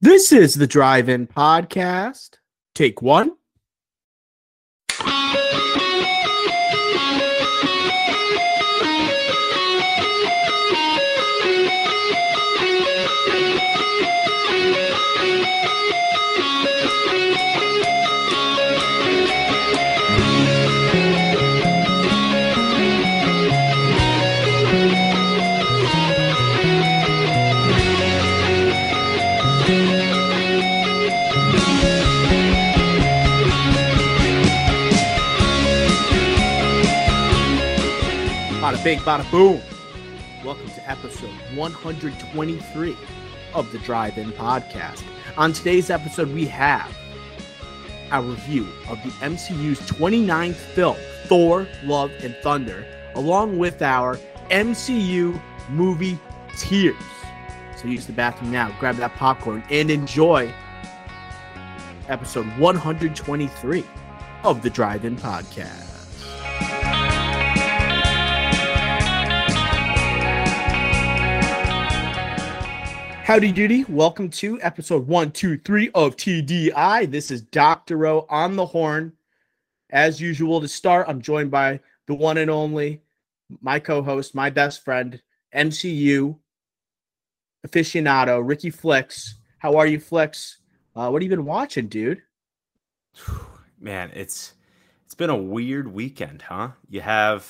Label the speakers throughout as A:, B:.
A: This is the Drive In Podcast. Take one. Bing, bada boom. Welcome to episode 123 of the Drive In Podcast. On today's episode, we have our review of the MCU's 29th film, Thor Love and Thunder, along with our MCU movie Tiers. So use the bathroom now, grab that popcorn, and enjoy episode 123 of the Drive In Podcast. Howdy doody. Welcome to episode 123 of TDI. This is Dr. O on the horn. As usual, to start, I'm joined by the one and only, my co host, my best friend, MCU aficionado, Ricky Flicks. How are you, Flicks? Uh, what have you been watching, dude?
B: Man, it's it's been a weird weekend, huh? You have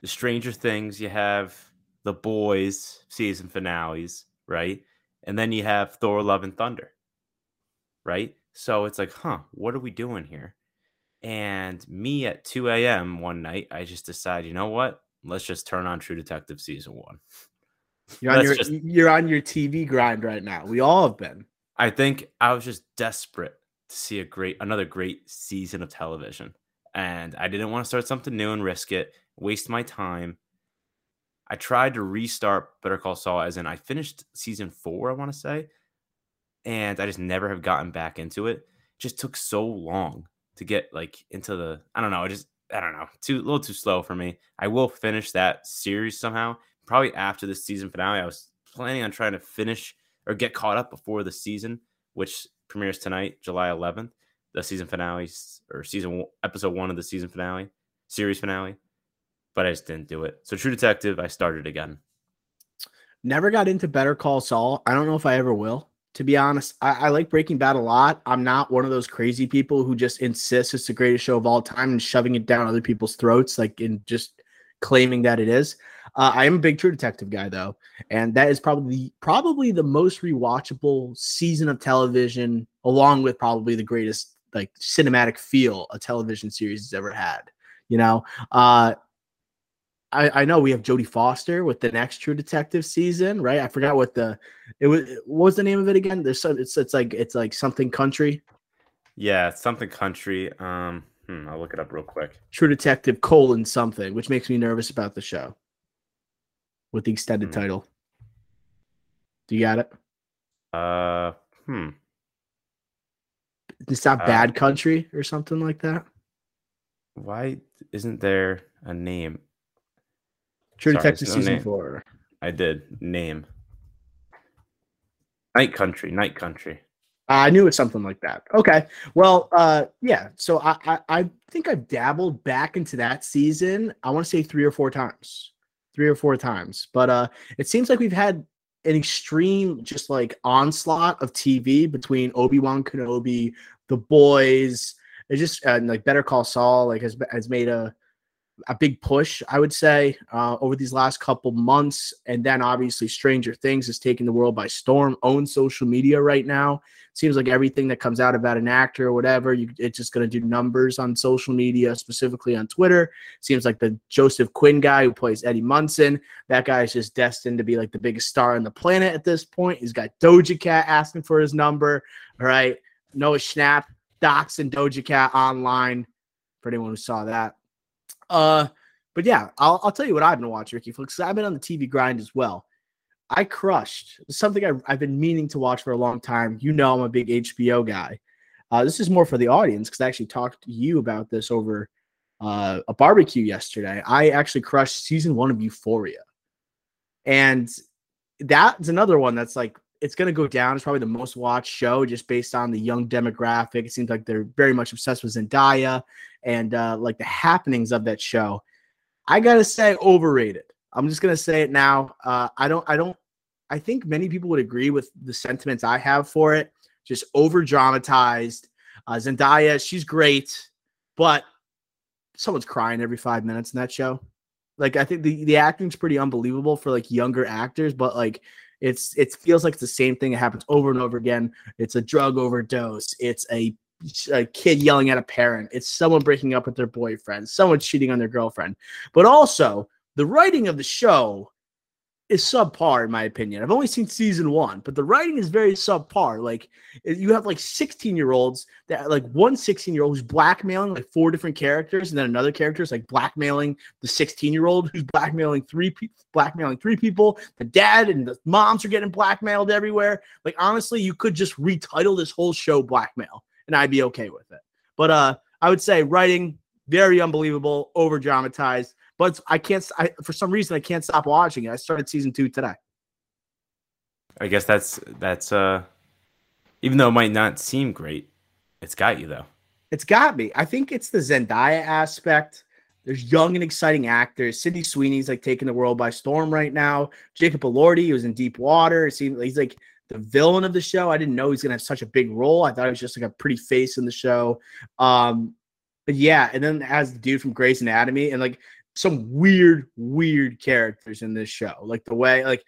B: the Stranger Things, you have the Boys season finales, right? And then you have Thor Love and Thunder. Right? So it's like, huh, what are we doing here? And me at 2 a.m. one night, I just decide, you know what? Let's just turn on True Detective season one.
A: You're on, your, just, you're on your TV grind right now. We all have been.
B: I think I was just desperate to see a great another great season of television. And I didn't want to start something new and risk it, waste my time. I tried to restart Better Call Saul as in I finished season four, I want to say, and I just never have gotten back into it. it. Just took so long to get like into the I don't know, I just I don't know, too a little too slow for me. I will finish that series somehow. Probably after the season finale. I was planning on trying to finish or get caught up before the season, which premieres tonight, July 11th. The season finale or season episode one of the season finale, series finale but I just didn't do it. So True Detective, I started again.
A: Never got into Better Call Saul. I don't know if I ever will. To be honest, I, I like Breaking Bad a lot. I'm not one of those crazy people who just insists it's the greatest show of all time and shoving it down other people's throats, like in just claiming that it is. Uh, I am a big True Detective guy though, and that is probably probably the most rewatchable season of television, along with probably the greatest like cinematic feel a television series has ever had. You know, uh, I, I know we have Jodie Foster with the next True Detective season, right? I forgot what the it was. What was the name of it again? There's some, it's it's like it's like something country.
B: Yeah, something country. Um, hmm, I'll look it up real quick.
A: True Detective colon something, which makes me nervous about the show. With the extended hmm. title. Do you got it?
B: Uh, hmm.
A: It's not uh, Bad Country or something like that.
B: Why isn't there a name?
A: True Detective no season name. four.
B: I did name. Night Country, Night Country.
A: I knew it's something like that. Okay. Well, uh, yeah. So I, I, I think I've dabbled back into that season. I want to say three or four times, three or four times. But uh, it seems like we've had an extreme, just like onslaught of TV between Obi Wan Kenobi, The Boys. It just uh, like Better Call Saul, like has has made a a big push, I would say, uh, over these last couple months. And then obviously, Stranger Things is taking the world by storm, owns social media right now. Seems like everything that comes out about an actor or whatever, you, it's just going to do numbers on social media, specifically on Twitter. Seems like the Joseph Quinn guy who plays Eddie Munson, that guy is just destined to be like the biggest star on the planet at this point. He's got Doja Cat asking for his number. All right. Noah Schnapp, Docs and Doja Cat online for anyone who saw that. Uh, but yeah, I'll, I'll tell you what I've been watching, Ricky Flicks. I've been on the TV grind as well. I crushed something I, have been meaning to watch for a long time. You know, I'm a big HBO guy. Uh, this is more for the audience because I actually talked to you about this over uh, a barbecue yesterday. I actually crushed season one of Euphoria, and that's another one that's like it's going to go down. It's probably the most watched show just based on the young demographic. It seems like they're very much obsessed with Zendaya and uh, like the happenings of that show. I gotta say, overrated. I'm just gonna say it now. Uh, I don't. I don't. I think many people would agree with the sentiments I have for it. Just over dramatized. Uh, Zendaya, she's great, but someone's crying every five minutes in that show. Like I think the the acting's pretty unbelievable for like younger actors, but like it's it feels like it's the same thing. It happens over and over again. It's a drug overdose. It's a a kid yelling at a parent. It's someone breaking up with their boyfriend. Someone cheating on their girlfriend. But also the writing of the show is subpar in my opinion. I've only seen season one, but the writing is very subpar. Like you have like 16 year olds that like one 16 year old who's blackmailing like four different characters, and then another character is like blackmailing the 16 year old who's blackmailing three people, blackmailing three people. The dad and the moms are getting blackmailed everywhere. Like honestly, you could just retitle this whole show blackmail, and I'd be okay with it. But uh, I would say writing very unbelievable, over dramatized but I can't. I, for some reason, I can't stop watching it. I started season two today.
B: I guess that's that's uh, even though it might not seem great, it's got you though.
A: It's got me. I think it's the Zendaya aspect. There's young and exciting actors. Sydney Sweeney's like taking the world by storm right now. Jacob Elordi, he was in Deep Water. It seems he's like the villain of the show. I didn't know he's gonna have such a big role. I thought he was just like a pretty face in the show. Um, but yeah, and then as the dude from Grey's Anatomy, and like some weird, weird characters in this show. Like the way, like,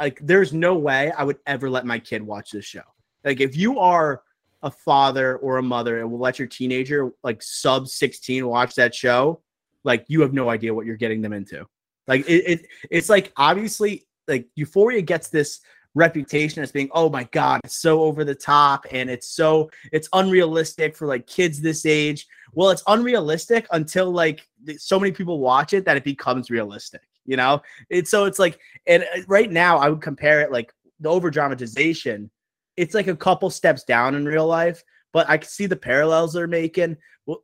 A: like there's no way I would ever let my kid watch this show. Like if you are a father or a mother and will let your teenager like sub 16 watch that show, like you have no idea what you're getting them into. Like it, it it's like obviously like Euphoria gets this reputation as being oh my god it's so over the top and it's so it's unrealistic for like kids this age well it's unrealistic until like so many people watch it that it becomes realistic you know? It's so it's like and uh, right now i would compare it like the over dramatization it's like a couple steps down in real life but i can see the parallels they're making.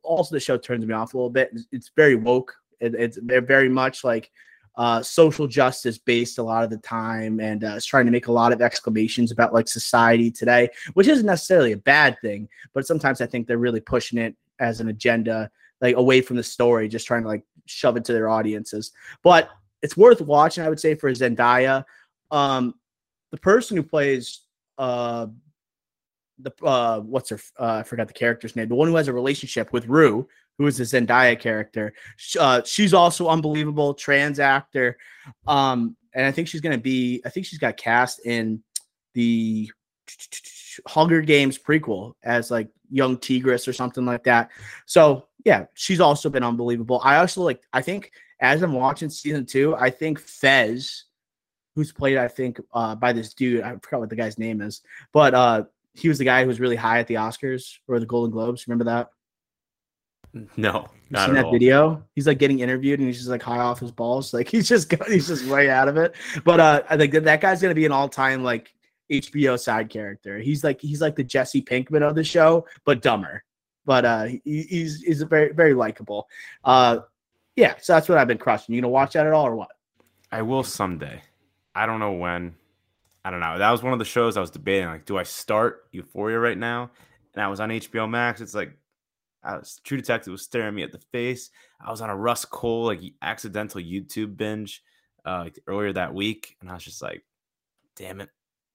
A: Also the show turns me off a little bit. It's very woke it, it's they're very much like uh, social justice based a lot of the time and uh, is trying to make a lot of exclamations about like society today, which isn't necessarily a bad thing, but sometimes I think they're really pushing it as an agenda, like away from the story, just trying to like shove it to their audiences. But it's worth watching, I would say, for Zendaya. Um, the person who plays uh, the uh, what's her uh, I forgot the character's name, the one who has a relationship with Rue, who is the Zendaya character. Uh, she's also unbelievable trans actor, um, and I think she's gonna be. I think she's got cast in the Hunger Games prequel as like young Tigris or something like that. So yeah, she's also been unbelievable. I also like. I think as I'm watching season two, I think Fez, who's played, I think uh, by this dude, I forgot what the guy's name is, but uh, he was the guy who was really high at the Oscars or the Golden Globes. Remember that?
B: No,
A: you seen that all. video? He's like getting interviewed and he's just like high off his balls. Like he's just he's just way out of it. But uh, I think that, that guy's gonna be an all time like HBO side character. He's like he's like the Jesse Pinkman of the show, but dumber. But uh, he, he's he's very very likable. Uh, yeah. So that's what I've been crushing. You gonna watch that at all or what?
B: I will someday. I don't know when. I don't know. That was one of the shows I was debating. Like, do I start Euphoria right now? And I was on HBO Max. It's like I was True Detective was staring me at the face. I was on a Rust Cohle like accidental YouTube binge uh, like earlier that week, and I was just like, "Damn it,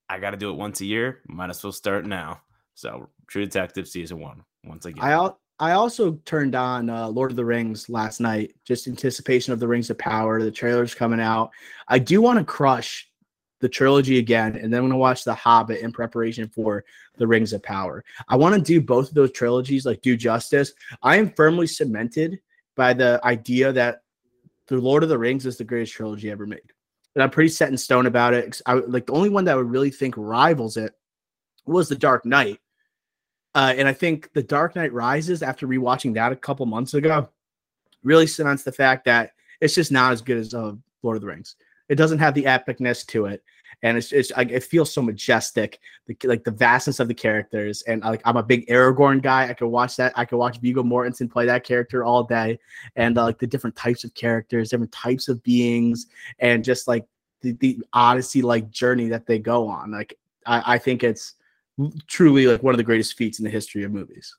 B: I got to do it once a year. Might as well start now." So True Detective season one once again.
A: I I also turned on uh, Lord of the Rings last night, just anticipation of the Rings of Power. The trailer's coming out. I do want to crush the trilogy again, and then I'm gonna watch The Hobbit in preparation for The Rings of Power. I want to do both of those trilogies, like do justice. I am firmly cemented by the idea that The Lord of the Rings is the greatest trilogy ever made, I'm pretty set in stone about it. I like the only one that I would really think rivals it was The Dark Knight, uh, and I think The Dark Knight Rises, after rewatching that a couple months ago, really cements the fact that it's just not as good as uh, Lord of the Rings. It doesn't have the epicness to it, and it's it feels so majestic, the, like the vastness of the characters. And like I'm a big Aragorn guy. I could watch that. I could watch Viggo Mortensen play that character all day, and uh, like the different types of characters, different types of beings, and just like the, the Odyssey like journey that they go on. Like I, I think it's truly like one of the greatest feats in the history of movies.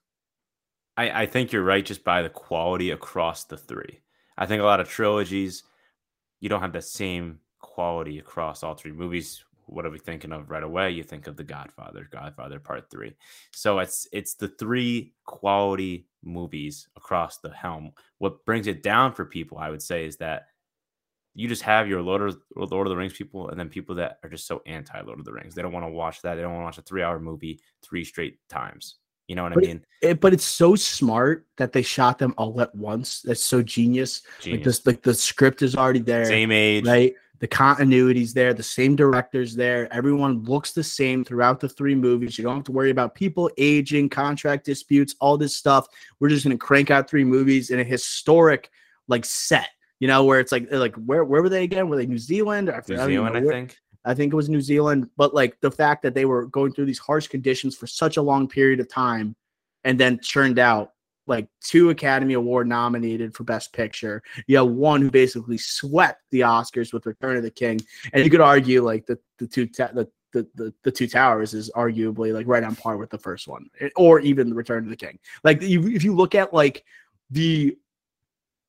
B: I, I think you're right just by the quality across the three. I think a lot of trilogies, you don't have the same quality across all three movies. What are we thinking of right away? You think of The Godfather, Godfather Part Three. So it's it's the three quality movies across the helm. What brings it down for people, I would say, is that you just have your Lord of, Lord of the Rings people, and then people that are just so anti Lord of the Rings. They don't want to watch that. They don't want to watch a three hour movie three straight times. You know what
A: but
B: I mean?
A: It, but it's so smart that they shot them all at once. That's so genius. genius. Like this, like the script is already there.
B: Same age,
A: right? The continuity's there. The same directors there. Everyone looks the same throughout the three movies. You don't have to worry about people aging, contract disputes, all this stuff. We're just gonna crank out three movies in a historic like set you know, where it's like like where where were they again? Were they New Zealand?
B: New Zealand, I, I think.
A: I think it was New Zealand, but like the fact that they were going through these harsh conditions for such a long period of time and then churned out like two Academy Award nominated for Best Picture. You have one who basically swept the Oscars with Return of the King, and you could argue like the the two ta- the, the, the the two towers is arguably like right on par with the first one, eh, or even the Return of the King. Like if you look at like the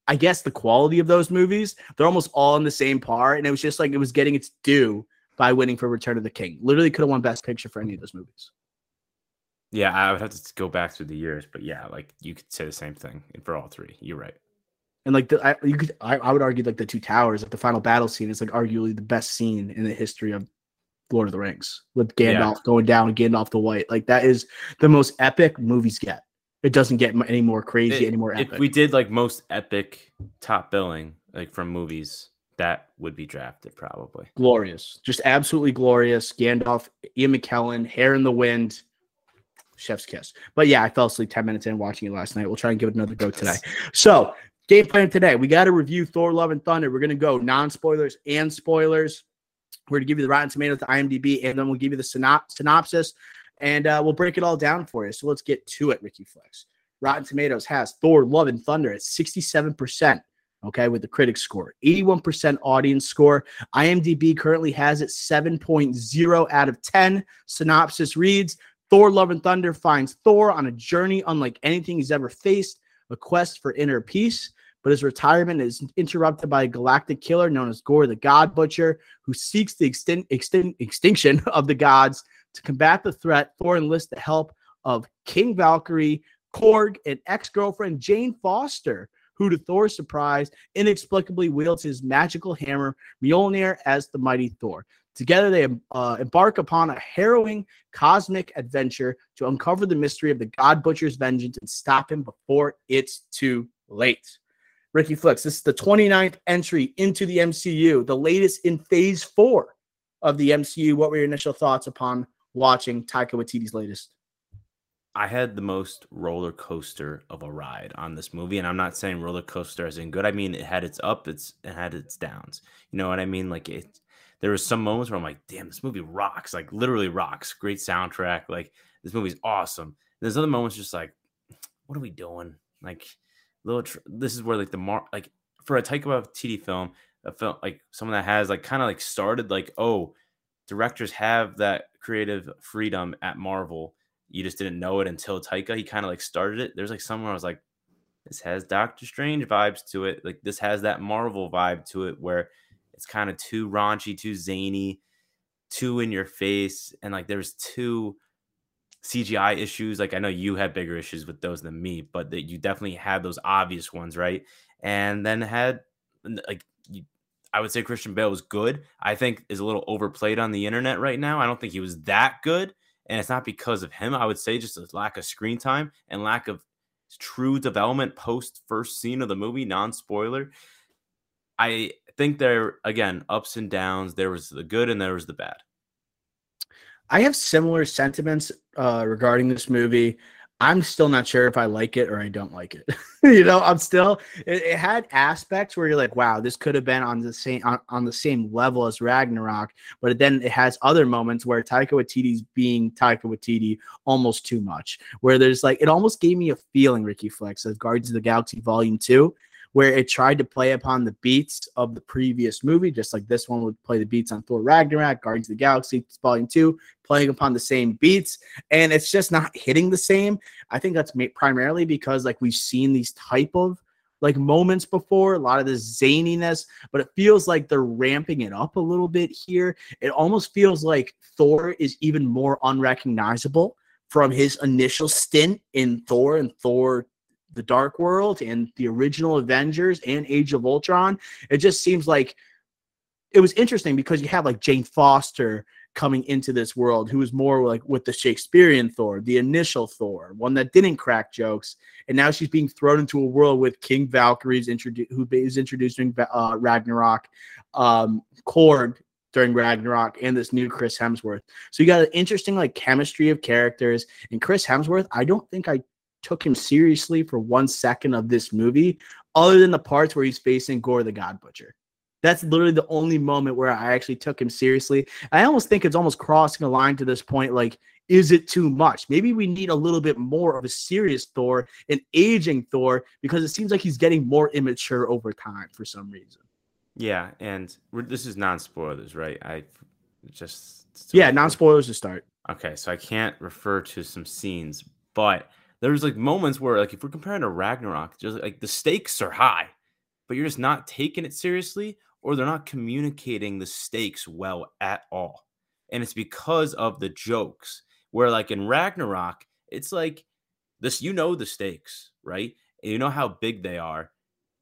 A: I guess the quality of those movies, they're almost all in the same par. And it was just like it was getting its due by winning for Return of the King. Literally could have won Best Picture for any of those movies.
B: Yeah, I would have to go back through the years, but yeah, like you could say the same thing for all three. You're right.
A: And like the, I, you could, I, I would argue like the two towers, like the final battle scene, is like arguably the best scene in the history of Lord of the Rings with Gandalf yeah. going down, Gandalf the White. Like that is the most epic movies get it doesn't get any more crazy, it, any more epic.
B: If we did like most epic top billing, like from movies, that would be drafted probably.
A: Glorious, just absolutely glorious. Gandalf, Ian McKellen, Hair in the Wind, Chef's Kiss. But yeah, I fell asleep ten minutes in watching it last night. We'll try and give it another go today. So game plan today, we got to review Thor: Love and Thunder. We're gonna go non spoilers and spoilers. We're gonna give you the Rotten Tomatoes, the IMDb, and then we'll give you the synop- synopsis and uh, we'll break it all down for you. So let's get to it, Ricky Flex. Rotten Tomatoes has Thor: Love and Thunder at 67%. Okay, with the critic score, 81% audience score. IMDb currently has it 7.0 out of 10. Synopsis reads Thor: Love and Thunder finds Thor on a journey unlike anything he's ever faced, a quest for inner peace. But his retirement is interrupted by a galactic killer known as Gorr the God Butcher, who seeks the extin- extin- extinction of the gods to combat the threat, Thor enlists the help of King Valkyrie, Korg, and ex girlfriend Jane Foster, who, to Thor's surprise, inexplicably wields his magical hammer Mjolnir as the mighty Thor. Together, they uh, embark upon a harrowing cosmic adventure to uncover the mystery of the God Butcher's vengeance and stop him before it's too late. Ricky Flex, this is the 29th entry into the MCU, the latest in phase four of the MCU. What were your initial thoughts upon watching Taika Waititi's latest?
B: I had the most roller coaster of a ride on this movie, and I'm not saying roller coaster as in good. I mean it had its up, it's it had its downs. You know what I mean? Like it, there was some moments where I'm like, damn, this movie rocks, like literally rocks. Great soundtrack, like this movie's awesome. And there's other moments just like, what are we doing? Like, little. Tr- this is where like the mar like for a Taika Waititi film, a film like someone that has like kind of like started like, oh, directors have that creative freedom at Marvel. You just didn't know it until Taika. He kind of like started it. There's like somewhere I was like, this has Doctor Strange vibes to it. Like this has that Marvel vibe to it where it's kind of too raunchy, too zany, too in your face. And like there's two CGI issues. Like I know you had bigger issues with those than me, but that you definitely had those obvious ones, right? And then had like you I would say Christian Bale was good. I think is a little overplayed on the internet right now. I don't think he was that good, and it's not because of him. I would say just a lack of screen time and lack of true development post first scene of the movie, non spoiler. I think there again ups and downs. There was the good and there was the bad.
A: I have similar sentiments uh, regarding this movie. I'm still not sure if I like it or I don't like it. you know, I'm still it, it, had aspects where you're like, wow, this could have been on the same on, on the same level as Ragnarok, but then it has other moments where Taika Waititi's being Taika Waititi almost too much. Where there's like it almost gave me a feeling, Ricky Flex, of Guardians of the Galaxy Volume 2, where it tried to play upon the beats of the previous movie, just like this one would play the beats on Thor Ragnarok, Guardians of the Galaxy Volume 2, playing upon the same beats. And it's just not hitting the same. I think that's primarily because like we've seen these type of like moments before, a lot of this zaniness, but it feels like they're ramping it up a little bit here. It almost feels like Thor is even more unrecognizable from his initial stint in Thor and Thor the Dark World and the original Avengers and Age of Ultron. It just seems like it was interesting because you have like Jane Foster coming into this world who was more like with the Shakespearean Thor, the initial Thor, one that didn't crack jokes, and now she's being thrown into a world with King Valkyrie's introduced who is introducing uh, Ragnarok, um, Korg during Ragnarok, and this new Chris Hemsworth. So you got an interesting like chemistry of characters, and Chris Hemsworth. I don't think I took him seriously for one second of this movie, other than the parts where he's facing Gorr the God Butcher. That's literally the only moment where I actually took him seriously. I almost think it's almost crossing a line to this point. Like, is it too much? Maybe we need a little bit more of a serious Thor, an aging Thor, because it seems like he's getting more immature over time for some reason.
B: Yeah, and this is non spoilers, right? I just
A: yeah, non spoilers to start.
B: Okay, so I can't refer to some scenes, but there's like moments where like if we're comparing to Ragnarok, just like the stakes are high, but you're just not taking it seriously, or they're not communicating the stakes well at all. And it's because of the jokes. Where like in Ragnarok, it's like this, you know the stakes, right? And you know how big they are,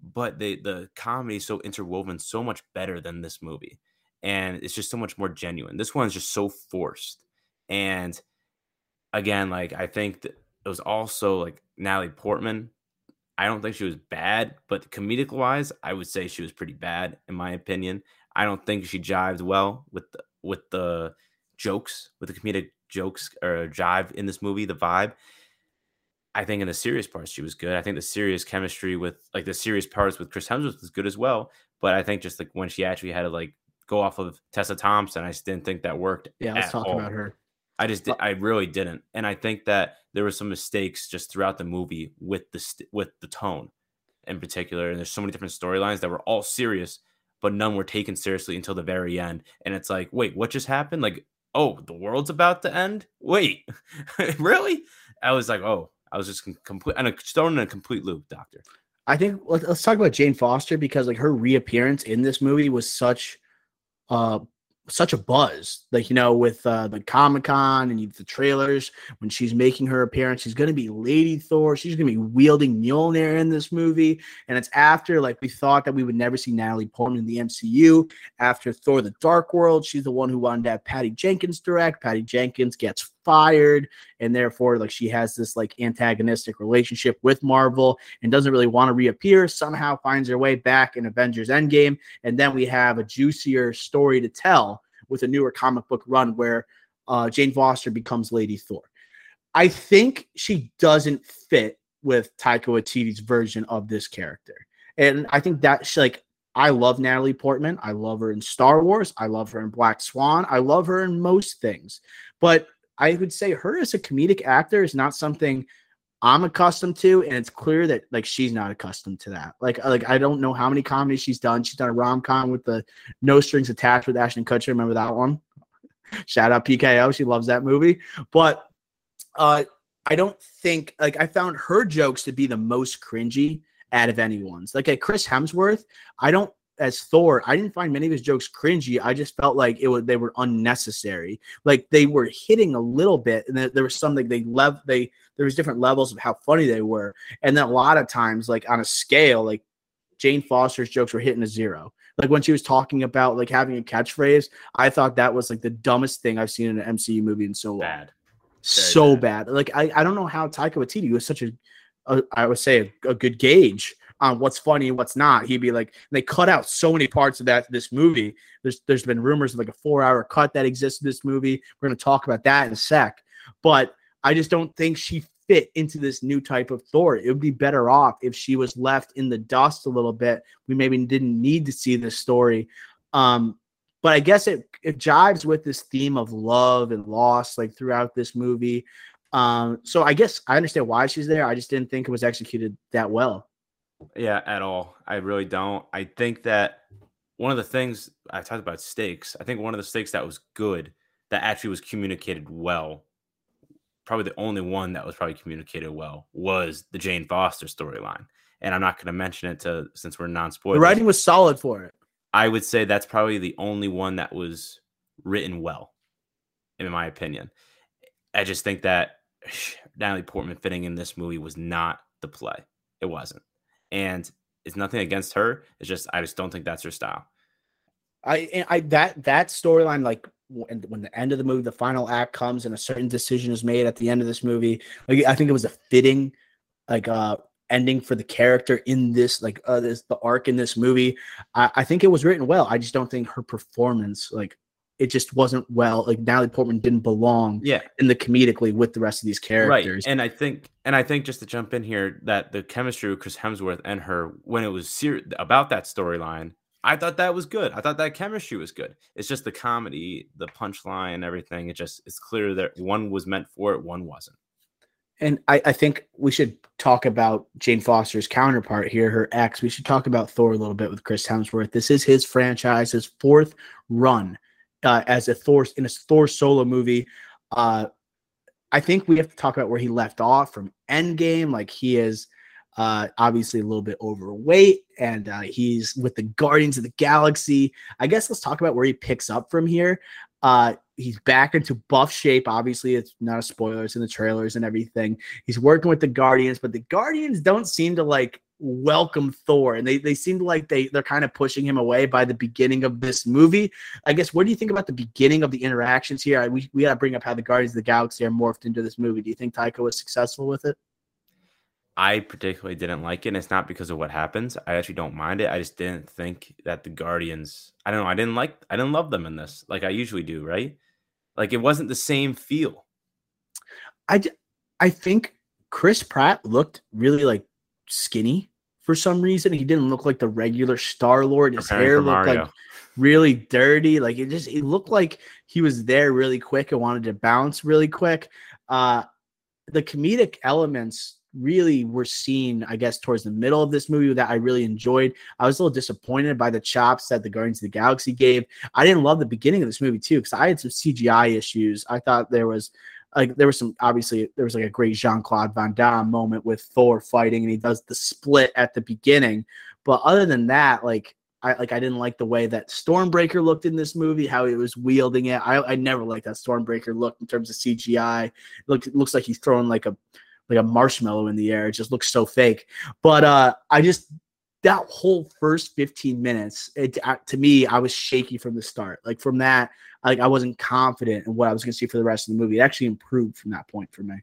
B: but they the comedy is so interwoven so much better than this movie. And it's just so much more genuine. This one's just so forced. And again, like I think that it was also like Natalie Portman. I don't think she was bad, but comedic wise, I would say she was pretty bad in my opinion. I don't think she jived well with the, with the jokes, with the comedic jokes or jive in this movie, the vibe. I think in the serious parts she was good. I think the serious chemistry with like the serious parts with Chris Hemsworth was good as well. But I think just like when she actually had to like go off of Tessa Thompson, I just didn't think that worked.
A: Yeah, let's talk all. about her.
B: I just did, I really didn't, and I think that there were some mistakes just throughout the movie with the st- with the tone, in particular. And there's so many different storylines that were all serious, but none were taken seriously until the very end. And it's like, wait, what just happened? Like, oh, the world's about to end. Wait, really? I was like, oh, I was just complete and thrown in a complete loop, Doctor.
A: I think let's talk about Jane Foster because like her reappearance in this movie was such uh such a buzz. Like, you know, with uh, the Comic Con and the trailers, when she's making her appearance, she's going to be Lady Thor. She's going to be wielding Mjolnir in this movie. And it's after, like, we thought that we would never see Natalie Portman in the MCU. After Thor the Dark World, she's the one who wanted to have Patty Jenkins direct. Patty Jenkins gets fired. And therefore, like, she has this, like, antagonistic relationship with Marvel and doesn't really want to reappear. Somehow finds her way back in Avengers Endgame. And then we have a juicier story to tell with a newer comic book run where uh, Jane Foster becomes Lady Thor. I think she doesn't fit with Taika Waititi's version of this character. And I think that that's like I love Natalie Portman. I love her in Star Wars. I love her in Black Swan. I love her in most things. But I would say her as a comedic actor is not something I'm accustomed to, and it's clear that like she's not accustomed to that. Like, like I don't know how many comedies she's done. She's done a rom com with the No Strings Attached with Ashton Kutcher. Remember that one? Shout out PKO. She loves that movie. But uh, I don't think like I found her jokes to be the most cringy out of anyone's. Like at Chris Hemsworth, I don't as Thor, I didn't find many of his jokes cringy. I just felt like it was they were unnecessary. Like they were hitting a little bit, and there, was something they love. They there was different levels of how funny they were, and then a lot of times, like on a scale, like Jane Foster's jokes were hitting a zero. Like when she was talking about like having a catchphrase, I thought that was like the dumbest thing I've seen in an MCU movie in so long.
B: Bad.
A: so bad. bad. Like I, I don't know how Taika Waititi was such a, a I would say a, a good gauge on what's funny and what's not. He'd be like, they cut out so many parts of that this movie. There's there's been rumors of like a four hour cut that exists in this movie. We're gonna talk about that in a sec. But I just don't think she fit into this new type of Thor. It would be better off if she was left in the dust a little bit. We maybe didn't need to see this story. Um, but I guess it it jives with this theme of love and loss like throughout this movie. Um, so I guess I understand why she's there. I just didn't think it was executed that well.
B: Yeah, at all. I really don't. I think that one of the things I talked about stakes. I think one of the stakes that was good that actually was communicated well, probably the only one that was probably communicated well was the Jane Foster storyline. And I'm not going to mention it to since we're non spoilers.
A: The writing was solid for it.
B: I would say that's probably the only one that was written well, in my opinion. I just think that Natalie Portman fitting in this movie was not the play. It wasn't. And it's nothing against her. It's just I just don't think that's her style.
A: I I that that storyline like when, when the end of the movie, the final act comes, and a certain decision is made at the end of this movie. Like I think it was a fitting, like uh ending for the character in this like uh this the arc in this movie. I, I think it was written well. I just don't think her performance like it just wasn't well. Like Natalie Portman didn't belong
B: yeah.
A: in the comedically with the rest of these characters.
B: Right. And I think and I think just to jump in here that the chemistry with Chris Hemsworth and her when it was ser- about that storyline, I thought that was good. I thought that chemistry was good. It's just the comedy, the punchline, and everything. It just it's clear that one was meant for it, one wasn't.
A: And I, I think we should talk about Jane Foster's counterpart here, her ex. We should talk about Thor a little bit with Chris Hemsworth. This is his franchise, his fourth run uh, as a Thor in a Thor solo movie. Uh, I think we have to talk about where he left off from Endgame. Like he is uh, obviously a little bit overweight, and uh, he's with the Guardians of the Galaxy. I guess let's talk about where he picks up from here. Uh, he's back into buff shape. Obviously, it's not a spoiler; it's in the trailers and everything. He's working with the Guardians, but the Guardians don't seem to like welcome Thor, and they they seem like they they're kind of pushing him away by the beginning of this movie. I guess what do you think about the beginning of the interactions here? we we got to bring up how the Guardians of the Galaxy are morphed into this movie. Do you think Taika was successful with it?
B: I particularly didn't like it. And it's not because of what happens. I actually don't mind it. I just didn't think that the Guardians. I don't know. I didn't like. I didn't love them in this, like I usually do. Right? Like it wasn't the same feel.
A: I I think Chris Pratt looked really like skinny for some reason. He didn't look like the regular Star Lord. His Preparing hair looked like really dirty. Like it just it looked like he was there really quick and wanted to bounce really quick. Uh the comedic elements really were seen, I guess, towards the middle of this movie that I really enjoyed. I was a little disappointed by the chops that the Guardians of the Galaxy gave. I didn't love the beginning of this movie too because I had some CGI issues. I thought there was like there was some obviously there was like a great Jean Claude Van Damme moment with Thor fighting and he does the split at the beginning. But other than that, like I like I didn't like the way that Stormbreaker looked in this movie, how he was wielding it. I, I never liked that Stormbreaker look in terms of CGI. Look, it looks like he's throwing like a like a marshmallow in the air. It just looks so fake. But uh I just that whole first 15 minutes, it uh, to me, I was shaky from the start. Like from that, like I wasn't confident in what I was going to see for the rest of the movie. It actually improved from that point for me.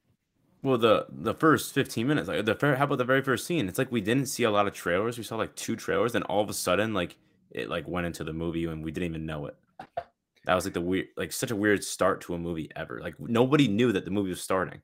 B: Well, the the first 15 minutes, like the how about the very first scene? It's like we didn't see a lot of trailers. We saw like two trailers, and all of a sudden, like it like went into the movie, and we didn't even know it. That was like the weird, like such a weird start to a movie ever. Like nobody knew that the movie was starting.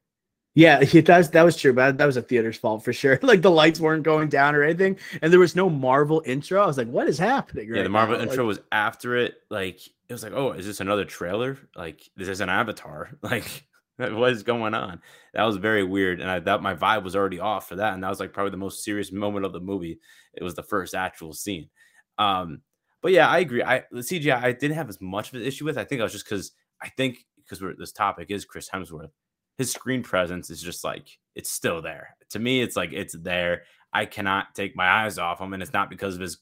A: Yeah, that was that was true, but that was a theater's fault for sure. Like the lights weren't going down or anything, and there was no Marvel intro. I was like, "What is happening?"
B: Right yeah, the Marvel now? intro like, was after it. Like it was like, "Oh, is this another trailer? Like this is an Avatar? Like what is going on?" That was very weird, and I thought my vibe was already off for that. And that was like probably the most serious moment of the movie. It was the first actual scene. Um, but yeah, I agree. I the CGI I didn't have as much of an issue with. I think I was just because I think because we're this topic is Chris Hemsworth his screen presence is just like it's still there. To me, it's like it's there. I cannot take my eyes off him, and it's not because of his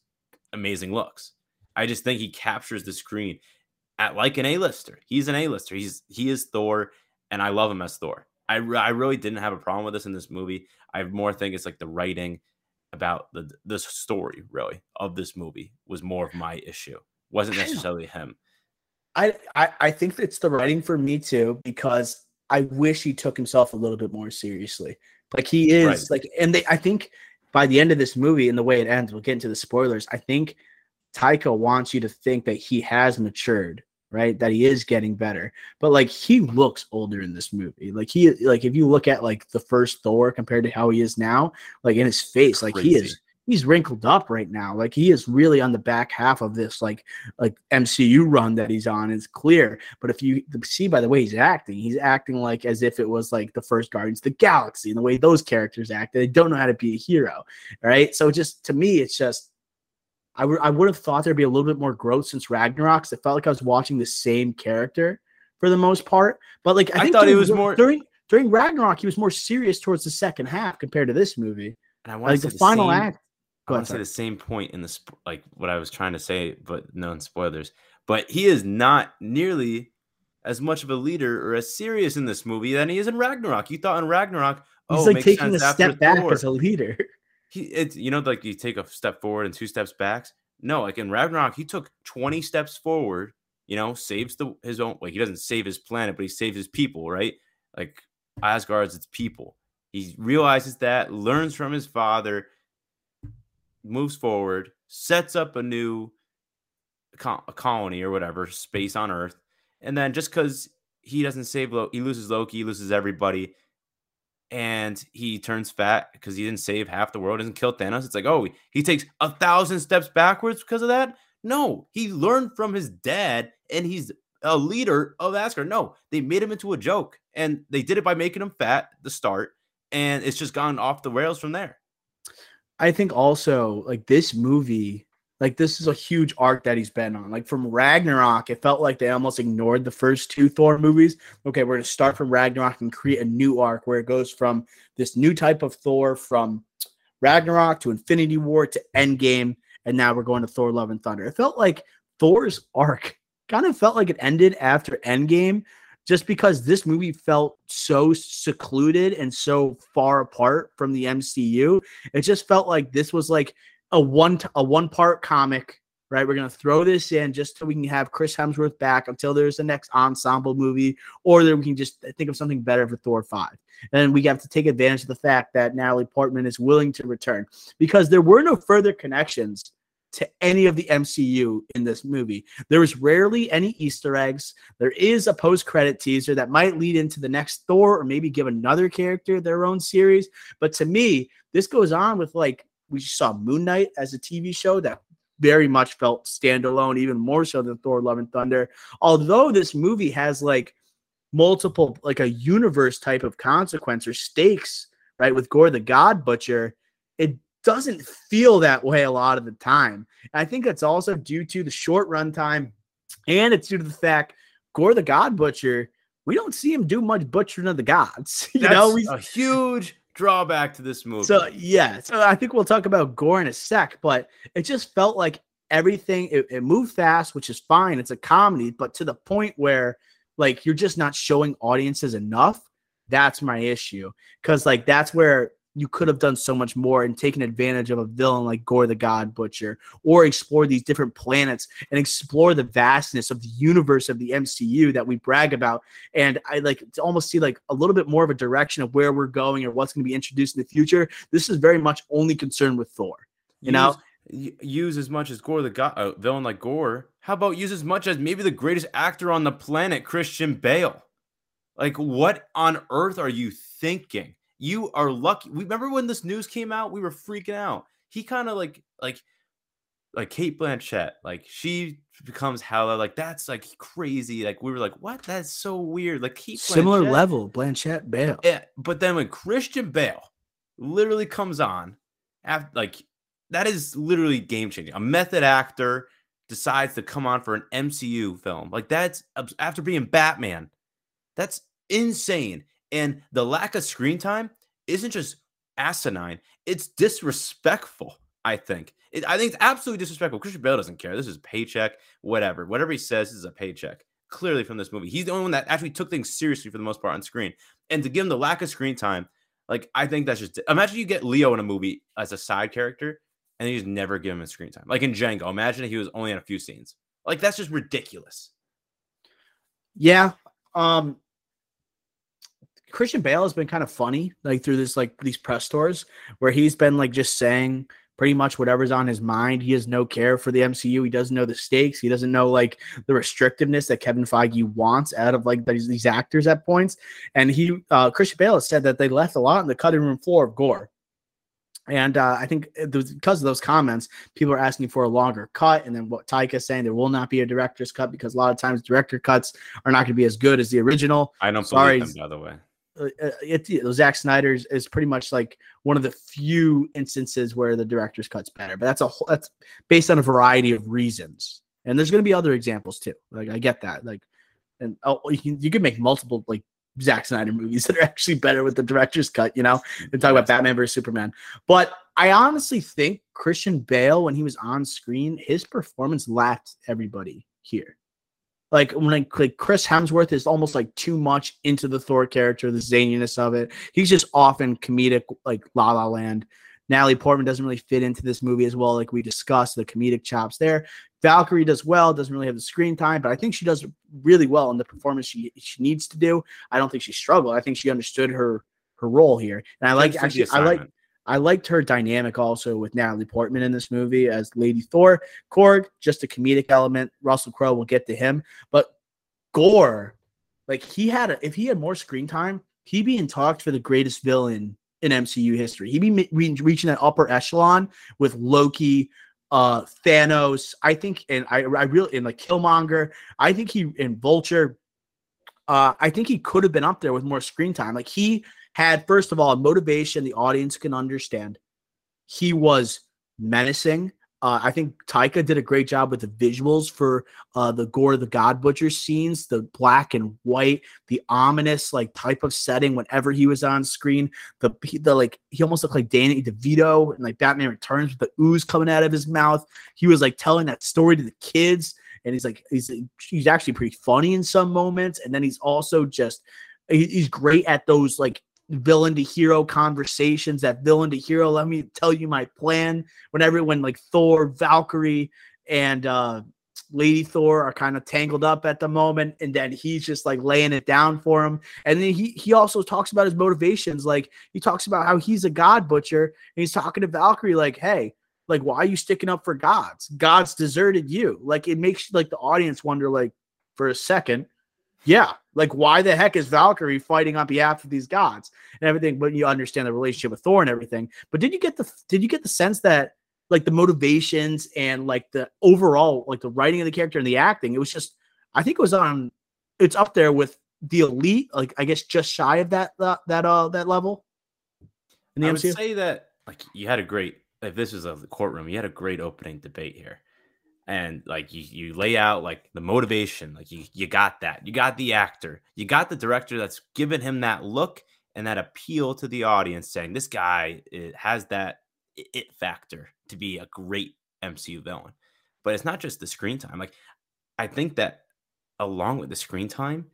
B: amazing looks. I just think he captures the screen at like an A-lister. He's an A-lister. He's he is Thor, and I love him as Thor. I I really didn't have a problem with this in this movie. I more think it's like the writing about the the story really of this movie was more of my issue. Wasn't necessarily him.
A: I, I I think it's the writing for me too because I wish he took himself a little bit more seriously. Like he is right. like, and they, I think by the end of this movie and the way it ends, we'll get into the spoilers. I think Taika wants you to think that he has matured, right? That he is getting better. But like he looks older in this movie. Like he, like if you look at like the first Thor compared to how he is now, like in his face, like Crazy. he is he's wrinkled up right now. Like he is really on the back half of this like like MCU run that he's on It's clear. But if you see by the way he's acting, he's acting like as if it was like the first Guardians of the Galaxy and the way those characters act. They don't know how to be a hero, right? So just to me, it's just I would I would have thought there'd be a little bit more growth since Ragnarok. It felt like I was watching the same character for the most part. But like I,
B: I
A: think
B: thought it
A: during-
B: was more-
A: during during Ragnarok, he was more serious towards the second half compared to this movie.
B: And I want
A: Like the final
B: same,
A: act.
B: I want to say the same point in the sp- like what I was trying to say, but no spoilers. But he is not nearly as much of a leader or as serious in this movie than he is in Ragnarok. You thought in Ragnarok,
A: He's
B: oh,
A: like taking a step back
B: Thor.
A: as a leader.
B: he it's you know like you take a step forward and two steps back. No, like in Ragnarok, he took 20 steps forward, you know, saves the his own like he doesn't save his planet, but he saves his people, right? Like Asgard's its people. He realizes that, learns from his father, moves forward, sets up a new co- a colony or whatever, space on Earth. And then just because he doesn't save Loki, he loses Loki, he loses everybody and he turns fat because he didn't save half the world, doesn't kill Thanos. It's like, oh, he takes a thousand steps backwards because of that. No, he learned from his dad, and he's a leader of Asgard. No, they made him into a joke, and they did it by making him fat at the start, and it's just gone off the rails from there.
A: I think also like this movie, like this is a huge arc that he's been on. Like from Ragnarok, it felt like they almost ignored the first two Thor movies. Okay, we're gonna start from Ragnarok and create a new arc where it goes from this new type of Thor from Ragnarok to Infinity War to Endgame, and now we're going to Thor: Love and Thunder. It felt like Thor's arc kind of felt like it ended after Endgame, just because this movie felt so secluded and so far apart from the MCU. It just felt like this was like a one a one part comic. Right, we're gonna throw this in just so we can have Chris Hemsworth back until there's the next ensemble movie, or that we can just think of something better for Thor five. And we have to take advantage of the fact that Natalie Portman is willing to return because there were no further connections to any of the MCU in this movie. There is rarely any Easter eggs. There is a post credit teaser that might lead into the next Thor or maybe give another character their own series. But to me, this goes on with like we saw Moon Knight as a TV show that very much felt standalone, even more so than Thor Love and Thunder. Although this movie has like multiple, like a universe type of consequence or stakes, right? With Gorr the God Butcher, it doesn't feel that way a lot of the time. I think that's also due to the short run time, and it's due to the fact Gorr the God Butcher, we don't see him do much butchering of the gods. You
B: That's
A: know, we
B: a huge drawback to this movie.
A: so yeah, so I think we'll talk about Gorr in a sec, but it just felt like everything it, it moved fast, which is fine. It's a comedy, but to the point where like you're just not showing audiences enough. That's my issue. Cause like that's where you could have done so much more and taken advantage of a villain like Gorr the God Butcher, or explore these different planets and explore the vastness of the universe of the MCU that we brag about. And I like to almost see like a little bit more of a direction of where we're going or what's going to be introduced in the future. This is very much only concerned with Thor. You know,
B: use, y- use as much as Gorr the god, uh, villain like Gorr. How about use as much as maybe the greatest actor on the planet, Christian Bale? Like, what on earth are you thinking? You are lucky. We remember when this news came out, we were freaking out. He kind of like, like, like Cate Blanchett, like she becomes Hela. Like that's like crazy. Like we were like, what? That's so weird. Like Kate
A: similar
B: Blanchett-
A: level, Blanchett Bale.
B: yeah, but then when Christian Bale literally comes on, after like that is literally game changing. A method actor decides to come on for an MCU film. Like that's after being Batman. That's insane. And the lack of screen time isn't just asinine, it's disrespectful, I think. It, I think it's absolutely disrespectful. Christian Bale doesn't care. This is paycheck, whatever. Whatever he says is a paycheck. Clearly from this movie. He's the only one that actually took things seriously for the most part on screen. And to give him the lack of screen time, like I think that's just imagine you get Leo in a movie as a side character and you just never give him a screen time. Like in Django, imagine he was only in a few scenes. Like that's just ridiculous.
A: Yeah. Um Christian Bale has been kind of funny, like through this like these press tours where he's been like just saying pretty much whatever's on his mind. He has no care for the MCU. He doesn't know the stakes. He doesn't know like the restrictiveness that Kevin Feige wants out of like these, these actors at points. And he uh Christian Bale has said that they left a lot on the cutting room floor of Gorr. And uh, I think because of those comments, people are asking for a longer cut. And then what Taika is saying, there will not be a director's cut because a lot of times director cuts are not going to be as good as the original.
B: I don't Sorry, believe them, by the way.
A: Uh, uh it, it, Zack Snyder's is pretty much like one of the few instances where the director's cut's better, but that's a whole, that's based on a variety of reasons. And there's going to be other examples too. Like I get that. Like, and oh, you can you can make multiple like Zack Snyder movies that are actually better with the director's cut, you know, and talk about Batman versus Superman. But I honestly think Christian Bale, when he was on screen, his performance lacked everybody here. Like when like, like Chris Hemsworth is almost like too much into the Thor character, the zaniness of it. He's just often comedic, like La La Land. Natalie Portman doesn't really fit into this movie as well, like we discussed the comedic chops there. Valkyrie does well, doesn't really have the screen time, but I think she does really well in the performance she she needs to do. I don't think she struggled. I think she understood her her role here, and I like actually I like I liked her dynamic also with Natalie Portman in this movie as Lady Thor. Korg, just a comedic element. Russell Crowe, will get to him, but Gorr, like he had a, if he had more screen time, he'd be in talks for the greatest villain in MCU history. He'd be re- reaching that upper echelon with Loki, uh, Thanos. I think, and I, I really in like Killmonger. I think he in Vulture. Uh, I think he could have been up there with more screen time. Like he had, first of all, motivation the audience can understand. He was menacing. Uh, I think Taika did a great job with the visuals for uh, the Gorr the God Butcher scenes, the black and white, the ominous like type of setting whenever he was on screen. The the like he almost looked like Danny DeVito and like Batman Returns with the ooze coming out of his mouth. He was like telling that story to the kids, and he's like he's he's actually pretty funny in some moments, and then he's also just he's great at those like villain to hero conversations, that villain to hero, let me tell you my plan. When everyone like Thor, Valkyrie, and uh Lady Thor are kind of tangled up at the moment, and then he's just like laying it down for him. And then he he also talks about his motivations. Like he talks about how he's a god butcher, and he's talking to Valkyrie, like, hey, like, why are you sticking up for gods? Gods deserted you. Like it makes like the audience wonder, like, for a second, yeah, like why the heck is Valkyrie fighting on behalf of these gods and everything? But you understand the relationship with Thor and everything. But did you get the did you get the sense that like the motivations and like the overall like the writing of the character and the acting, it was just I think it was on it's up there with the elite, like I guess just shy of that that that uh that level.
B: In the I MCU? would say that like you had a great if this was a courtroom, you had a great opening debate here and like you, you lay out like the motivation like you, you got that. You got the actor. You got the director that's given him that look and that appeal to the audience saying this guy has that it factor to be a great mcu villain. But it's not just the screen time. Like i think that along with the screen time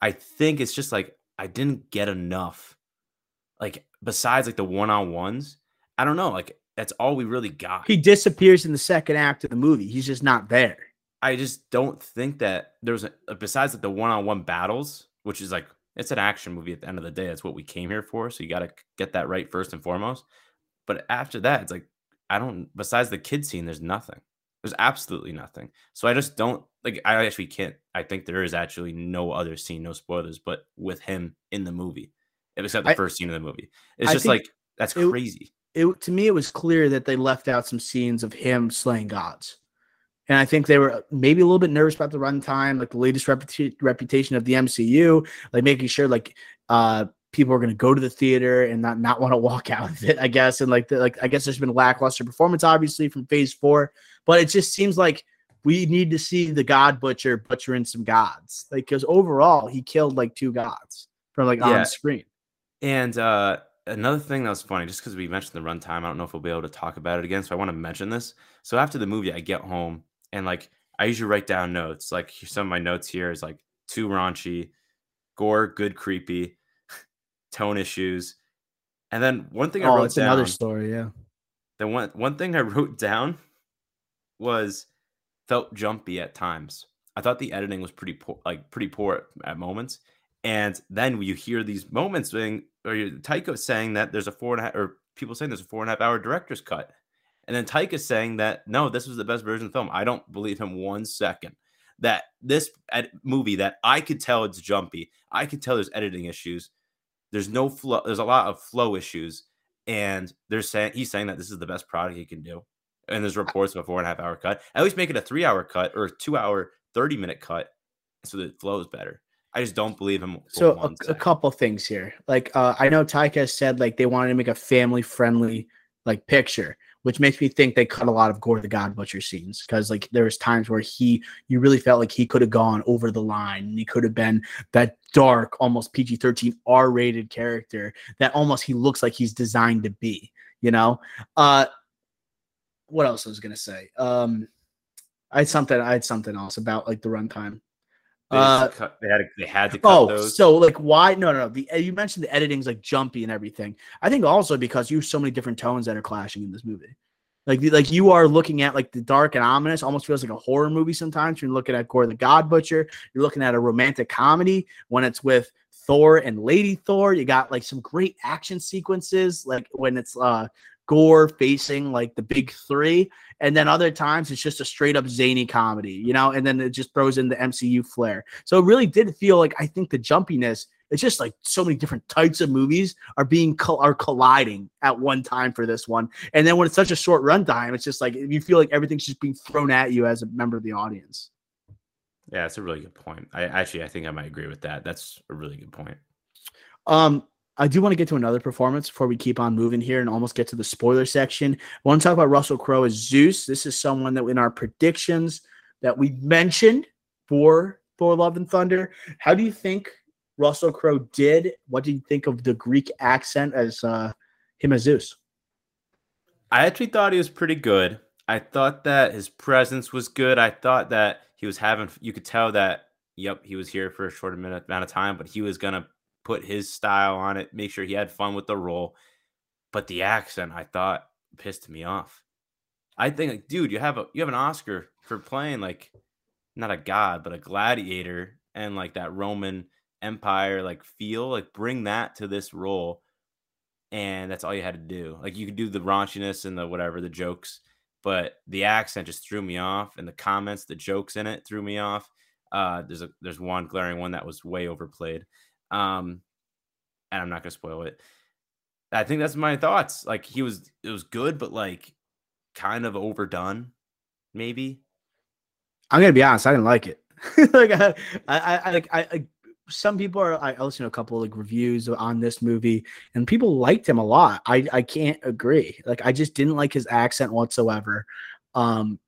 B: i think it's just like i didn't get enough like besides like the one-on-ones i don't know like that's all we really got.
A: He disappears in the second act of the movie. He's just not there.
B: I just don't think that there's a uh, besides like the one-on-one battles, which is like it's an action movie at the end of the day. That's what we came here for. So you got to get that right first and foremost. But after that, it's like I don't. Besides the kid scene, there's nothing. There's absolutely nothing. So I just don't like. I actually can't. I think there is actually no other scene, no spoilers, but with him in the movie, except the I, first scene of the movie. It's I just like that's it, crazy
A: it to me it was clear that they left out some scenes of him slaying gods. And I think they were maybe a little bit nervous about the runtime, like the latest reputa- reputation of the MCU, like making sure like uh people are going to go to the theater and not not want to walk out of it, I guess. And like the, like I guess there's been a lackluster performance obviously from Phase 4, but it just seems like we need to see the God Butcher butchering some gods. Like cuz overall he killed like two gods from like yeah. on screen.
B: And uh another thing that was funny, just because we mentioned the runtime, I don't know if we'll be able to talk about it again. So I want to mention this. So after the movie, I get home and like I usually write down notes. Like some of my notes here is like too raunchy, gore, good, creepy, tone issues. And then one thing I oh, wrote it's down,
A: another story, yeah.
B: The one one thing I wrote down was felt jumpy at times. I thought the editing was pretty poor, like pretty poor at moments. And then you hear these moments being or Taika saying that there's a four and a half, or people saying there's a four and a half hour director's cut. And then Taika saying that no, this was the best version of the film. I don't believe him one second. That this ed- movie that I could tell it's jumpy. I could tell there's editing issues. There's no flow. There's a lot of flow issues, and they're saying he's saying that this is the best product he can do. And there's uh reports of a four and a half hour cut. At least make it a three hour cut or a two hour, 30 minute cut so that it flows better. I just don't believe him.
A: So a, a, couple things here. Like uh, I know Taika said like they wanted to make a family friendly like picture, which makes me think they cut a lot of Gorr the God Butcher scenes because like there was times where he you really felt like he could have gone over the line and he could have been that dark, almost PG thirteen R rated character that almost he looks like he's designed to be. You know, uh, what else I was gonna say? Um, I had something. I had something else about like the runtime.
B: They, uh, cut, they had to, they had to cut oh, those.
A: so like why? No, no, no. The you mentioned the editing's like jumpy and everything. I think also because you have so many different tones that are clashing in this movie. Like like you are looking at like the dark and ominous, almost feels like a horror movie sometimes. You're looking at Gorr the God Butcher. You're looking at a romantic comedy when it's with Thor and Lady Thor. You got like some great action sequences, like when it's uh Gorr facing like the big three, and then other times it's just a straight up zany comedy, you know, and then it just throws in the MCU flair. So it really did feel like I think the jumpiness. It's just like so many different types of movies are being are colliding at one time for this one, and then when it's such a short runtime, it's just like you feel like everything's just being thrown at you as a member of the audience.
B: Yeah, that's a really good point. I actually I think I might agree with that. That's a really good point.
A: Um, I do want to get to another performance before we keep on moving here and almost get to the spoiler section. I want to talk about Russell Crowe as Zeus. This is someone that in our predictions that we mentioned for Thor Love and Thunder. How do you think Russell Crowe did? What do you think of the Greek accent as uh, him as Zeus?
B: I actually thought he was pretty good. I thought that his presence was good. I thought that he was having, you could tell that, yep, he was here for a short amount of time, but he was going to put his style on it, make sure he had fun with the role. But the accent, I thought, pissed me off. I think, like, dude, you have a you have an Oscar for playing like not a god, but a gladiator and like that Roman Empire like feel. Like bring that to this role. And that's all you had to do. Like you could do the raunchiness and the whatever, the jokes, but the accent just threw me off. And the comments, the jokes in it threw me off. Uh, there's a there's one glaring one that was way overplayed. Um, and I'm not gonna spoil it. I think that's my thoughts. Like he was, it was good, but like kind of overdone, maybe.
A: I'm gonna be honest. I didn't like it. like I, I, I, I, some people are. I listened to a couple of like reviews on this movie, and people liked him a lot. I, I can't agree. Like I just didn't like his accent whatsoever. Um,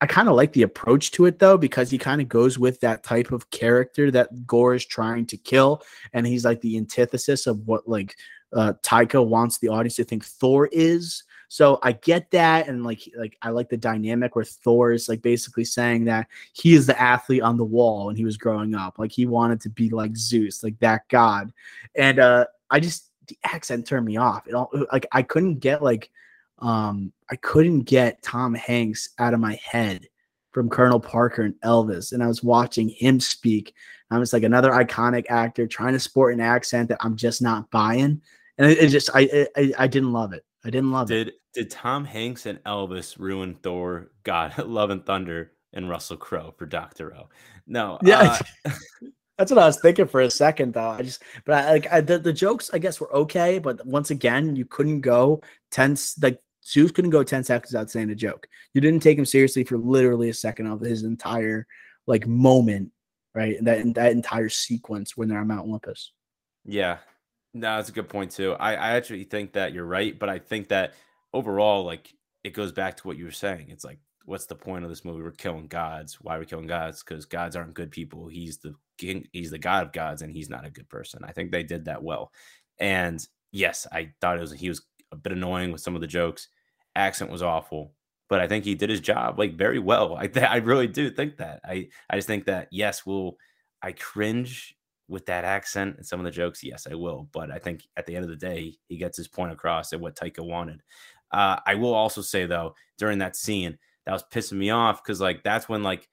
A: I kind of like the approach to it though, because he kind of goes with that type of character that Gorr is trying to kill, and he's like the antithesis of what like uh, Taika wants the audience to think Thor is. So I get that, and like like I like the dynamic where Thor is like basically saying that he is the athlete on the wall when he was growing up, like he wanted to be like Zeus, like that god, and uh I just the accent turned me off. It all like I couldn't get like um, I couldn't get Tom Hanks out of my head from Colonel Parker and Elvis. And I was watching him speak. I was like another iconic actor trying to sport an accent that I'm just not buying. And it, it just, I, I, I didn't love it. I didn't love
B: did,
A: it.
B: Did Tom Hanks and Elvis ruin Thor, God, Love and Thunder, and Russell Crowe for Doctor O? No.
A: Yeah. Uh, That's what I was thinking for a second, though. I just, but I, like I, the, the jokes, I guess, were okay. But once again, you couldn't go tense, like Zeus couldn't go 10 seconds without saying a joke. You didn't take him seriously for literally a second of his entire like moment, right? That that entire sequence when they're on Mount Olympus.
B: Yeah. No, that's a good point too. I, I actually think that you're right, but I think that overall, like it goes back to what you were saying. It's like, what's the point of this movie? We're killing gods. Why are we killing gods? Because gods aren't good people. He's the king, he's the god of gods, and he's not a good person. I think they did that well. And yes, I thought it was he was a bit annoying with some of the jokes. Accent was awful, but I think he did his job like very well. I th- I really do think that. I I just think that yes, will I cringe with that accent and some of the jokes? Yes, I will. But I think at the end of the day, he gets his point across at what Taika wanted. Uh, I will also say though, during that scene, that was pissing me off because like that's when like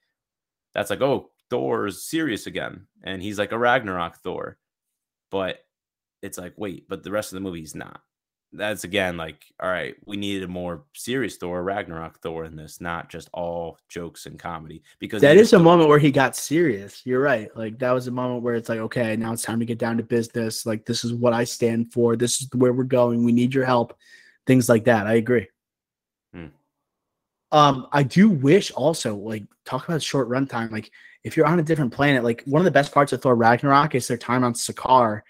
B: that's like oh Thor is serious again, and he's like a Ragnarok Thor, but it's like wait, but the rest of the movie he's not. That's again like, all right, we needed a more serious Thor, Ragnarok Thor in this, not just all jokes and comedy. Because
A: that is a moment where he got serious. You're right. Like that was a moment where it's like, okay, now it's time to get down to business. Like this is what I stand for. This is where we're going. We need your help. Things like that. I agree. Hmm. Um, I do wish also like talk about short runtime. Like if you're on a different planet, like one of the best parts of Thor Ragnarok is their time on Sakaar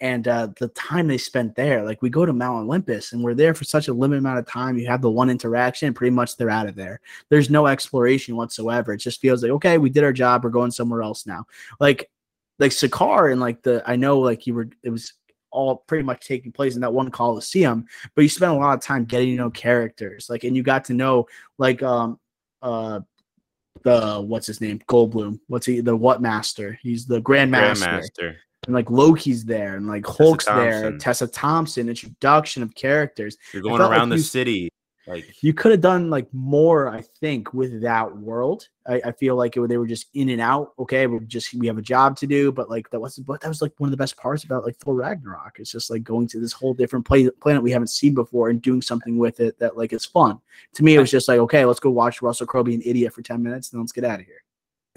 A: and uh, the time they spent there. Like we go to Mount Olympus and we're there for such a limited amount of time. You have the one interaction, pretty much they're out of there. There's no exploration whatsoever. It just feels like okay, we did our job. We're going somewhere else now. Like like Sakaar and like the I know like you were it was all pretty much taking place in that one coliseum but you spent a lot of time getting to know characters like and you got to know like um uh the what's his name Goldblum what's he the what master he's the grandmaster Grandmaster and like Loki's there, and like Hulk's Tessa there, Tessa Thompson, introduction of characters.
B: You're going around like the you, city. Like
A: you could have done like more, I think, with that world. I, I feel like it, they were just in and out. Okay, we just we have a job to do, but like that was but that was like one of the best parts about like Thor Ragnarok. It's just like going to this whole different play, planet we haven't seen before and doing something with it that like is fun. To me, it was just like okay, let's go watch Russell Crowe be an idiot for ten minutes, and then let's get out of here.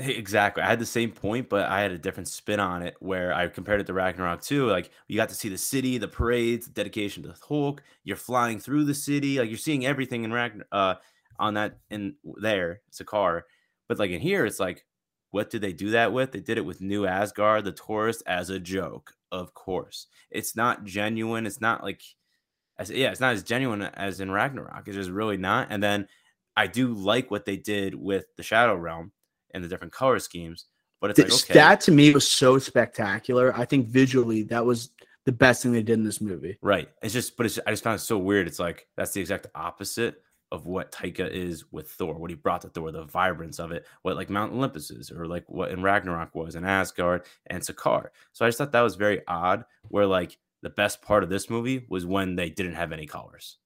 B: Exactly. I had the same point, but I had a different spin on it where I compared it to Ragnarok 2. Like you got to see the city, the parades, the dedication to Hulk. You're flying through the city, like you're seeing everything in Ragnar uh on that in there. It's a car. But like in here, it's like, what did they do that with? They did it with New Asgard, the tourist, as a joke, of course. It's not genuine. It's not like as yeah, it's not as genuine as in Ragnarok. It's just really not. And then I do like what they did with the Shadow Realm and the different color schemes. But it's like, okay.
A: that to me was so spectacular. I think visually that was the best thing they did in this movie.
B: Right. It's just, but it's, I just found it so weird. It's like that's the exact opposite of what Taika is with Thor, what he brought to Thor, the vibrance of it, what like Mount Olympus is, or like what in Ragnarok was, and Asgard and Sakaar. So I just thought that was very odd. Where like the best part of this movie was when they didn't have any colors.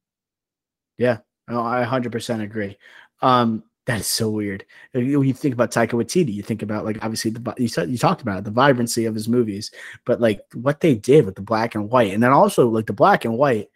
A: Yeah, no, I 100% agree. Um, that is so weird. Uh, when you think about Taika Waititi, you think about like obviously the you said you talked about it, the vibrancy of his movies, but like what they did with the black and white, and then also like the black and white,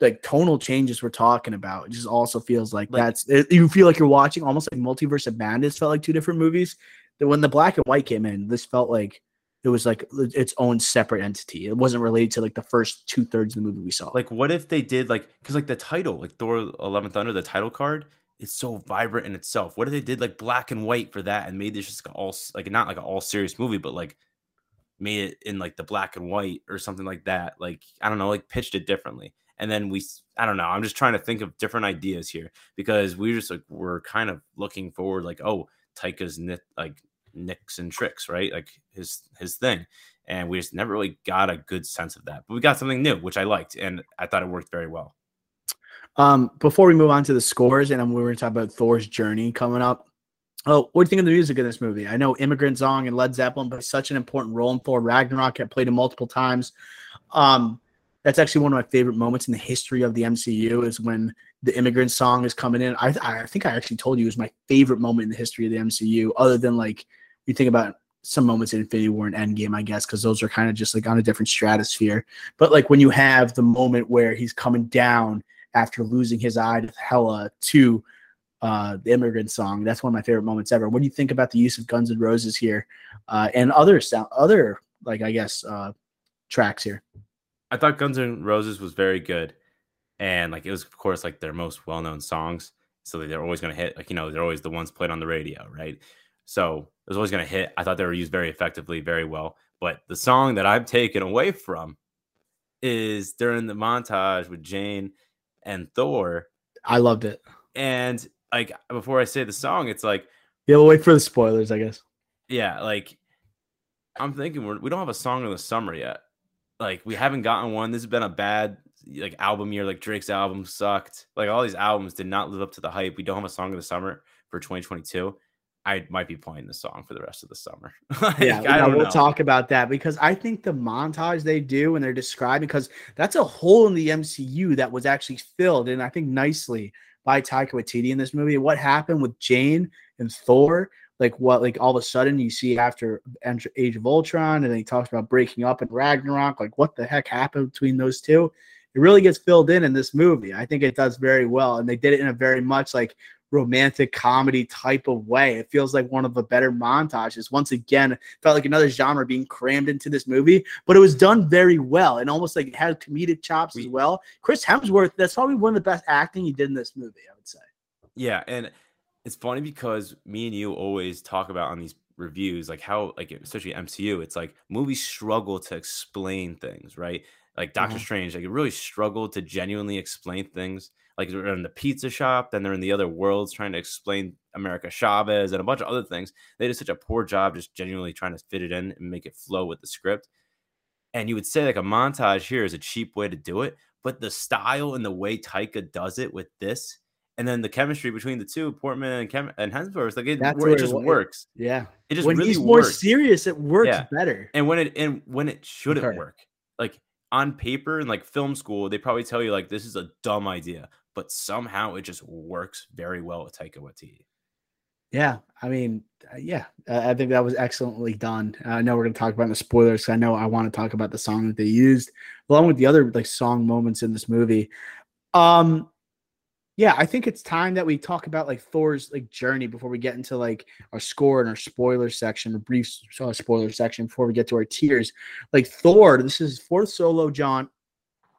A: like tonal changes we're talking about. Just also feels like, like that's it, you feel like you're watching almost like Multiverse of Madness felt like two different movies. That when the black and white came in, this felt like it was like its own separate entity. It wasn't related to like the first two thirds of the movie we saw.
B: Like, what if they did like because like the title, like Thor: and Thunder, the title card it's so vibrant in itself. What if they did like black and white for that and made this just all like not like an all serious movie, but like made it in like the black and white or something like that. Like I don't know, like pitched it differently. And then we, I don't know. I'm just trying to think of different ideas here because we just like we're kind of looking forward, like oh, Taika's nit, like nicks and tricks, right? Like his his thing, and we just never really got a good sense of that. But we got something new, which I liked, and I thought it worked very well.
A: Um, before we move on to the scores, and we're going to talk about Thor's journey coming up. Oh, what do you think of the music in this movie? I know Immigrant Song and Led Zeppelin play such an important role in Thor Ragnarok. I played it multiple times. Um, that's actually one of my favorite moments in the history of the MCU is when the Immigrant Song is coming in. I, I think I actually told you it was my favorite moment in the history of the MCU, other than like you think about some moments in Infinity War and Endgame, I guess, because those are kind of just like on a different stratosphere. But like when you have the moment where he's coming down after losing his eye to Hela to uh, the immigrant song. That's one of my favorite moments ever. What do you think about the use of Guns N' Roses here uh, and other sound, other like I guess uh, tracks here?
B: I thought Guns N' Roses was very good, and like it was of course like their most well known songs, so they're always going to hit. Like you know they're always the ones played on the radio, right? So it was always going to hit. I thought they were used very effectively, very well. But the song that I've taken away from is during the montage with Jane and Thor.
A: I loved it.
B: And like before I say the song, it's like
A: yeah, we'll wait for the spoilers, I guess.
B: Yeah, like I'm thinking we're, we don't have a song of the summer yet. Like we haven't gotten one. This has been a bad like album year. Like Drake's album sucked. Like all these albums did not live up to the hype. We don't have a song of the summer for 2022. I might be playing the song for the rest of the summer.
A: like, yeah, we'll know. talk about that because I think the montage they do when they're describing because that's a hole in the MCU that was actually filled and I think nicely by Taika Waititi in this movie. What happened with Jane and Thor? Like what? Like all of a sudden you see after Age of Ultron, and then he talks about breaking up in Ragnarok. Like what the heck happened between those two? it really gets filled in in this movie. I think it does very well, and they did it in a very much like romantic comedy type of way. It feels like one of the better montages. Once again, felt like another genre being crammed into this movie, but it was done very well and almost like it had comedic chops as well. Chris Hemsworth, that's probably one of the best acting he did in this movie, I would say.
B: Yeah, and it's funny because me and you always talk about on these reviews like how like especially MCU, it's like movies struggle to explain things, right? Like Doctor mm-hmm. Strange, like it really struggled to genuinely explain things like they're in the pizza shop, then they're in the other worlds trying to explain America Chavez and a bunch of other things. They did such a poor job just genuinely trying to fit it in and make it flow with the script. And you would say like a montage here is a cheap way to do it, but the style and the way Taika does it with this, and then the chemistry between the two, Portman and Chem- and Hemsworth, like it, it just it, works.
A: Yeah,
B: it just
A: when
B: really
A: he's more
B: works.
A: serious, it works yeah. better.
B: And when it and when it shouldn't okay. work, like on paper and like film school, they probably tell you like this is a dumb idea, but somehow it just works very well with Taika Waititi.
A: Yeah, I mean, uh, yeah, I think that was excellently done. I know we're going to talk about the spoilers. I know I want to talk about the song that they used, along with the other like song moments in this movie. Um, yeah, I think it's time that we talk about like Thor's like journey before we get into like our score and our spoiler section, a brief uh, spoiler section before we get to our tiers. Like Thor, this is fourth solo John,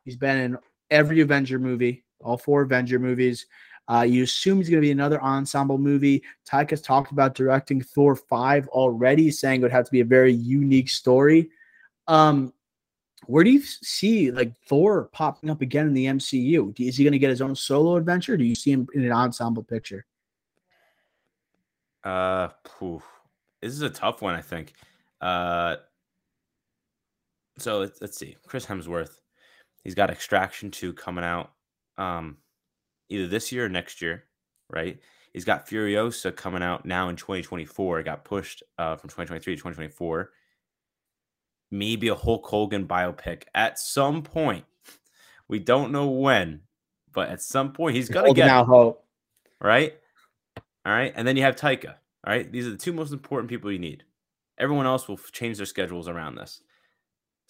A: He's been in every Avenger movie all four Avenger movies. Uh, you assume he's going to be another ensemble movie. Taika's talked about directing Thor 5 already, saying it would have to be a very unique story. Um, where do you see like Thor popping up again in the MCU? Is he going to get his own solo adventure? do you see him in an ensemble picture?
B: Uh, this is a tough one. I think. Uh, so let's, let's see. Chris Hemsworth, he's got Extraction two coming out um, either this year or next year, right? He's got Furiosa coming out now in 2024. It got pushed uh, from 2023 to 2024. Maybe a Hulk Hogan biopic at some point. We don't know when, but at some point he's gonna get
A: out hope.
B: Right? All right. And then you have Taika. All right. These are the two most important people you need. Everyone else will change their schedules around this.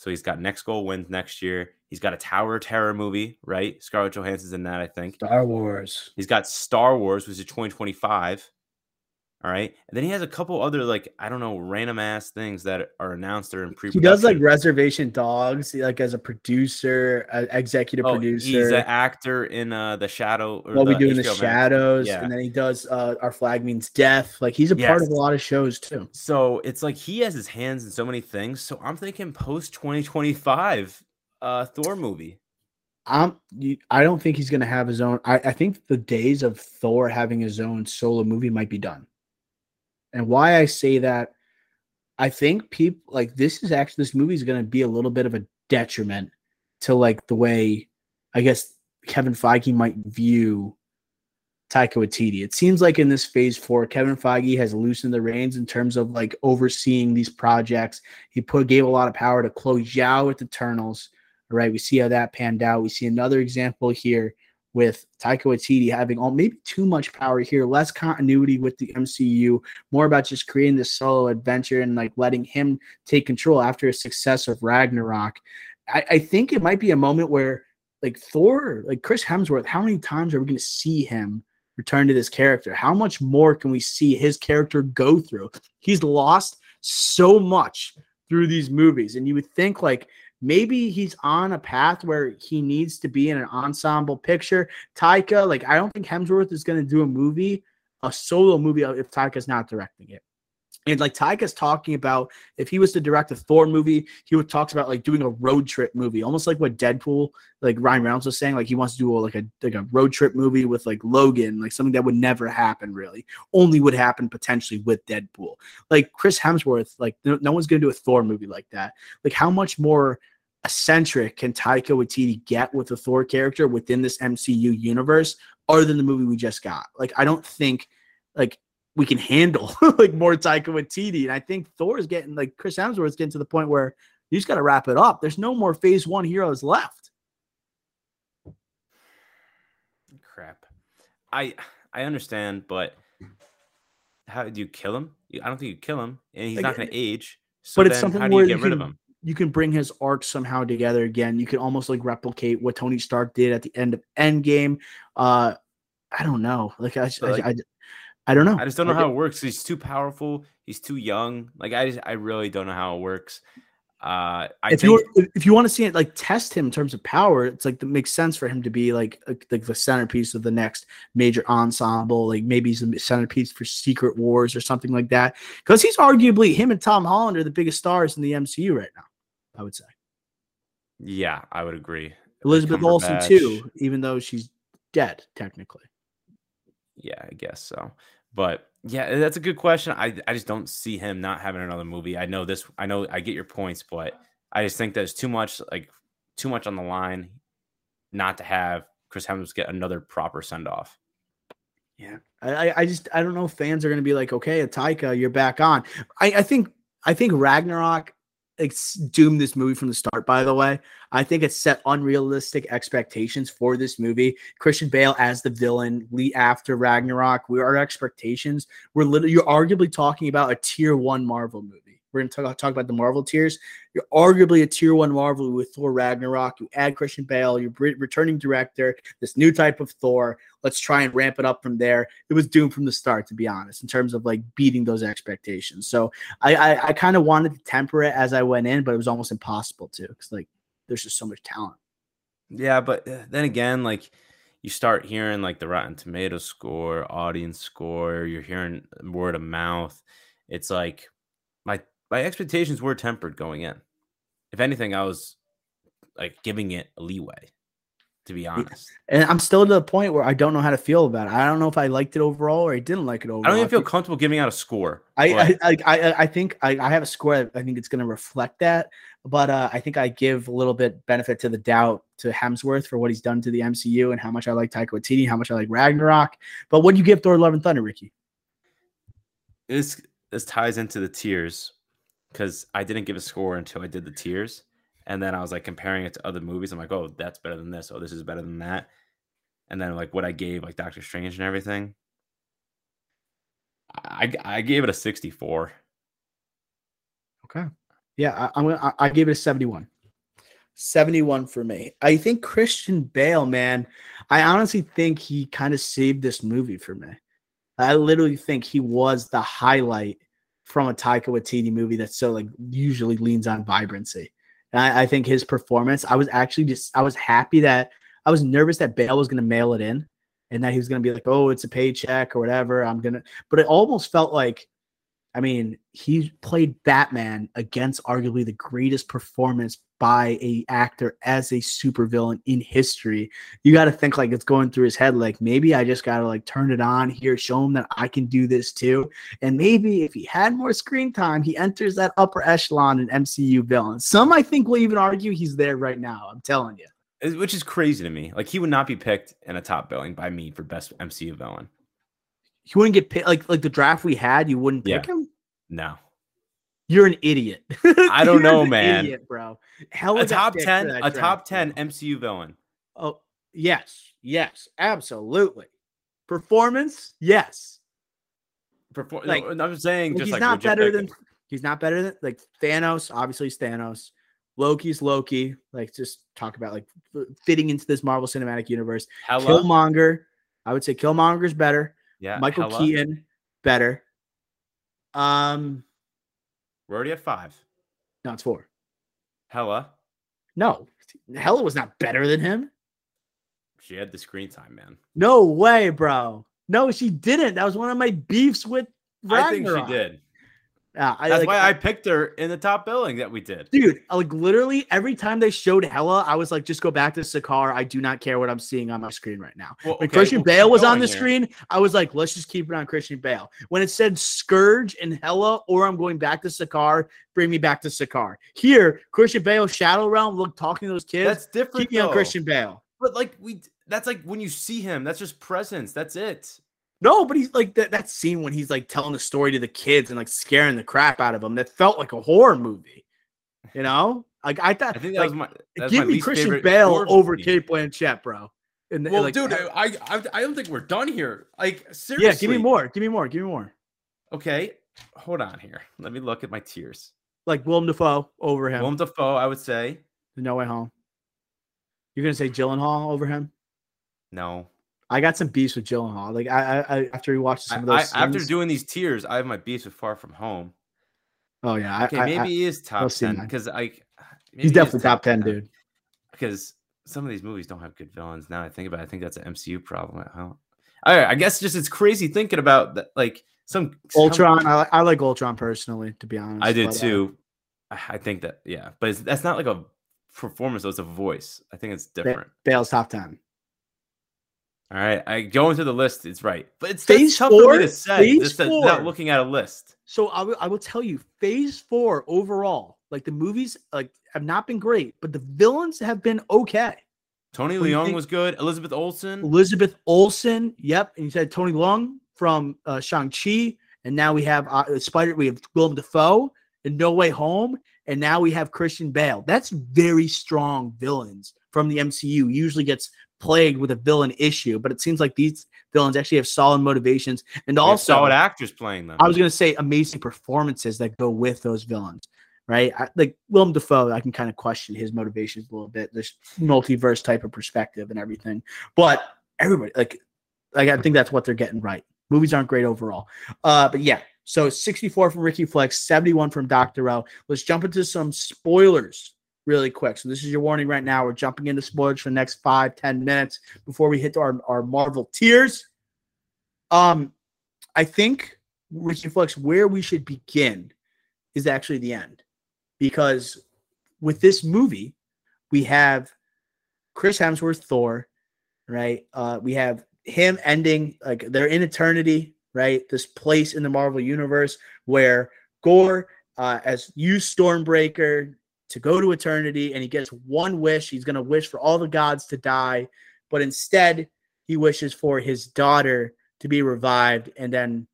B: So he's got next goal wins next year. He's got a Tower Terror movie, right? Scarlett Johansson's in that, I think.
A: Star Wars.
B: He's got Star Wars, which is 2025. All right. And then he has a couple other like I don't know random ass things that are announced or in pre.
A: He does like Reservation Dogs, like as a producer, uh, executive oh, producer.
B: He's an actor in uh the Shadow.
A: what we do in the Shadows, yeah. and then he does uh Our Flag Means Death. Like he's a yes. part of a lot of shows too.
B: So it's like he has his hands in so many things. So I'm thinking post 2025 uh Thor movie.
A: I'm, I don't think he's going to have his own. I, I think the days of Thor having his own solo movie might be done. And why I say that, I think people like this is actually this movie is going to be a little bit of a detriment to like the way I guess Kevin Feige might view Taika Waititi. It seems like in this phase four, Kevin Feige has loosened the reins in terms of like overseeing these projects. He put gave a lot of power to Chloe Zhao with Eternals. All right, we see how that panned out. We see another example here with Taika Waititi having all maybe too much power here, less continuity with the MCU, more about just creating this solo adventure and like letting him take control after a success of Ragnarok. I, I think it might be a moment where like Thor, like Chris Hemsworth, how many times are we going to see him return to this character? How much more can we see his character go through? He's lost so much through these movies, and you would think like maybe he's on a path where he needs to be in an ensemble picture. Taika, like I don't think Hemsworth is going to do a movie, a solo movie uh, if Taika's not directing it. And like Taika's talking about if he was to direct a Thor movie, he would talk about like doing a road trip movie, almost like what Deadpool, like Ryan Reynolds was saying, like he wants to do a, like a like a road trip movie with like Logan, like something that would never happen really, only would happen potentially with Deadpool. Like Chris Hemsworth, like no, no one's gonna do a Thor movie like that. Like how much more eccentric can Taika Waititi get with the Thor character within this MCU universe, other than the movie we just got? Like, I don't think like we can handle like more Taika Waititi, and I think Thor is getting like Chris Hemsworth's getting to the point where you just got to wrap it up. There's no more Phase One heroes left.
B: Crap, I I understand, but how do you kill him? I don't think you kill him, and he's like, not going to uh, age. So but it's something how do you get rid of him?
A: You can bring his arc somehow together again. You can almost like replicate what Tony Stark did at the end of Endgame. Uh, I don't know. Like I, like, I, I, I, don't know.
B: I just don't know how it works. He's too powerful. He's too young. Like I just, I really don't know how it works. Uh, I
A: if think, you if you want to see it like test him in terms of power, it's like it makes sense for him to be like like the centerpiece of the next major ensemble. Like maybe he's the centerpiece for Secret Wars or something like that. Because he's arguably him and Tom Holland are the biggest stars in the MCU right now. I would say.
B: Yeah, I would agree.
A: Elizabeth Olsen too, even though she's dead technically.
B: Yeah, I guess so. But yeah, that's a good question. I I just don't see him not having another movie. I know this. I know I get your points, but I just think there's too much like too much on the line not to have Chris Hemsworth get another proper send off.
A: Yeah, I I just I don't know if fans are going to be like, okay, Taika, you're back on. I I think I think Ragnarok it's doomed this movie from the start, by the way. I think it set unrealistic expectations for this movie. Christian Bale as the villain, Lee after Ragnarok, we our expectations. We're literally you're arguably talking about a tier one Marvel movie. We're going to talk, talk about the Marvel tiers. You're arguably a tier one Marvel with Thor Ragnarok. You add Christian Bale, you're returning director, this new type of Thor. Let's try and ramp it up from there. It was doomed from the start, to be honest, in terms of like beating those expectations. So I I, I kind of wanted to temper it as I went in, but it was almost impossible to because like there's just so much talent.
B: Yeah, but uh, then again, like you start hearing like the Rotten Tomato score, audience score, you're hearing word of mouth. It's like my my expectations were tempered going in. If anything, I was like giving it a leeway, to be honest.
A: And I'm still to the point where I don't know how to feel about it. I don't know if I liked it overall or I didn't like it overall.
B: I don't even feel comfortable giving out a score.
A: I I, I, I think I, I have a score. I think it's going to reflect that. But uh, I think I give a little bit benefit to the doubt to Hemsworth for what he's done to the MCU and how much I like Taika Waititi, how much I like Ragnarok. But what do you give Thor: Love and Thunder, Ricky?
B: This this ties into the tiers because I didn't give a score until I did the tiers. And then I was like comparing it to other movies. I'm like, oh, that's better than this. Oh, this is better than that. And then like what I gave like Doctor Strange and everything. I I gave it a 64.
A: Okay. Yeah, I, am gonna I, I gave it a 71. 71 for me. I think Christian Bale, man, I honestly think he kind of saved this movie for me. I literally think he was the highlight from a Taika Waititi movie that's so like usually leans on vibrancy. And I, I, think his performance, I was actually just I was happy that I was nervous that Bale was gonna mail it in and that he was gonna be like, oh, it's a paycheck or whatever. I'm gonna but it almost felt like I mean, he played Batman against arguably the greatest performance by a actor as a supervillain in history. You got to think like it's going through his head like maybe I just got to like turn it on here, show him that I can do this too. And maybe if he had more screen time, he enters that upper echelon in MCU villains. Some I think will even argue he's there right now. I'm telling you.
B: Which is crazy to me. Like he would not be picked in a top billing by me for best MCU villain.
A: He wouldn't get picked like like the draft we had. You wouldn't pick yeah. him.
B: No,
A: you're an idiot.
B: I don't know, man. Idiot,
A: bro.
B: Hell, a top ten, a draft, top ten bro. MCU villain.
A: Oh yes, yes, absolutely. Performance, yes.
B: Perform. Like, no, I'm saying, just
A: he's
B: like
A: not better than he's not better than like Thanos. Obviously, Thanos. Loki's Loki. Like, just talk about like fitting into this Marvel Cinematic Universe. Hela. Killmonger. I would say Killmonger's better.
B: Yeah.
A: Michael Hela. Keaton better. Um,
B: we're already at five.
A: No, it's four.
B: Hela.
A: No, Hela was not better than him.
B: She had the screen time, man.
A: No way, bro. No, she didn't. That was one of my beefs with Ragnarok.
B: I think she did.
A: Yeah, I,
B: that's
A: like,
B: why I, I picked her in the top billing that we did,
A: dude. Like literally every time they showed Hela, I was like, just go back to Sakaar. I do not care what I'm seeing on my screen right now. Well, when Christian well, Bale was on the here. screen, I was like, let's just keep it on Christian Bale. When it said Scourge and Hela, or I'm going back to Sakaar, bring me back to Sakaar. Here, Christian Bale, Shadow Realm, look talking to those kids.
B: That's different.
A: Keep me on Christian Bale.
B: But like we, that's like when you see him. That's just presence. That's it.
A: No, but he's like that, that scene when he's like telling the story to the kids and like scaring the crap out of them. That felt like a horror movie. You know? Like I thought
B: I think that
A: like,
B: was my
A: give me Christian Bale over Cate Blanchett, bro.
B: And, well, like, dude, I, I I don't think we're done here. Like seriously.
A: Yeah, give me more. Give me more. Give me more.
B: Okay. Hold on here. Let me look at my tiers.
A: like Willem Dafoe over him.
B: Willem Dafoe, I would say.
A: No Way Home. You're gonna say Gyllenhaal over him?
B: No.
A: I got some beefs with Gyllenhaal. Like I, I after we watched some of those.
B: I, after doing these tiers, I have my beefs with Far From Home.
A: Oh yeah.
B: Okay, maybe he is top ten because I.
A: He's definitely top, top 10, 10, dude.
B: Because some of these movies don't have good villains. Now I think about, it, I think that's an MCU problem. I, I guess just it's crazy thinking about that. Like some
A: Ultron. Some, I, like, I like Ultron personally, to be honest.
B: I do but, uh, too. Uh, I think that yeah, but that's not like a performance. Though it's a voice. I think it's different.
A: Bale's top ten.
B: All right, I go into the list. It's right, but it's phase tough four, for me to say just without looking at a list.
A: So I, w- I will tell you, phase four overall, like the movies, like have not been great, but the villains have been okay.
B: Tony Leung was good. Elizabeth Olsen.
A: Elizabeth Olsen. Yep. And you said Tony Leung from uh, Shang Chi, and now we have uh, Spider. We have Willem Dafoe in No Way Home, and now we have Christian Bale. That's very strong villains from the MCU. Usually gets plagued with a villain issue, but it seems like these villains actually have solid motivations and also
B: solid actors playing them.
A: I was going to say amazing performances that go with those villains right? I, like Willem Dafoe, I can kind of question his motivations a little bit. This multiverse type of perspective and everything, but everybody like, like I think that's what they're getting right. Movies aren't great overall, uh, but yeah. So 64 from Ricky Flex, 71 from Dr. O. Let's jump into some spoilers really quick. So this is your warning right now. We're jumping into spoilers for the next five, ten minutes before we hit our, our Marvel tiers. Um, I think Ricky Flex, where we should begin is actually the end because with this movie, we have Chris Hemsworth Thor, right? Uh, we have him ending like they're in eternity, right? This place in the Marvel universe where Gorr, uh, as you Stormbreaker to go to eternity, and he gets one wish. He's going to wish for all the gods to die, but instead he wishes for his daughter to be revived, and then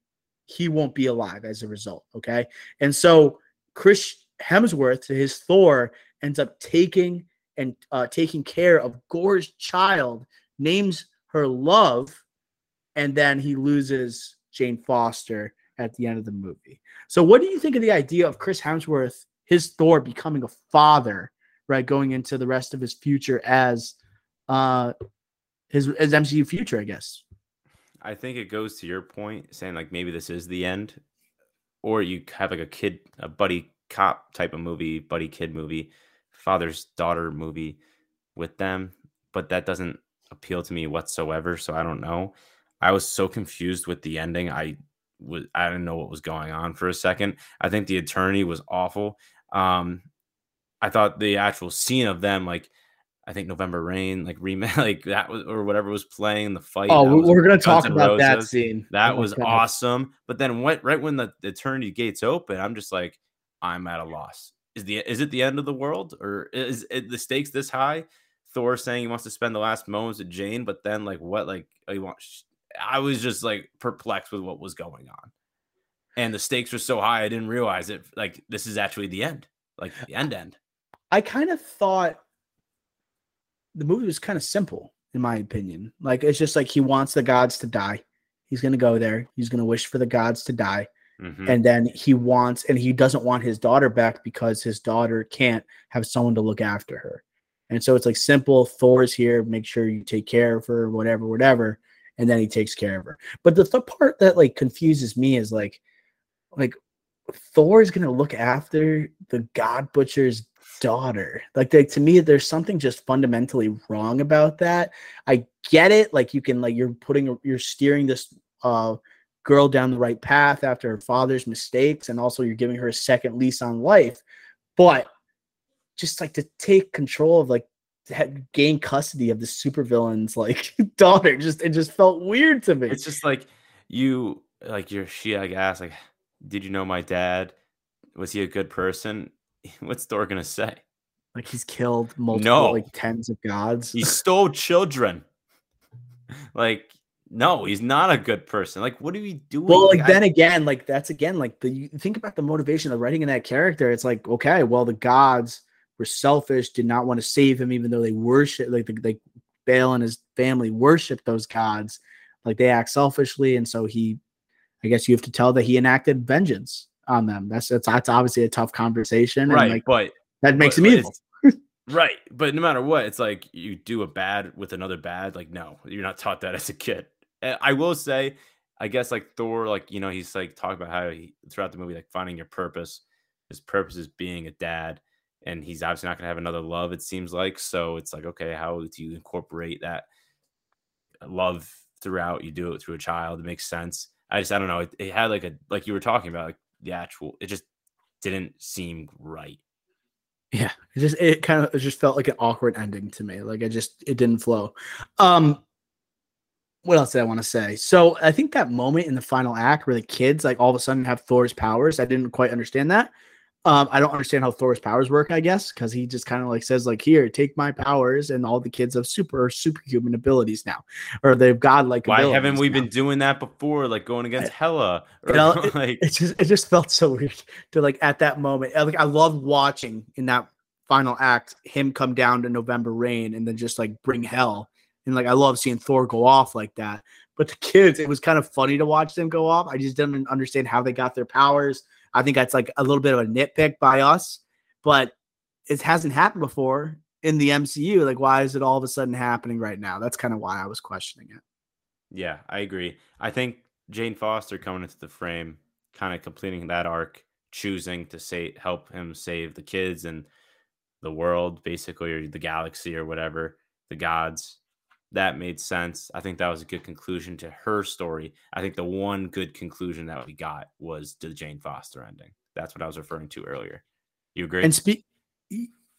A: he won't be alive as a result. Okay, and so Chris Hemsworth, to his Thor, ends up taking and uh, taking care of Gorr's child, names her Love, and then he loses Jane Foster at the end of the movie. So, what do you think of the idea of Chris Hemsworth, his Thor, becoming a father, right, going into the rest of his future as uh, his as MCU future, I guess?
B: I think it goes to your point, saying like maybe this is the end, or you have like a kid, a buddy cop type of movie, buddy kid movie, father's daughter movie with them, but that doesn't appeal to me whatsoever. So I don't know. I was so confused with the ending. I was I didn't know what was going on for a second. I think the eternity was awful. Um, I thought the actual scene of them like I think November Rain, like remake, like that was or whatever was playing the fight.
A: Oh, we're gonna talk about Roses. that scene.
B: That oh was awesome. But then what? Right when the, the eternity gates open, I'm just like, I'm at a loss. Is the is it the end of the world or is it the stakes this high? Thor saying he wants to spend the last moments with Jane, but then like what? Like oh, he wants. I was just like perplexed with what was going on, and the stakes were so high I didn't realize it. Like this is actually the end, like the end end.
A: I kind of thought the movie was kind of simple, in my opinion. Like it's just like he wants the gods to die. He's gonna go there. He's gonna wish for the gods to die. Mm-hmm. And then he wants, and he doesn't want his daughter back because his daughter can't have someone to look after her. And so it's like simple Thor's here, make sure you take care of her, whatever, whatever. And then he takes care of her. But the, the part that like confuses me is like, like Thor is gonna look after the God Butcher's daughter. Like, to me, there's something just fundamentally wrong about that. I get it. Like you can like you're putting you're steering this uh girl down the right path after her father's mistakes and also you're giving her a second lease on life but just like to take control of like gain custody of the supervillain's like daughter just it just felt weird to me
B: it's just like you like you're she like asked like did you know my dad was he a good person what's Thor gonna say
A: like he's killed multiple no. like tens of gods
B: he stole children like no, he's not a good person. Like, what are we doing?
A: Well, like, then again, like that's again, like the you think about the motivation of writing in that character. It's like, okay, well, the gods were selfish, did not want to save him, even though they worship, like, like Bale and his family worship those gods. Like they act selfishly, and so he, I guess you have to tell that he enacted vengeance on them. That's that's, that's obviously a tough conversation,
B: right?
A: Like,
B: but
A: that makes
B: but,
A: them evil.
B: right, but no matter what, it's like you do a bad with another bad. Like, no, you're not taught that as a kid. I will say, I guess like Thor, like you know, he's like talking about how he throughout the movie, like finding your purpose. His purpose is being a dad, and he's obviously not gonna have another love. It seems like so. It's like okay, how do you incorporate that love throughout? You do it through a child. It makes sense. I just I don't know. It, it had like a like you were talking about like the actual. It just didn't seem right.
A: Yeah, it just it kind of it just felt like an awkward ending to me. Like I just it didn't flow. Um what else did I want to say? So I think that moment in the final act where the kids like all of a sudden have Thor's powers, I didn't quite understand that. Um, I don't understand how Thor's powers work, I guess, because he just kind of like says, like, here, take my powers, and all the kids have super superhuman abilities now. Or they've godlike
B: Why haven't we now. been doing that before? Like going against Hela. Or,
A: you know, like it, it just it just felt so weird to like at that moment. Like I loved watching in that final act him come down to November Rain and then just like bring hell. And like I love seeing Thor go off like that. But the kids, it was kind of funny to watch them go off. I just didn't understand how they got their powers I think that's like a little bit of a nitpick by us, but it hasn't happened before in the MCU. Like, why is it all of a sudden happening right now? That's kind of why I was questioning it.
B: Yeah, I agree. I think Jane Foster coming into the frame, kind of completing that arc, choosing to say help him save the kids and the world, basically, or the galaxy or whatever, the gods. That made sense. I think that was a good conclusion to her story. I think the one good conclusion that we got was the Jane Foster ending. That's what I was referring to earlier. You agree?
A: And speak.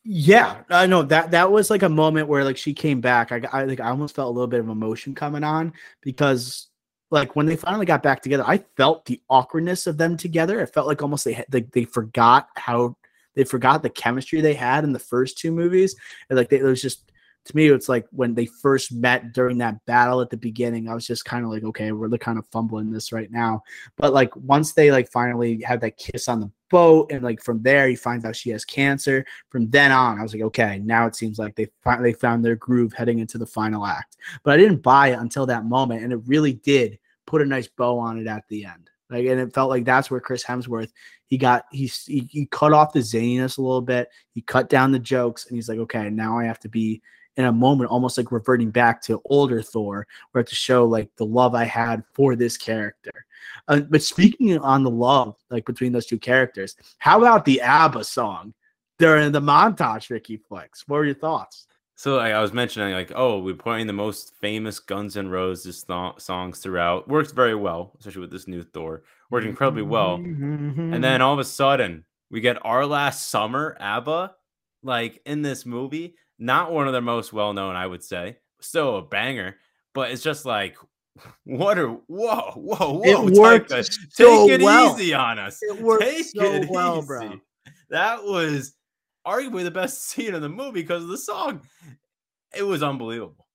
A: Yeah, I know that that was like a moment where like she came back. I, I like I almost felt a little bit of emotion coming on because like when they finally got back together, I felt the awkwardness of them together. It felt like almost they they, they forgot how they forgot the chemistry they had in the first two movies. And like they, it was just to me, it's like when they first met during that battle at the beginning, I was just kind of like, okay, we're kind of fumbling this right now. But like once they like finally had that kiss on the boat, and like from there he finds out she has cancer. From then on, I was like, okay, now it seems like they finally found their groove heading into the final act. But I didn't buy it until that moment, and it really did put a nice bow on it at the end. Like, and it felt like that's where Chris Hemsworth he got he, he he cut off the zaniness a little bit. He cut down the jokes, and he's like, okay, now I have to be in a moment, almost like reverting back to older Thor, where to show like the love I had for this character. Uh, but speaking on the love, like between those two characters, how about the ABBA song during the montage, Ricky Flex? What were your thoughts?
B: So like, I was mentioning, like, oh, we're playing the most famous Guns N' Roses th- songs throughout. Works very well, especially with this new Thor. Worked incredibly well. And then all of a sudden, we get our last summer ABBA, like in this movie. Not one of their most well known, I would say. Still a banger, but it's just like, what are whoa, whoa, whoa.
A: It worked
B: Take
A: so
B: it
A: well.
B: easy on us.
A: It worked
B: Take
A: so
B: it
A: well,
B: easy.
A: bro.
B: That was arguably the best scene in the movie because of the song. It was unbelievable.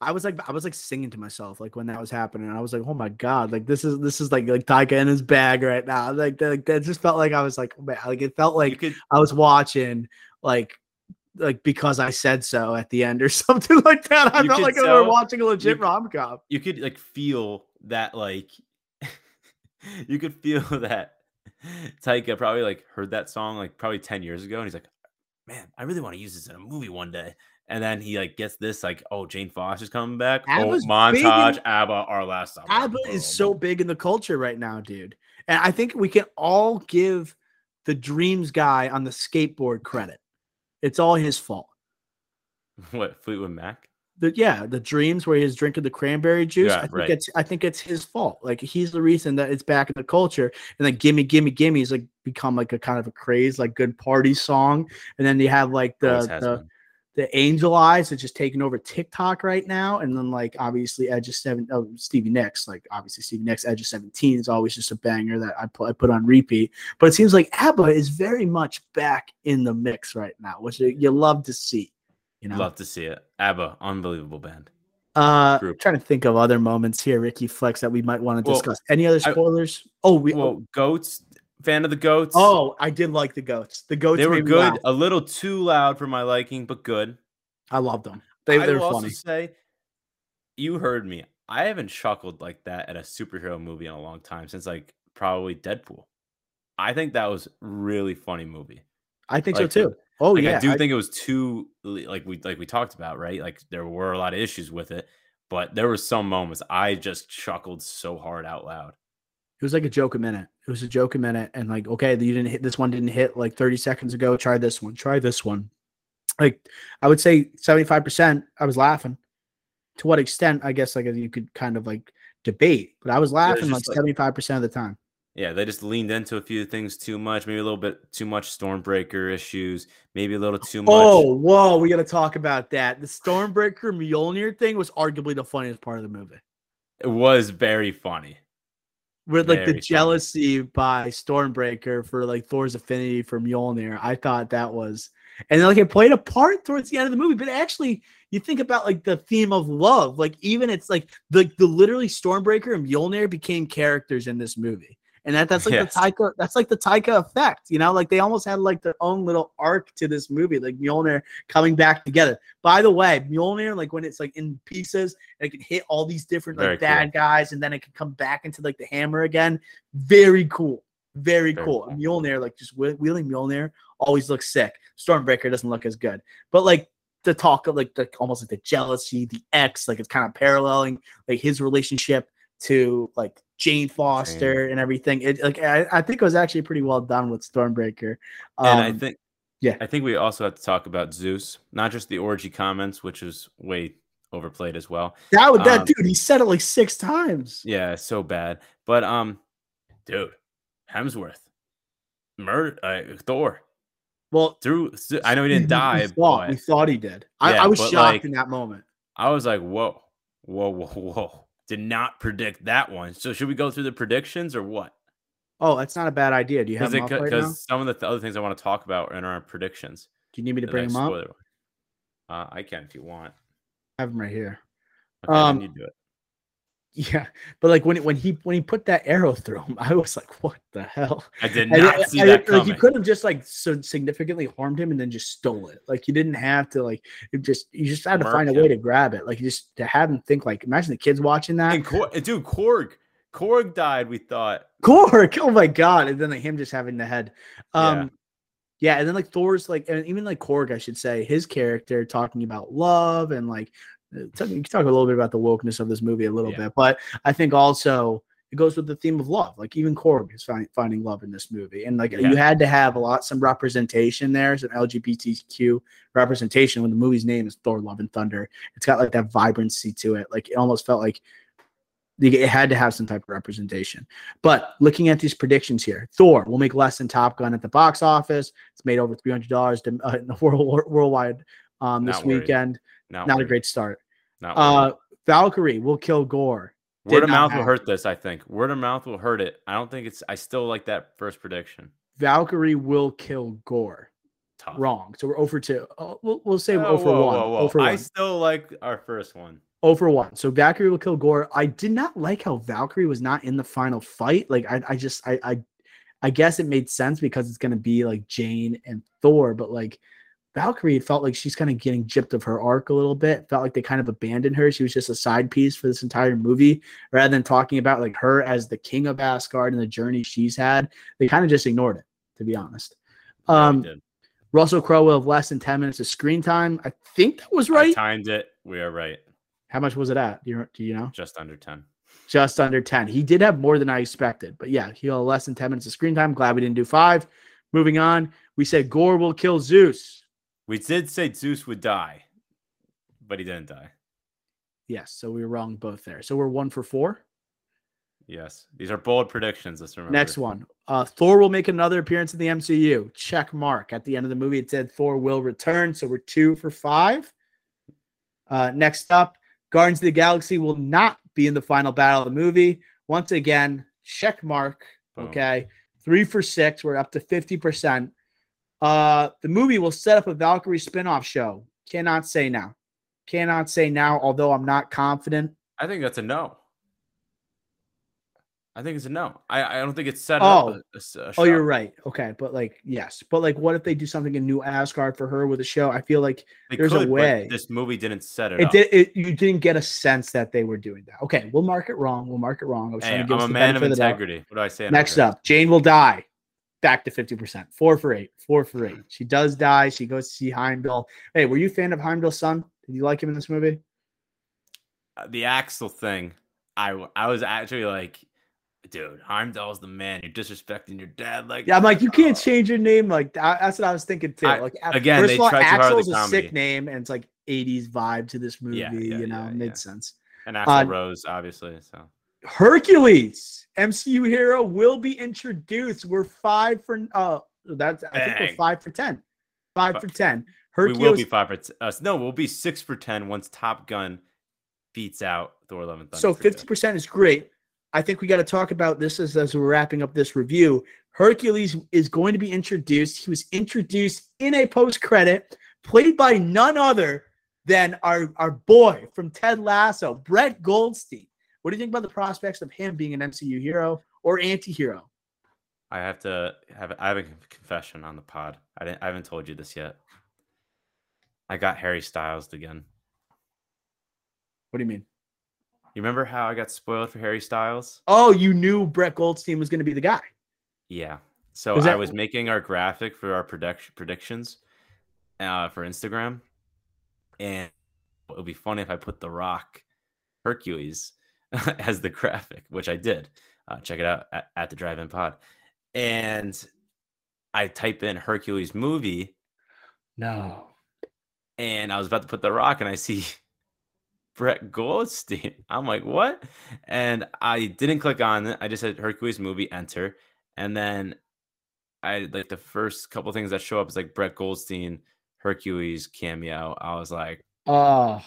A: I was like, I was like singing to myself like when that was happening. I was like, oh my god, like this is this is like like Taika in his bag right now. Like that, that just felt like I was like, man, like it felt like
B: could-
A: I was watching like like because I said so at the end or something like that. I
B: You
A: felt like we were watching a legit rom com.
B: You could like feel that like you could feel that Taika probably like heard that song like probably 10 years ago and he's like, man, I really want to use this in a movie one day. And then he like gets this like, oh, Jane Foster's coming back.
A: ABBA's
B: oh, montage,
A: in-
B: ABBA, our last song.
A: ABBA is so big in the culture right now, dude. And I think we can all give the Dreams guy on the skateboard credit. It's all his fault.
B: what Fleetwood Mac?
A: the yeah the dreams where he's drinking the cranberry juice
B: Yeah,
A: i think
B: right.
A: it's i think it's his fault like he's the reason that it's back in the culture and then gimme gimme gimme's like become like a kind of a craze like good party song and then you have like the the. The angel eyes are just taking over tiktok right now and then like obviously edge of seven oh stevie nicks like obviously stevie nicks edge of 17 is always just a banger that i put, I put on repeat but it seems like abba is very much back in the mix right now which you love to see you know
B: Love to see it. ABBA, unbelievable band.
A: uh,
B: group.
A: trying to think of other moments here, Ricky Flex, that we might want to
B: Well,
A: discuss. Any other
B: I-
A: spoilers? oh, we.
B: Well, goats, fan of the goats.
A: oh, I did like the goats. The goats.
B: they were good. A little too loud for my liking, but good.
A: I loved them. They,
B: I
A: they
B: will
A: were
B: also
A: funny.
B: say, you heard me. I haven't chuckled like that at a superhero movie in a long time since like probably Deadpool. I think that was really funny movie.
A: I think
B: Like,
A: so too. Oh
B: like
A: yeah,
B: I do
A: I-
B: think it was too like we like we talked about, right? Like there were a lot of issues with it, but there were some moments I just chuckled so hard out loud.
A: It was like a joke a minute. It was a joke a minute, and like okay, you didn't hit this one. Didn't hit like thirty seconds ago. Try this one. Try this one. Like I would say seventy five percent. I was laughing. To what extent? I guess like you could kind of like debate, but I was laughing like
B: like-
A: seventy five percent of the time.
B: Yeah, they just leaned into a few things too much, maybe a little bit too much Stormbreaker issues, maybe a little too much.
A: Oh, whoa, we got to talk about that. The Stormbreaker Mjolnir thing was arguably the funniest part of the movie.
B: It was very funny.
A: With like
B: Very
A: the
B: funny.
A: jealousy by Stormbreaker for like Thor's affinity for Mjolnir. I thought that was, and like it played a part towards the end of the movie. But actually, you think about like the theme of love, like even it's like the the literally Stormbreaker and Mjolnir became characters in this movie. And that, that's like
B: Yes.
A: the Taika, that's like the Taika effect, you know, like they almost had like their own little arc to this movie, like Mjolnir coming back together. By the way, Mjolnir, like when it's like in pieces, and it can hit all these different like
B: Very cool.
A: bad guys, and then it can come back into like the hammer again. Very cool, very,
B: Very
A: cool.
B: cool.
A: Mjolnir, like just whe- wheeling Mjolnir, always looks sick. Stormbreaker doesn't look as good, but like the talk of like the almost like the jealousy, the X, like it's kind of paralleling like his relationship to like Jane Foster and everything. It like I, I think it was actually pretty well done with Stormbreaker.
B: and I
A: Um,
B: think
A: yeah.
B: I think we also have to talk about Zeus, not just the orgy comments, which is way overplayed as well.
A: that would that
B: um,
A: dude, he said it like six times.
B: Yeah, so bad. But um, dude, Hemsworth, murder uh, Thor
A: Well,
B: through. I know he didn't
A: we-
B: die,
A: We thought, we
B: but
A: thought he did. I,
B: Yeah,
A: I was shocked
B: like,
A: in that moment.
B: I was like, whoa, whoa, whoa, whoa. Did not predict that one. So should we go through the predictions or what?
A: Oh, that's not a bad idea. Do you have
B: Because
A: them up right
B: some of the th- other things I want to talk about are in our predictions.
A: Do you need me to bring them up?
B: Uh, I can if you want.
A: I have them right here.
B: Okay,
A: Um,
B: you do it.
A: Yeah, but like when when he when he put that arrow through him, I was like, "What the hell?"
B: I did not see that
A: it- like you could have just like so significantly harmed him and then just stole it. Like you didn't have to like it just you just had to find a way to grab it. Like you just to have him think like imagine the kids watching that.
B: And Kor- dude, Korg, Korg died. We thought.
A: Korg, oh my god, and then like him just having the head. Um
B: Yeah.
A: yeah, and then like Thor's like and even like Korg, I should say, his character talking about love and like talk- you can talk a little bit about the wokeness of this movie a little
B: Yeah.
A: bit, but I think also it goes with the theme of love. Like even Korg is find, finding love in this movie, and like
B: Yeah.
A: you had to have a lot some representation there, some LGBTQ representation. When the movie's name is Thor: Love and Thunder, it's got like that vibrancy to it. Like it almost felt like it had to have some type of representation. But looking at these predictions here, Thor will make less than Top Gun at the box office. It's made over three hundred dollars uh, in the world worldwide um, this
B: Not
A: weekend.
B: Not,
A: Not a great start.
B: Not.
A: Uh, Valkyrie will kill Gorr.
B: Word
A: did
B: of mouth will hurt this. I think word of mouth will hurt it. I don't think it's. I still like that first prediction.
A: Valkyrie will kill Gorr.
B: Tough.
A: Wrong. So we're over two. Oh, we'll, we'll say 0 for
B: whoa,
A: 1.
B: whoa, whoa.
A: 0 for 1.
B: I still like our first one.
A: 0 for 1. So Valkyrie will kill Gorr. I did not like how Valkyrie was not in the final fight. Like I, I just I I I guess it made sense because it's gonna be like Jane and Thor, but like Valkyrie it felt like she's kind of getting gypped of her arc a little bit. Felt like they kind of abandoned her. She was just a side piece for this entire movie, rather than talking about like her as the king of Asgard and the journey she's had. They kind of just ignored it, to be honest. Um. Russell Crowe will have less than 10 minutes of screen time. I think that was
B: I
A: right.
B: timed it. We are right.
A: How much was it at? Do you, do you know?
B: Just under ten.
A: Just under 10. He did have more than I expected, but yeah, he'll have less than 10 minutes of screen time. Glad we didn't do five. Moving on, we said Gorr will kill Zeus.
B: We did say Zeus would die, but he didn't die.
A: Yes, so we were wrong both there. So we're one for four.
B: Yes, these are bold predictions. Let's remember.
A: Next one. Uh, Thor will make another appearance in the MCU. Check mark. At the end of the movie, it said Thor will return. So we're two for five. Uh, next up, Guardians of the Galaxy will not be in the final battle of the movie. Once again, check mark.
B: Boom.
A: Okay. Three for six. We're up to 50%. Uh, the movie will set up a Valkyrie spin-off show. Cannot say now. Cannot say now, although I'm not confident.
B: I think that's a no. I think it's a no. I, I don't think it's set
A: Oh.
B: up. A, a a
A: Oh, you're right. Okay, but like yes, but like what if they do something in New Asgard for her with a show? I feel like
B: They
A: There's a
B: could, but
A: way.
B: This movie didn't set it,
A: it
B: up.
A: did. It, you didn't get a sense that they were doing that. Okay, we'll mark it wrong. We'll mark it wrong. I was
B: Hey,
A: trying
B: I'm
A: to give us
B: a man of integrity. What do I say?
A: Next up, Jane will die. Back to 50%. Four for eight. Four for eight. She does die. She goes to see Heimdall. Hey, were you a fan of Heimdall's son? Did you like him in this movie?
B: Uh, the Axl thing, I I was actually like, dude, Heimdall's the man. You're disrespecting your dad. Like,
A: Yeah, I'm like, you can't change your name. Like that- that's what I was thinking too.
B: I-
A: like
B: again,
A: first
B: they
A: of all,
B: tried too hard Axl's
A: a
B: comedy.
A: sick name, and it's like 80s vibe to this movie.
B: Yeah, yeah,
A: you know,
B: yeah,
A: made
B: yeah.
A: sense.
B: and Axl
A: uh,
B: Rose, obviously. So
A: Hercules, MCU hero, will be introduced. We're five for uh that's I think we're five for ten. Five
B: Fi-
A: for ten. Hercules.
B: we will be five for t- us. no, we'll be six for ten once Top Gun beats out Thor: Love and Thunder.
A: so fifty percent is great. I think we got to talk about this as, as we're wrapping up this review. Hercules is going to be introduced. He was introduced in a post credit, played by none other than our our boy from Ted Lasso, Brett Goldstein. What do you think about the prospects of him being an MCU hero or anti-hero?
B: I have to have I have a confession on the pod. I didn't I haven't told you this yet. I got Harry Styles again.
A: What do you mean?
B: You remember how I got spoiled for Harry Styles?
A: Oh, you knew Brett Goldstein was going to be the guy.
B: Yeah. So
A: Was
B: I was making our graphic for our prediction predictions uh, for Instagram, and it would be funny if I put The Rock Hercules as the graphic, which I did. Uh, check it out at, at the Drive-In Pod, and I type in Hercules movie,
A: No.
B: and I was about to put The Rock, and I see Brett Goldstein. I'm like, what? And I didn't click on it. I just said Hercules movie, enter. And then I like the first couple things that show up is like Brett Goldstein, Hercules cameo. I was like,
A: Oh,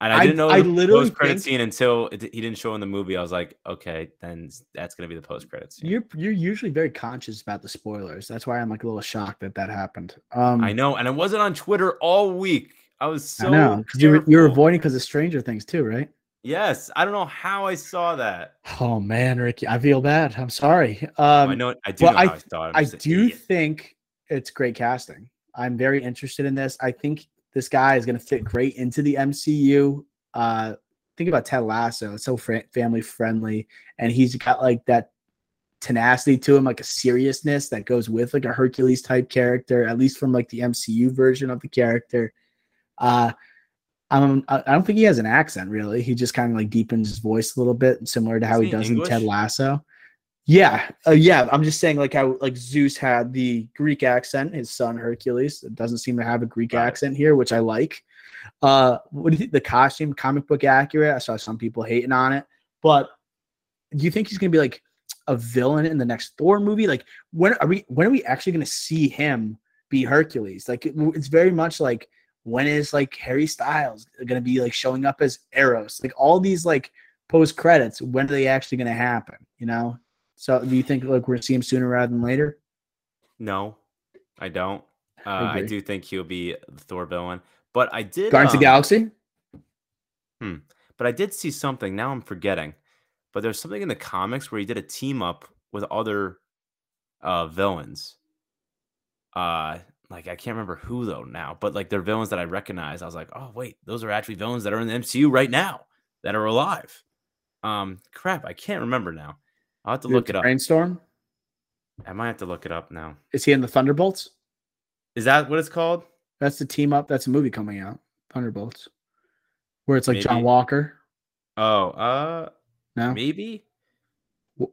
B: and I
A: I-
B: didn't know
A: I
B: the
A: literally
B: post credit scene until it, he didn't show in the movie. I was like, okay, then that's gonna be the post credit scene.
A: you're you're usually very conscious about the spoilers. That's why I'm like a little shocked that that happened. Um,
B: I know, and I wasn't on Twitter all week. I was so
A: I know you were you're avoiding because of Stranger Things too, right?
B: Yes, I don't know how I saw that.
A: Oh man, Ricky, I feel bad. I'm sorry. Um,
B: I know I do
A: well,
B: know
A: I
B: how I saw it. I'm
A: I do
B: idiot.
A: think it's great casting. I'm very interested in this. I think this guy is going to fit great into the MCU. Uh, think about Ted Lasso; it's so fr- family friendly, and he's got like that tenacity to him, like a seriousness that goes with like a Hercules type character, at least from like the MCU version of the character. Uh, um, I I don't think he has an accent really. He just kind of like deepens his voice a little bit, similar to how
B: Isn't
A: he
B: he
A: does in Ted Lasso. Yeah, uh, yeah. I'm just saying, like how like Zeus had the Greek accent, his son Hercules doesn't seem to have a Greek
B: Right.
A: accent here, which I like. Uh, what do you think? The costume, comic book accurate. I saw some people hating on it, but do you think he's gonna be like a villain in the next Thor movie? Like, when are we? When are we actually gonna see him be Hercules? Like, it- it's very much like when is like Harry Styles gonna be like showing up as Eros? Like all these like post credits, when are they actually gonna happen? You know. So do you think like we're gonna see him sooner rather than later?
B: No, I don't. Uh, I
A: agree.
B: do think he'll be the Thor villain, but I did.
A: Guardians of
B: um,
A: the Galaxy. Hmm.
B: But I did see something. Now I'm forgetting. But there's something in the comics where he did a team up with other uh, villains. Uh, like I can't remember who though now, but like they're villains that I recognize. I was like, oh wait, those are actually villains that are in the MCU right now that are alive. Um, crap, I can't remember now. I'll have to look it up.
A: Brainstorm.
B: I might have to look it up now.
A: Is he in the Thunderbolts?
B: Is that what it's called?
A: That's the team up. That's a movie coming out. Thunderbolts, where it's like John Walker.
B: Oh, uh,
A: No.
B: maybe.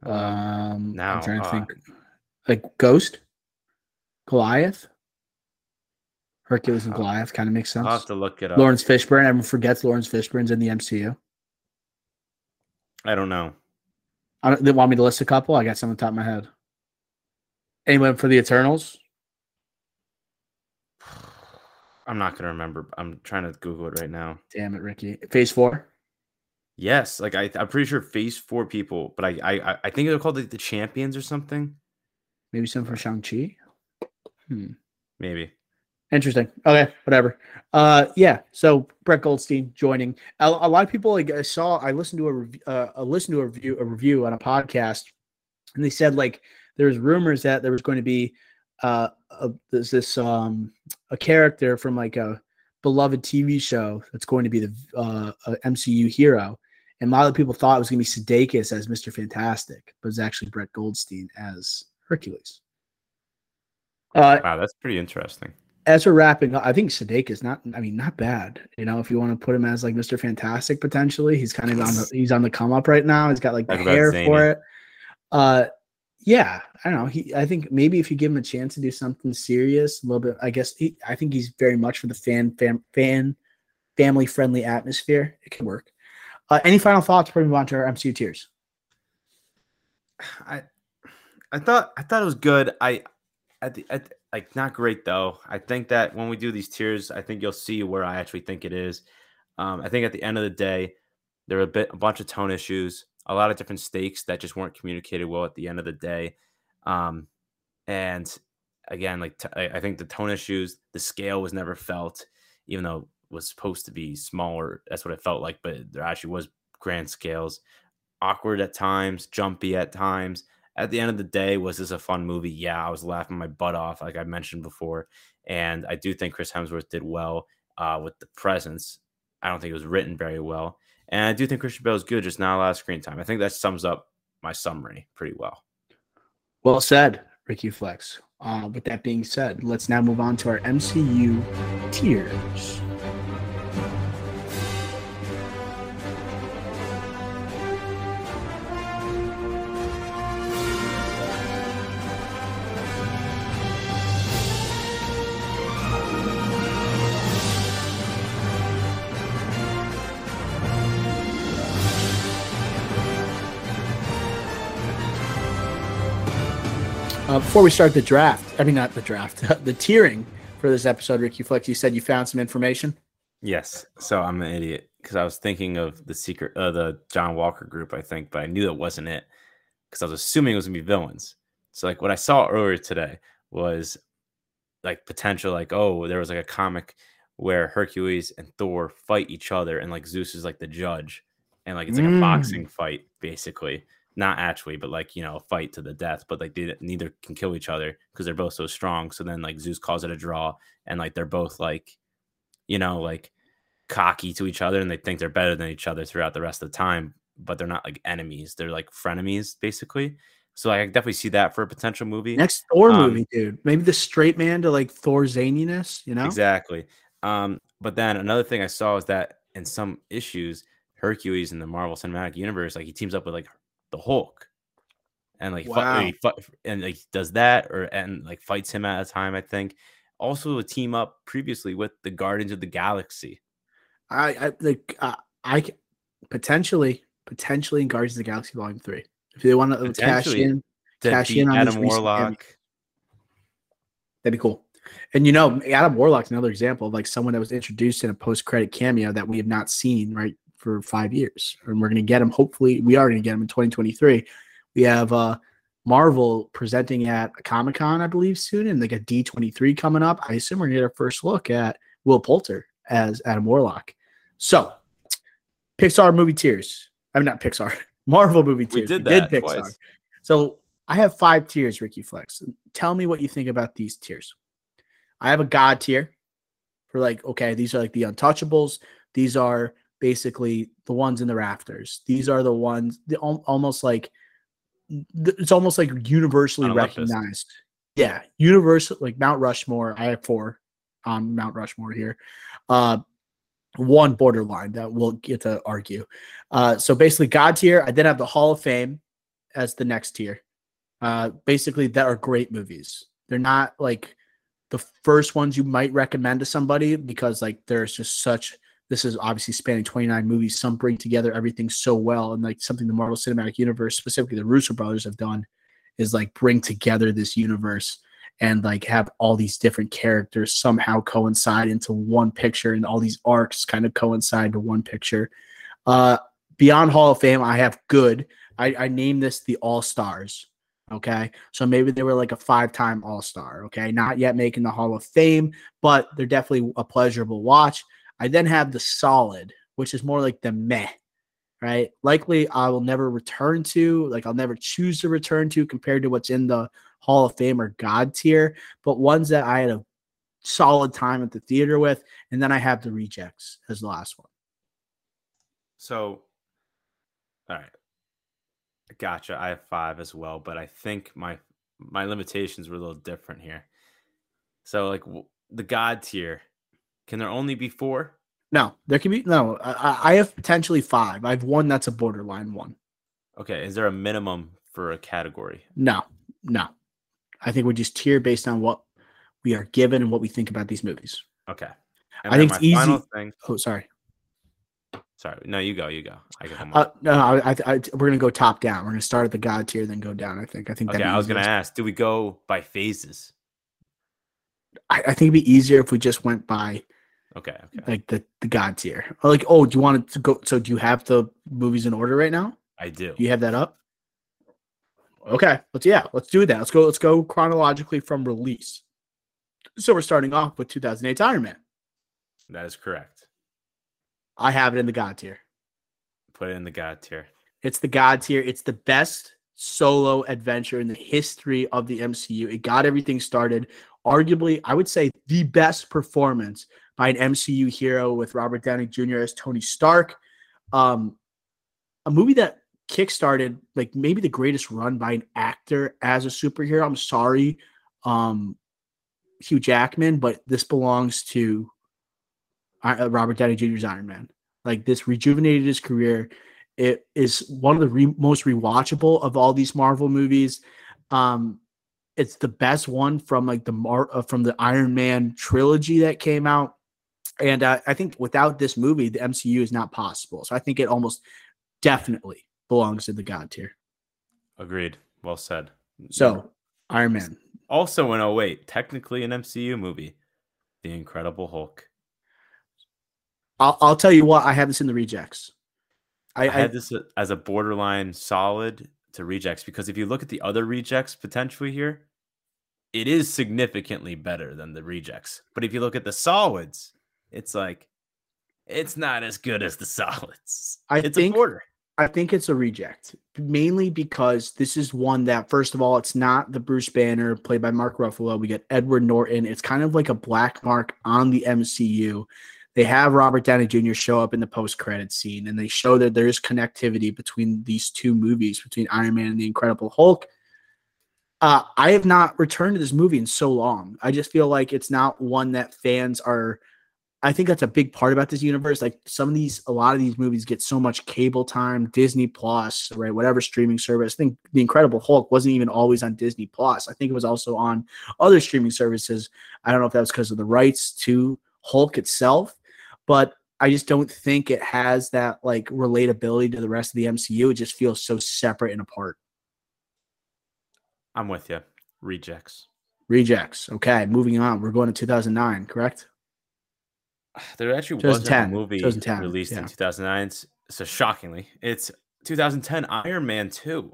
A: Um,
B: Um, now,
A: I'm trying to
B: uh,
A: think. Like Ghost, Goliath, Hercules and
B: Uh,
A: Goliath kind of makes sense.
B: I'll have to look it up.
A: Laurence Fishburne. Everyone forgets Laurence Fishburne's in the MCU.
B: I don't know.
A: I don't, they want me to list a couple. I got some on top of my head. Anyone for the Eternals?
B: I'm not gonna remember. I'm trying to Google it right now.
A: Damn it, Ricky. Phase four.
B: Yes, like I, I'm pretty sure Phase Four people, but I, I, I- I think they're called like the Champions or something.
A: Maybe some for Shang Chi. Hmm.
B: Maybe.
A: Interesting. Okay, whatever. Uh, yeah. So Brett Goldstein joining. A, a lot of people like I saw. I listened to a review. Uh, I listened to a review. A review on a podcast, and they said like there's rumors that there was going to be uh a, there's this um a character from like a beloved TV show that's going to be the uh MCU hero, and a lot of people thought it was going to be Sudeikis as Mister Fantastic, but it's actually Brett Goldstein as Hercules. Uh,
B: wow, that's pretty interesting.
A: As we're wrapping up, I think Sudeikis not. I mean, not bad. You know, if you want to put him as like Mister Fantastic potentially, he's kind of on the he's on the come up right now. He's got like the
B: Talk
A: hair for it. Uh, yeah, I don't know. He, I think maybe if you give him a chance to do something serious, a little bit. I guess he, I think he's very much for the fan, fan, fan, family friendly atmosphere. It can work. Uh, any final thoughts before we move on to our MCU tiers?
B: I I thought I thought it was good. I at the at, like not great though. I think that when we do these tiers, I think you'll see where I actually think it is. Um, I think at the end of the day, there were a bit a bunch of tone issues, a lot of different stakes that just weren't communicated well at the end of the day. Um, and again, like t- I think the tone issues, the scale was never felt, even though it was supposed to be smaller. That's what it felt like, but there actually was grand scales. Awkward at times, jumpy at times. At the end of the day, was this a fun movie? Yeah, I was laughing my butt off, like I mentioned before. And I do think Chris Hemsworth did well uh, with the presence. I don't think it was written very well. And I do think Christian Bale is good, just not a lot of screen time. I think that sums up my summary pretty well.
A: Well said, Ricky Flex. Uh, with that being said, let's now move on to our MCU tiers. Before we start the draft, I mean, not the draft, the tiering for this episode, Ricky Flex, you said you found some information.
B: Yes. So I'm an idiot because I was thinking of the secret, uh, the John Walker group, I think, but I knew that wasn't it because I was assuming it was gonna be villains. So like what I saw earlier today was like potential, like oh, there was like a comic where Hercules and Thor fight each other, and like Zeus is like the judge, and like it's like
A: Mm.
B: a boxing fight basically, not actually, but like you know, fight to the death. But like they neither can kill each other because they're both so strong. So then like Zeus calls it a draw, and like they're both like, you know, like cocky to each other and they think they're better than each other throughout the rest of the time, but they're not like enemies. They're like frenemies, basically. So like, I definitely see that for a potential movie.
A: Next Thor
B: Um,
A: movie, dude. Maybe the straight man to like Thor zaniness, you know?
B: Exactly. Um, but then another thing I saw is that in some issues, Hercules in the Marvel Cinematic Universe, like he teams up with like the Hulk, and like
A: Wow.
B: he fi- and like does that or and like fights him at a time. I think also a team up previously with the Guardians of the Galaxy.
A: I, I like uh, I potentially potentially in Guardians of the Galaxy Volume Three. If they want to cash
B: Potentially.
A: in,
B: to
A: Cash in on
B: Adam Warlock.
A: that'd be cool. And you know, Adam Warlock's another example of like someone that was introduced in a post-credit cameo that we have not seen right for five years, and we're gonna get him. Hopefully, we are gonna get him in 2023. We have uh Marvel presenting at Comic Con, I believe, soon, and like a D23 coming up. I assume we're gonna get our first look at Will Poulter as Adam Warlock. So, Pixar movie tiers. I'm not Pixar. Marvel movie
B: We
A: tiers.
B: did
A: did
B: that
A: Pixar.
B: twice.
A: So I have five tiers, Ricky Flex. Tell me what you think about these tiers. I have a God tier for like, okay, these are like the untouchables. These are basically the ones in the rafters. These are the ones the, almost like it's almost like universally recognized. Yeah, universal like Mount Rushmore. I have four on Mount Rushmore here. Uh, one borderline that we'll get to argue. Uh, so basically, God tier. I then have the Hall of Fame as the next tier. Uh, basically, that are great movies. They're not like the first ones you might recommend to somebody because like there's just such. This is obviously spanning 29 movies. Some bring together everything so well, and like something the Marvel Cinematic Universe, specifically the Russo brothers, have done, is like bring together this universe and like have all these different characters somehow coincide into one picture, and all these arcs kind of coincide to one picture. Uh, beyond Hall of Fame, I have good. I, I named this the All Stars. Okay. So maybe they were like a five time All Star. Okay. Not yet making the Hall of Fame, but they're definitely a pleasurable watch. I then have the solid, which is more like the meh, right? Likely I will never return to, like I'll never choose to return to compared to what's in the Hall of Fame or God tier, but ones that I had a solid time at the theater with. And then I have the rejects as the last one.
B: So, all right, gotcha. I have five as well, but I think my my limitations were a little different here. So like the God tier, can there only be four?
A: No, there can be no. I, I have potentially five. I have one that's a borderline one.
B: Okay, is there a minimum for a category?
A: No, no. I think we just tier based on what we are given and what we think about these movies.
B: Okay.
A: I think it's easy-
B: Thing,
A: Oh, sorry.
B: sorry, no, you go, you go. I get.
A: Uh, no, I, I, I, we're gonna go top down. We're gonna start at the God tier, then go down. I think. I think.
B: okay, I was gonna ask, do we go by phases?
A: I, I think it'd be easier if we just went by
B: Okay, okay.
A: like the the God tier. Like, oh, do you want to go? So, do you have the movies in order right now?
B: I do.
A: Do you have that up? Okay, let's yeah, let's do that. Let's go. Let's go chronologically from release. So we're starting off with 2008 Iron Man.
B: That is correct.
A: I have it in the God tier.
B: Put it in the God tier.
A: It's the God tier. It's the best solo adventure in the history of the MCU. It got everything started. Arguably, I would say the best performance by an MCU hero with Robert Downey Jr. as Tony Stark. Um, a movie that kickstarted like maybe the greatest run by an actor as a superhero. I'm sorry, um, Hugh Jackman, but this belongs to uh, Robert Downey Jr.'s Iron Man. Like this rejuvenated his career. It is one of the re- most rewatchable of all these Marvel movies. Um, it's the best one from like the Mar- uh, from the Iron Man trilogy that came out, and uh, I think without this movie, the MCU is not possible. So I think it almost definitely belongs in the God tier.
B: Agreed. Well said.
A: So Iron Man,
B: also in 08, technically an MCU movie, The Incredible Hulk.
A: I'll, I'll tell you what, I have this in the rejects.
B: I,
A: I, I
B: had this as a borderline solid to rejects because if you look at the other rejects potentially here, it is significantly better than the rejects. But if you look at the solids, it's like it's not as good as the solids.
A: I
B: it's
A: think-
B: a border.
A: I think it's a reject, mainly because this is one that, first of all, it's not the Bruce Banner played by Mark Ruffalo. We get Edward Norton. It's kind of like a black mark on the MCU. They have Robert Downey Jr. show up in the post credit scene, and they show that there is connectivity between these two movies, between Iron Man and the Incredible Hulk. Uh, I have not returned to this movie in so long. I just feel like it's not one that fans are. I think that's a big part about this universe. Like some of these, a lot of these movies get so much cable time, Disney Plus, right? Whatever streaming service. I think The Incredible Hulk wasn't even always on Disney Plus. I think it was also on other streaming services. I don't know if that was because of the rights to Hulk itself, but I just don't think it has that like relatability to the rest of the MCU. It just feels so separate and apart.
B: I'm with you. Rejects.
A: Rejects. Okay, moving on. We're going to 2009, correct?
B: There actually wasn't a movie released
A: yeah.
B: in 2009. So shockingly, it's 2010 Iron Man 2.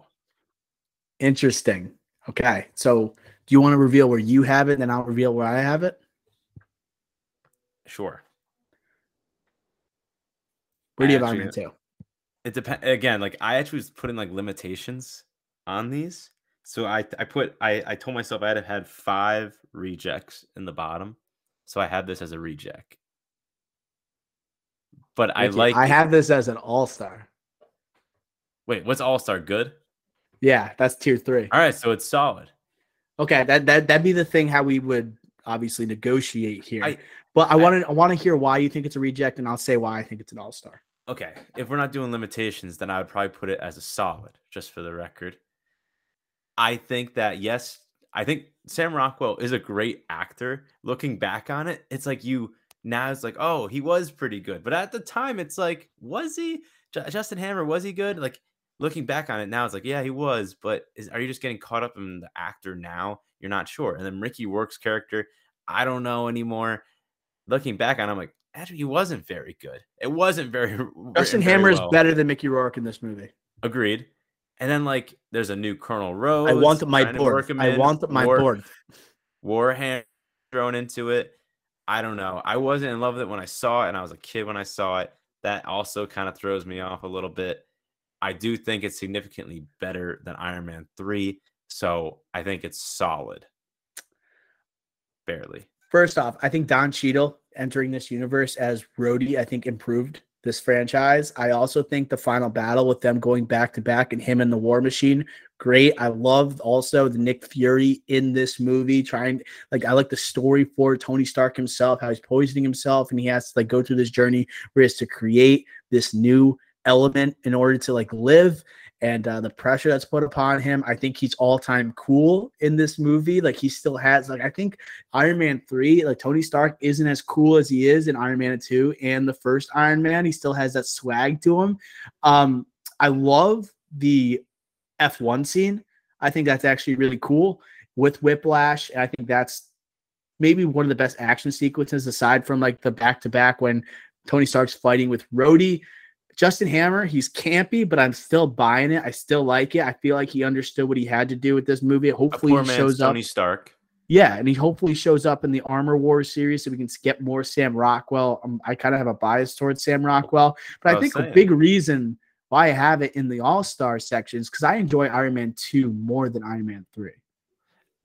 A: Interesting. Okay. So do you want to reveal where you have it, and then I'll reveal where I have it?
B: Sure.
A: Where do you have Iron Man 2?
B: it depends again like i actually was putting like limitations on these so i i put i i told myself i had had five rejects in the bottom so i had this as a reject but i like
A: I have this as an all star.
B: wait what's all-star good
A: Yeah, that's tier three.
B: all right so it's solid
A: Okay, that that that'd be the thing how we would obviously negotiate here.
B: I-
A: but I
B: I-
A: want to I want to hear why you think it's a reject, and I'll say why I think it's an all star.
B: okay if we're not doing limitations then i would probably put it as a solid just for the record i think that yes i think sam rockwell is a great actor looking back on it it's like you now it's like oh he was pretty good but at the time it's like was he Ju- justin hammer was he good like looking back on it now it's like yeah he was but is are you just getting caught up in the actor now you're not sure and then mickey rourke's character i don't know anymore looking back on it, i'm like actually he wasn't very good it wasn't very
A: Justin
B: very
A: Hammer is
B: well.
A: better than Mickey Rourke in this movie.
B: Agreed. And then like there's a new Colonel Rose.
A: I want my board. I want my
B: War-
A: board.
B: Warhammer thrown into it. I don't know. I wasn't in love with it when I saw it, and I was a kid when I saw it. That also kind of throws me off a little bit. I do think it's significantly better than Iron Man 3. So I think it's solid. Barely.
A: First off, I think Don Cheadle entering this universe as Rhodey, I think improved this franchise. I also think the final battle with them going back to back and him and the War Machine great. I loved also the Nick Fury in this movie. Trying like I like the story for Tony Stark himself, how he's poisoning himself, and he has to like go through this journey where he has to create this new element in order to like live and uh, the pressure that's put upon him. I think he's all time cool in this movie. Like he still has like I think Iron Man three, like Tony Stark isn't as cool as he is in Iron Man two and the first Iron Man. He still has that swag to him. Um, I love the F one scene. I think that's actually really cool with Whiplash. And I think that's maybe one of the best action sequences aside from like the back to back when Tony Stark's fighting with Rhodey. Justin Hammer, he's campy, but I'm still buying it. I still like it. I feel like he understood what he had to do with this movie. Hopefully, he shows
B: Tony
A: up.
B: Tony Stark.
A: Yeah, and he hopefully shows up in the Armor Wars series so we can get more Sam Rockwell. Um, I kind of have a bias towards Sam Rockwell, but I, I think saying. a big reason why I have it in the All Star sections because I enjoy Iron Man two more than Iron Man three.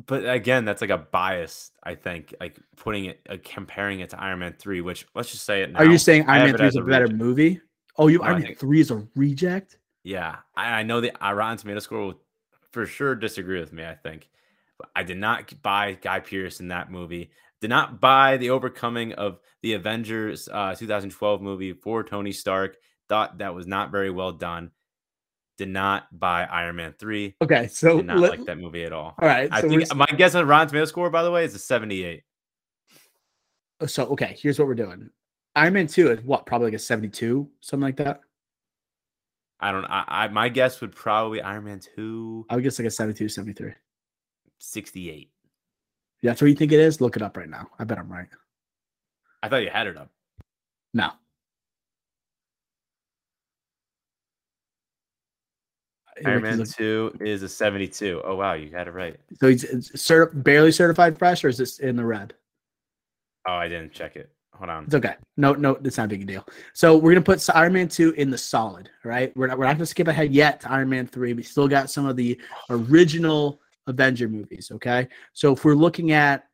B: But again, that's like a bias. I think, like putting it, uh, comparing it to Iron Man three, which let's just say it. Now,
A: Are you saying Iron Man three is a better region. movie? Oh, you no, Iron Man three is a reject.
B: Yeah, I, I know the Rotten Tomato score will for sure disagree with me. I think, but I did not buy Guy Pearce in that movie. Did not buy the overcoming of the Avengers uh, 2012 movie for Tony Stark. Thought that was not very well done. Did not buy Iron Man three.
A: Okay, so
B: did not let, like that movie at all.
A: All right,
B: I so think my guess on Rotten Tomato score, by the way, is a 78.
A: So okay, here's what we're doing. Iron Man 2 is what, probably like a 72, something like that?
B: I don't I, I my guess would probably Iron Man 2.
A: I would guess like a 72, 73.
B: 68.
A: That's what you think it is? Look it up right now. I bet I'm right.
B: I thought you had it up.
A: No.
B: Iron Man 2 is a 72. Oh wow, you got it right.
A: So he's cert- barely certified fresh or is this in the red?
B: Oh, I didn't check it. Hold on.
A: It's okay. No, no, it's not a big deal. So we're gonna put Iron Man two in the solid. Right. We're not. We're not gonna skip ahead yet to Iron Man three. We still got some of the original Avenger movies. Okay. So if we're looking at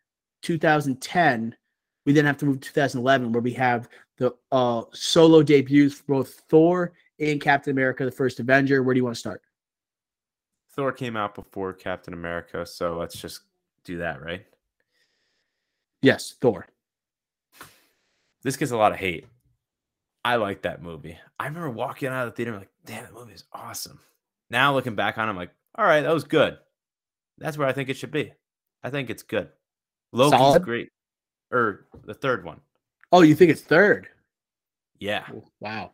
A: 2010, we then have to move to 2011, where we have the uh, solo debuts for both Thor and Captain America: The First Avenger. Where do you want to start?
B: Thor came out before Captain America, so let's just do that, right?
A: Yes, Thor.
B: This gets a lot of hate. I like that movie. I remember walking out of the theater like, damn, that movie is awesome. Now looking back on it, I'm like, all right, that was good. That's where I think it should be. I think it's good. Loki's Solid? great. Or the third one.
A: Oh, you think it's third?
B: Yeah.
A: Oh, wow.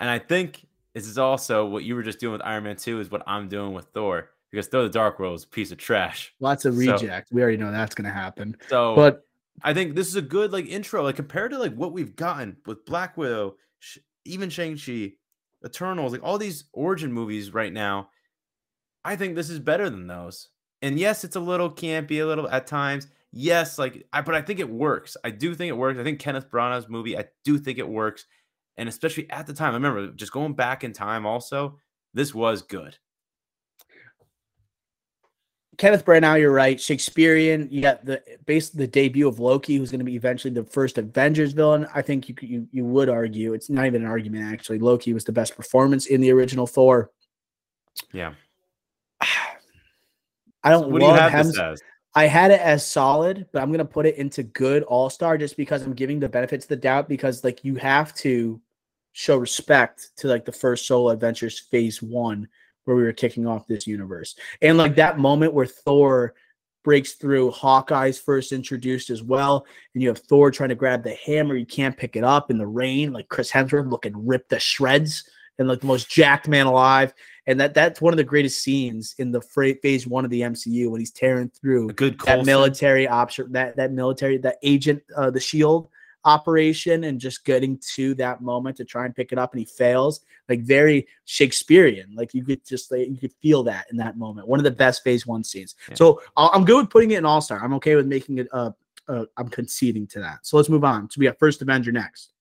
B: And I think this is also what you were just doing with Iron Man 2 is what I'm doing with Thor. Because Thor the Dark World is a piece of trash.
A: Lots of reject. So, we already know that's gonna happen.
B: So
A: but
B: I think this is a good like intro, like compared to like what we've gotten with Black Widow, even Shang Chi, Eternals, like all these origin movies right now. I think this is better than those. And yes, it's a little campy, a little at times. Yes, like I, but I think it works. I do think it works. I think Kenneth Branagh's movie, I do think it works. And especially at the time, I remember just going back in time. Also, this was good.
A: Kenneth Branagh, you're right. Shakespearean. You got the based the debut of Loki, who's going to be eventually the first Avengers villain. I think you you you would argue it's not even an argument actually. Loki was the best performance in the original Thor.
B: Yeah.
A: I don't what love do you have I had it as solid, but I'm gonna put it into good all star just because I'm giving the benefits of the doubt because like you have to show respect to like the first solo adventures phase one where we were kicking off this universe. And like that moment where Thor breaks through, Hawkeye's first introduced as well, and you have Thor trying to grab the hammer, you can't pick it up in the rain, like Chris Hemsworth looking ripped to shreds and like the most jacked man alive. And that that's one of the greatest scenes in the phase one of the MCU when he's tearing through
B: a good
A: that military option, that that military, that agent, uh, the Shield operation and just getting to that moment to try and pick it up and he fails like very shakespearean. Like you could just like you could feel that in that moment. One of the best phase one scenes. Yeah. so i'm good with putting it in all-star. I'm okay with making it uh, uh i'm conceding to that. So let's move on so we got first avenger next.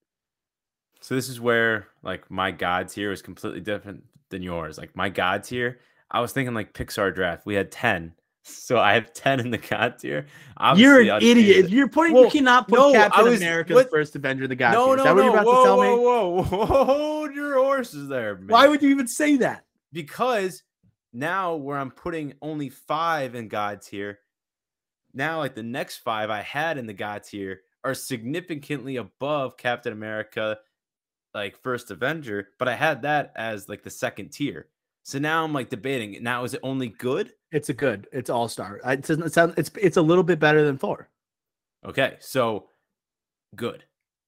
B: So this is where like my gods here is completely different than yours. Like my gods here. I was thinking like pixar draft. We had 10 so I have 10 in the God tier.
A: You're an idiot. You're putting, well, you cannot put no, Captain was, America what? first Avenger the God
B: no,
A: tier. Is
B: no,
A: that
B: what
A: no. you're about
B: whoa,
A: to tell
B: whoa,
A: me?
B: Whoa, whoa, hold your horses there, man.
A: Why would you even say that?
B: Because now where I'm putting only five in God tier, now like the next five I had in the God tier are significantly above Captain America, like first Avenger, but I had that as like the second tier. So now I'm like debating. Now is it only good?
A: It's a good. It's all star. It doesn't sound. It's it's a little bit better than four.
B: Okay, so good.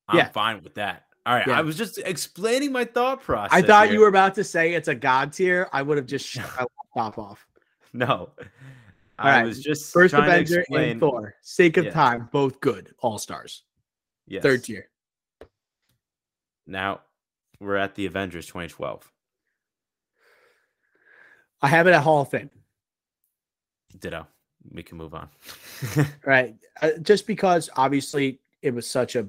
B: I'm
A: Yeah.
B: fine with that. All right,
A: Yeah.
B: I was just explaining my thought process.
A: I thought
B: here.
A: you were about to say it's a god tier. I would have just shut my laptop off.
B: no. I
A: right,
B: was just
A: First Avenger
B: explain.
A: and Thor. Sake of
B: Yeah.
A: time, both good. All stars.
B: Yes.
A: Third tier.
B: Now we're at the Avengers 2012.
A: I have it at Hall of Fame.
B: Ditto. We can move on.
A: Right. Uh, just because obviously it was such a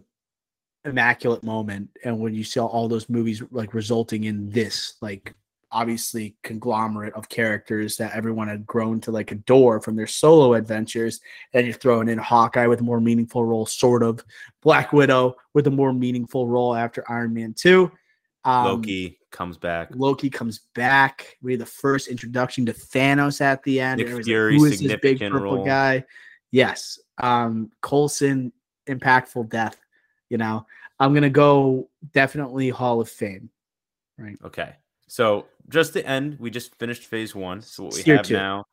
A: immaculate moment, and when you saw all those movies like resulting in this, like obviously conglomerate of characters that everyone had grown to like adore from their solo adventures, and you're throwing in Hawkeye with a more meaningful role, sort of Black Widow with a more meaningful role after Iron Man two. Um,
B: Loki comes back.
A: Loki comes back. We had the first introduction to Thanos at the end.
B: Nick Fury,
A: Who is this big purple
B: role.
A: guy? Yes. Um, Coulson, impactful death. You know, I'm gonna go definitely Hall of Fame. Right.
B: Okay. So just to end, we just finished phase one. So what we
A: Tier
B: have
A: two.
B: now,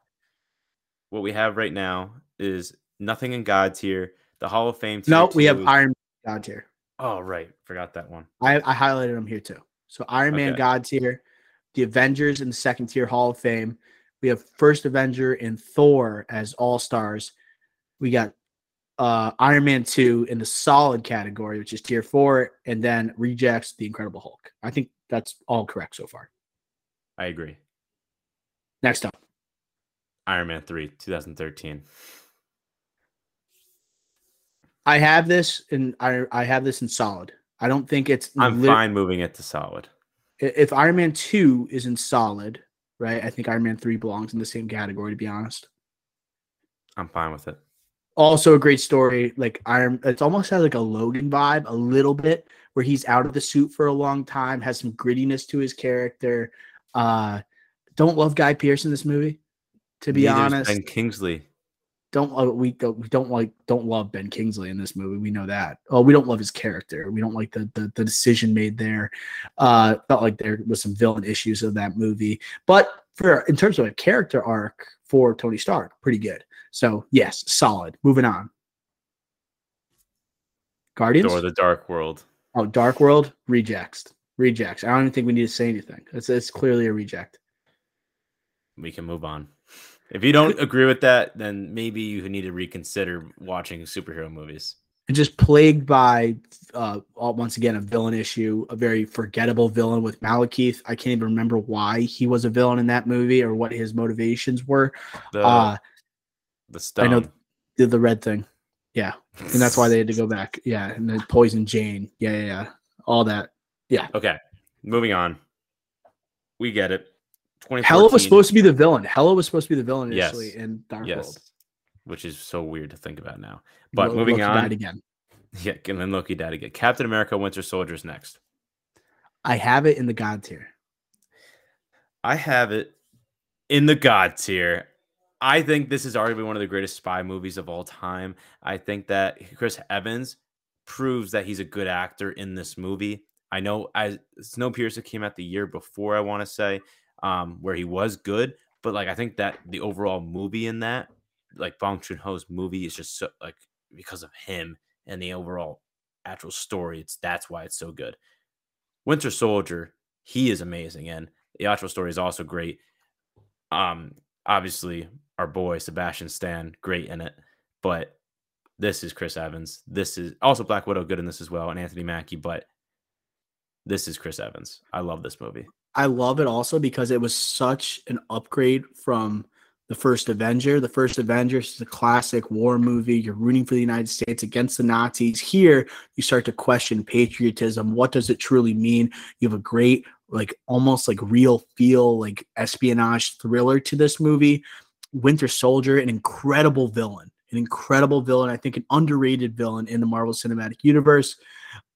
B: what we have right now is nothing in God tier. The Hall of Fame.
A: No, we have Iron Man God tier.
B: Oh right, forgot that one.
A: I, I highlighted them here too. So Iron Man
B: Okay.
A: God tier, the Avengers in the second tier Hall of Fame. We have First Avenger and Thor as all stars. We got uh, Iron Man 2 in the solid category, which is tier four, and then rejects the Incredible Hulk. I think that's all correct so far.
B: I agree.
A: Next up,
B: Iron Man three, 2013.
A: I have this in I, I have this in solid. I don't think it's
B: I'm fine moving it to solid.
A: If Iron Man 2 is in solid, right? I think Iron Man 3 belongs in the same category, to be honest.
B: I'm fine with it.
A: also a great story. Like Iron, it's almost has like a Logan vibe, a little bit, where he's out of the suit for a long time, has some grittiness to his character. Uh, don't love Guy Pearce in this movie, to be
B: Neither
A: honest.
B: And Kingsley.
A: Don't uh, we don't we don't like don't love Ben Kingsley in this movie. We know that. Oh, we don't love his character. We don't like the the, the decision made there. Uh, felt like there was some villain issues of that movie, but for in terms of a character arc for Tony Stark, pretty good. So yes, solid. Moving on. Guardians.
B: Or the Dark World.
A: oh, Dark World rejects. Rejects. I don't even think we need to say anything. It's it's clearly a reject.
B: We can move on. If you don't agree with that, then maybe you need to reconsider watching superhero movies.
A: and just plagued by uh all- once again a villain issue a very forgettable villain with malekith i can't even remember why he was a villain in that movie or what his motivations were
B: The
A: uh
B: the
A: I know- did the red thing yeah and that's why they had to go back yeah and the poison jane yeah yeah, yeah. all that Yeah.
B: Okay, moving on. We get it. 2014,
A: Hela was supposed to be the villain Hela was supposed to be the villain
B: Yes.
A: in dark
B: yes,
A: world
B: which is so weird to think about now. But
A: Lo-
B: moving
A: Loki
B: on,
A: died again
B: yeah, and then Loki died again. Captain America: Winter Soldier's next.
A: i have it in the god tier
B: I have it in the God tier. I think this is arguably one of the greatest spy movies of all time. I think that Chris Evans proves that he's a good actor in this movie. I know as Snowpiercer came out the year before, I want to say, um, where he was good, but like I think that the overall movie in that, like Bong Joon Ho's movie, is just so like because of him and the overall actual story. It's that's why it's so good. Winter Soldier, he is amazing, and the actual story is also great. Um, obviously, our boy Sebastian Stan, great in it, but this is Chris Evans. This is also Black Widow, good in this as well, and Anthony Mackie, but this is Chris Evans. I love this movie.
A: I love it also because it was such an upgrade from the first Avenger. The first Avenger is a classic war movie. You're rooting for the United States against the Nazis. Here, you start to question patriotism. What does it truly mean? You have a great, like almost like real feel, like espionage thriller to this movie. Winter Soldier, an incredible villain. An incredible villain. I think an underrated villain in the Marvel Cinematic Universe.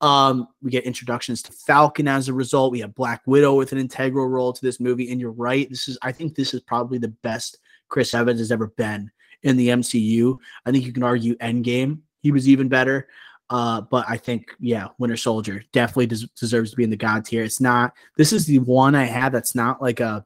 A: Um, we get introductions to Falcon as a result. We have Black Widow with an integral role to this movie. And you're right. This is, I think, this is probably the best Chris Evans has ever been in the MCU. I think you can argue Endgame. He was even better. Uh, but I think, yeah, Winter Soldier definitely des- deserves to be in the God tier. It's not, this is the one I have that's not like a,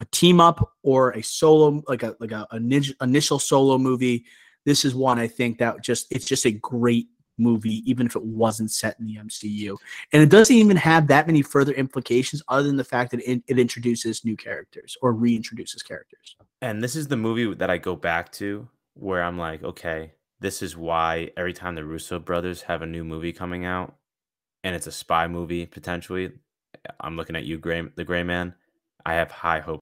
A: a team up or a solo, like a, like a, a initial solo movie. This is one I think that just, it's just a great movie, even if it wasn't set in the MCU. And it doesn't even have that many further implications other than the fact that it, it introduces new characters or reintroduces characters.
B: And this is the movie that I go back to where I'm like, okay, this is why every time the Russo brothers have a new movie coming out and it's a spy movie potentially, I'm looking at you, Gray, the Gray Man. I have high hope,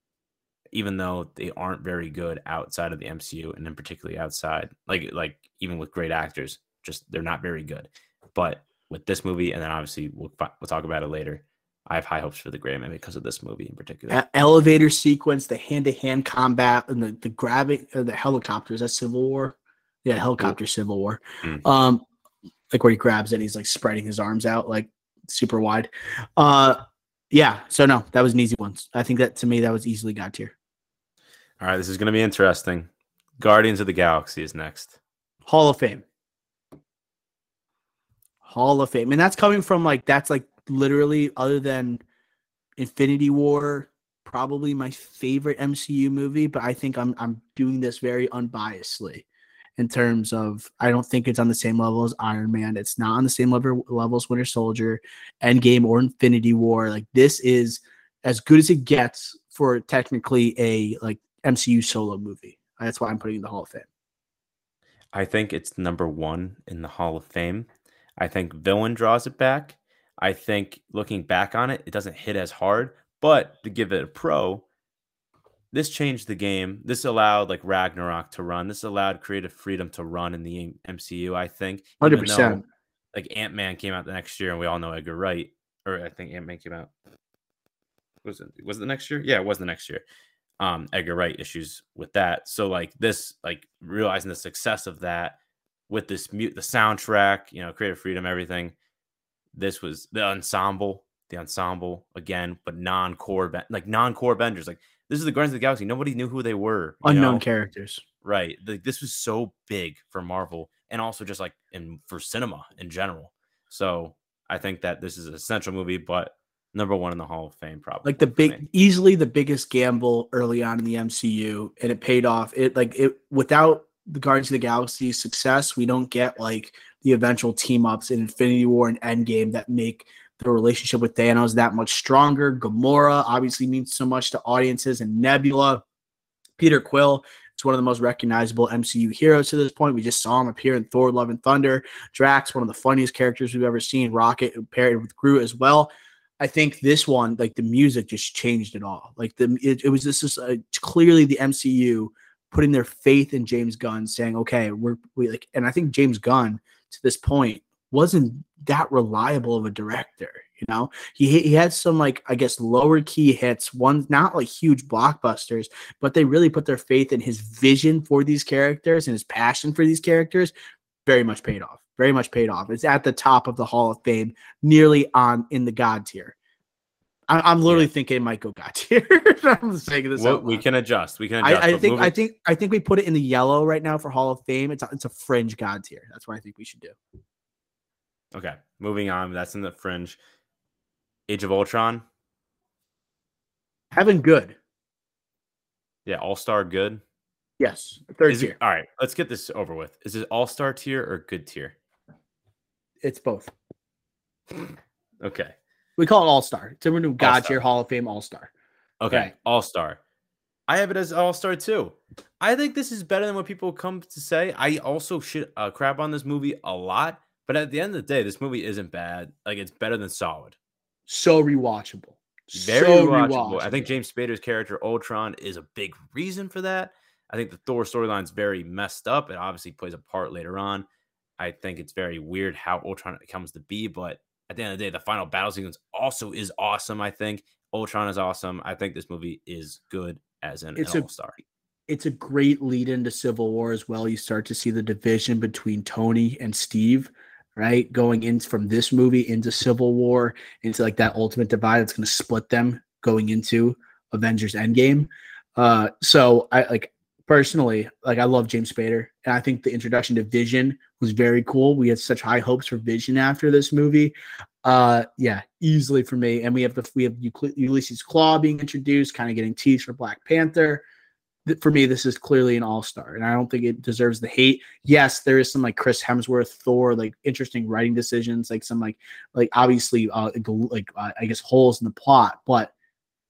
B: even though they aren't very good outside of the MCU, and then particularly outside, like like even with great actors, just they're not very good. But with this movie, and then obviously we'll we'll talk about it later. I have high hopes for the Gray Man because of this movie in particular.
A: elevator sequence, the hand to hand combat, and the the grabbing uh, the helicopters. That Civil War. Yeah, helicopter Civil War. Mm. Um, like where he grabs it, he's like spreading his arms out like super wide. Uh, yeah. So no, that was an easy one. I think that to me that was easily God tier.
B: All right, this is going to be interesting. Guardians of the Galaxy is next.
A: Hall of Fame. Hall of Fame, and that's coming from like that's like literally other than Infinity War, probably my favorite MCU movie. But I think I'm I'm doing this very unbiasedly in terms of I don't think it's on the same level as Iron Man. It's not on the same level level as Winter Soldier, Endgame, or Infinity War. Like this is as good as it gets for technically a like MCU solo movie. That's why I'm putting in the Hall of Fame.
B: I think it's number one in the Hall of Fame. I think Villain draws it back. I think looking back on it, it doesn't hit as hard. But to give it a pro, this changed the game. This allowed like Ragnarok to run. This allowed creative freedom to run in the MCU. I think,
A: hundred percent.
B: Like Ant Man came out the next year, and we all know Edgar Wright, or I think Ant Man came out. Was it was it the next year? Yeah, it was the next year. Um, Edgar Wright issues with that. So like this, like realizing the success of that with this mute, the soundtrack, you know, creative freedom, everything. This was the ensemble, the ensemble again, but non-core, like non-core benders, like this is the Guardians of the Galaxy. Nobody knew who they were.
A: Unknown know? characters.
B: Right. The, this was so big for Marvel and also just like in for cinema in general. So I think that this is an essential movie, but number one in the Hall of Fame, probably.
A: Like the big, easily the biggest gamble early on in the MCU, and it paid off. It like it without the Guardians of the Galaxy success, we don't get like the eventual team ups in Infinity War and Endgame that make the relationship with Thanos that much stronger. Gamora obviously means so much to audiences, and Nebula, Peter Quill. It's one of the most recognizable MCU heroes to this point. We just saw him appear in Thor: Love and Thunder. Drax, one of the funniest characters we've ever seen. Rocket paired with Groot as well. I think this one, like the music, just changed it all. Like the it, it was this is uh, clearly the MCU putting their faith in James Gunn, saying, "Okay, we're we like," and I think James Gunn to this point wasn't that reliable of a director. You know, he he had some like I guess lower key hits, one not like huge blockbusters, but they really put their faith in his vision for these characters and his passion for these characters. Very much paid off. Very much paid off. It's at the top of the Hall of Fame, nearly on in the God tier. I, am literally yeah. thinking it might go God tier. I'm
B: saying this. Well, we can adjust. We can. Adjust,
A: I, I think. I think. I think we put it in the yellow right now for Hall of Fame. It's a, it's a fringe God tier. That's what I think we should do.
B: Okay, moving on. That's in the fringe. Age of Ultron.
A: Having good.
B: Yeah, All Star good.
A: Yes, third
B: Is
A: tier.
B: It, all right, let's get this over with. Is it All Star tier or good tier?
A: It's both.
B: okay.
A: We call it All Star. It's a new God tier Hall of Fame All Star.
B: Okay. All Star. I have it as All Star too. I think this is better than what people come to say. I also shit uh, crap on this movie a lot but at the end of the day, this movie isn't bad. Like it's better than solid.
A: So rewatchable.
B: Very so rewatchable. rewatchable. I think James Spader's character Ultron is a big reason for that. I think the Thor storyline is very messed up. It obviously plays a part later on. I think it's very weird how Ultron comes to be, but at the end of the day, the final battle sequence also is awesome. I think Ultron is awesome. I think this movie is good as an, an all star.
A: it's a great lead into Civil War as well. You start to see the division between Tony and Steve, right? Going in from this movie into Civil War, into like that ultimate divide that's going to split them going into Avengers Endgame. Uh, so I like personally, like I love James Spader, and I think the introduction to Vision was very cool. We had such high hopes for Vision after this movie. Uh, yeah, easily for me. And we have the we have Ulysses Klaue being introduced, kind of getting teased for Black Panther for me, this is clearly an all star, and I don't think it deserves the hate. Yes, there is some like Chris Hemsworth, Thor, like interesting writing decisions, like some like like obviously uh, like uh, I guess holes in the plot, but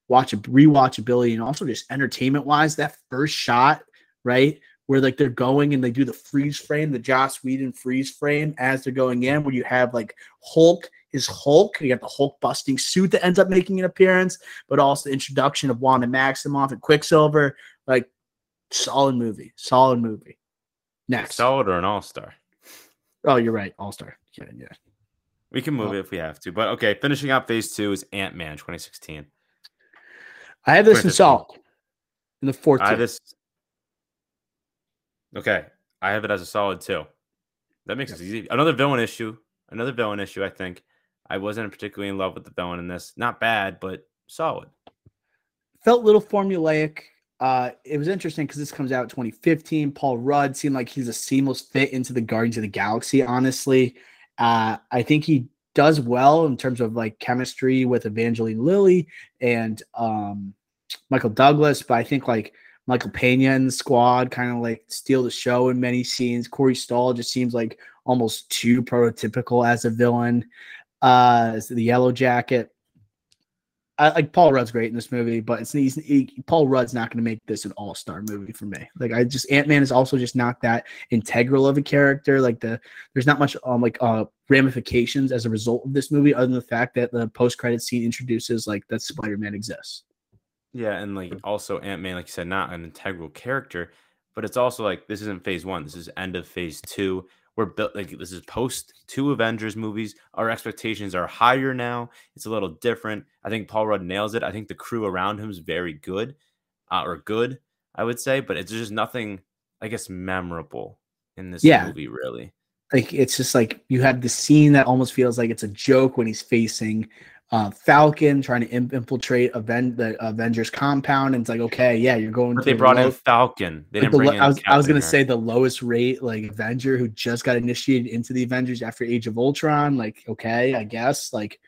A: watch rewatchability and also just entertainment wise, that first shot, right, where like they're going and they do the freeze frame, the Joss Whedon freeze frame as they're going in, where you have like Hulk is Hulk. You got the Hulk busting suit that ends up making an appearance, but also the introduction of Wanda Maximoff and Quicksilver. Like, solid movie. Solid movie. Next.
B: Solid or an all star?
A: Oh, you're right. All star. Yeah, yeah.
B: We can move oh. it if we have to. But okay, finishing up phase two is Ant Man 2016.
A: I have this in solid in the fourth. I have this.
B: Okay. I have it as a solid two. That makes yes. it easy. Another villain issue. Another villain issue, I think. I wasn't particularly in love with the villain in this. Not bad, but solid.
A: Felt a little formulaic. Uh, it was interesting because this comes out 2015. Paul Rudd seemed like he's a seamless fit into the Guardians of the Galaxy. Honestly, uh, I think he does well in terms of like chemistry with Evangeline Lilly and um, Michael Douglas. But I think like Michael Pena and the squad kind of like steal the show in many scenes. Corey Stoll just seems like almost too prototypical as a villain. Uh, the Yellow Jacket. I, like Paul Rudd's great in this movie, but it's he's, he, Paul Rudd's not going to make this an all star movie for me. Like I just Ant Man is also just not that integral of a character. Like the there's not much um like uh ramifications as a result of this movie, other than the fact that the post credit scene introduces like that Spider Man exists.
B: Yeah, and like also Ant Man, like you said, not an integral character, but it's also like this isn't phase one. This is end of phase two we're built like this is post two Avengers movies. Our expectations are higher now. It's a little different. I think Paul Rudd nails it. I think the crew around him is very good, uh, or good, I would say. But it's just nothing, I guess, memorable in this yeah. movie, really.
A: Like it's just like you have the scene that almost feels like it's a joke when he's facing uh, Falcon trying to infiltrate Aven- the Avengers compound, and it's like, okay, yeah, you're going.
B: But they brought the in Falcon. They didn't
A: the,
B: bring in
A: I was, I was gonna say the lowest rate like Avenger who just got initiated into the Avengers after Age of Ultron. Like, okay, I guess like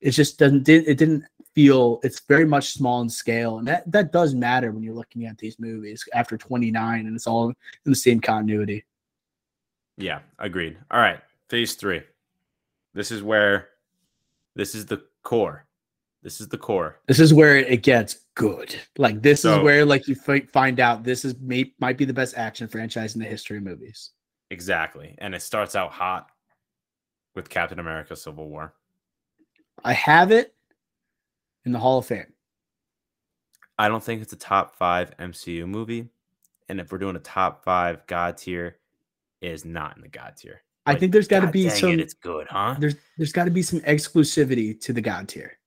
A: it just doesn't did it didn't feel it's very much small in scale, and that that does matter when you're looking at these movies after 29, and it's all in the same continuity.
B: Yeah, agreed. All right, Phase three. This is where this is the core. This is the core.
A: This is where it gets good. Like this so, is where like you f- find out this is may- might be the best action franchise in the history of movies.
B: Exactly, and it starts out hot with Captain America: Civil War.
A: I have it in the Hall of Fame.
B: I don't think it's a top five MCU movie, and if we're doing a top five God tier, is not in the God tier.
A: I think there's got to be some.
B: It, it's good, huh?
A: There's there's got to be some exclusivity to the God tier.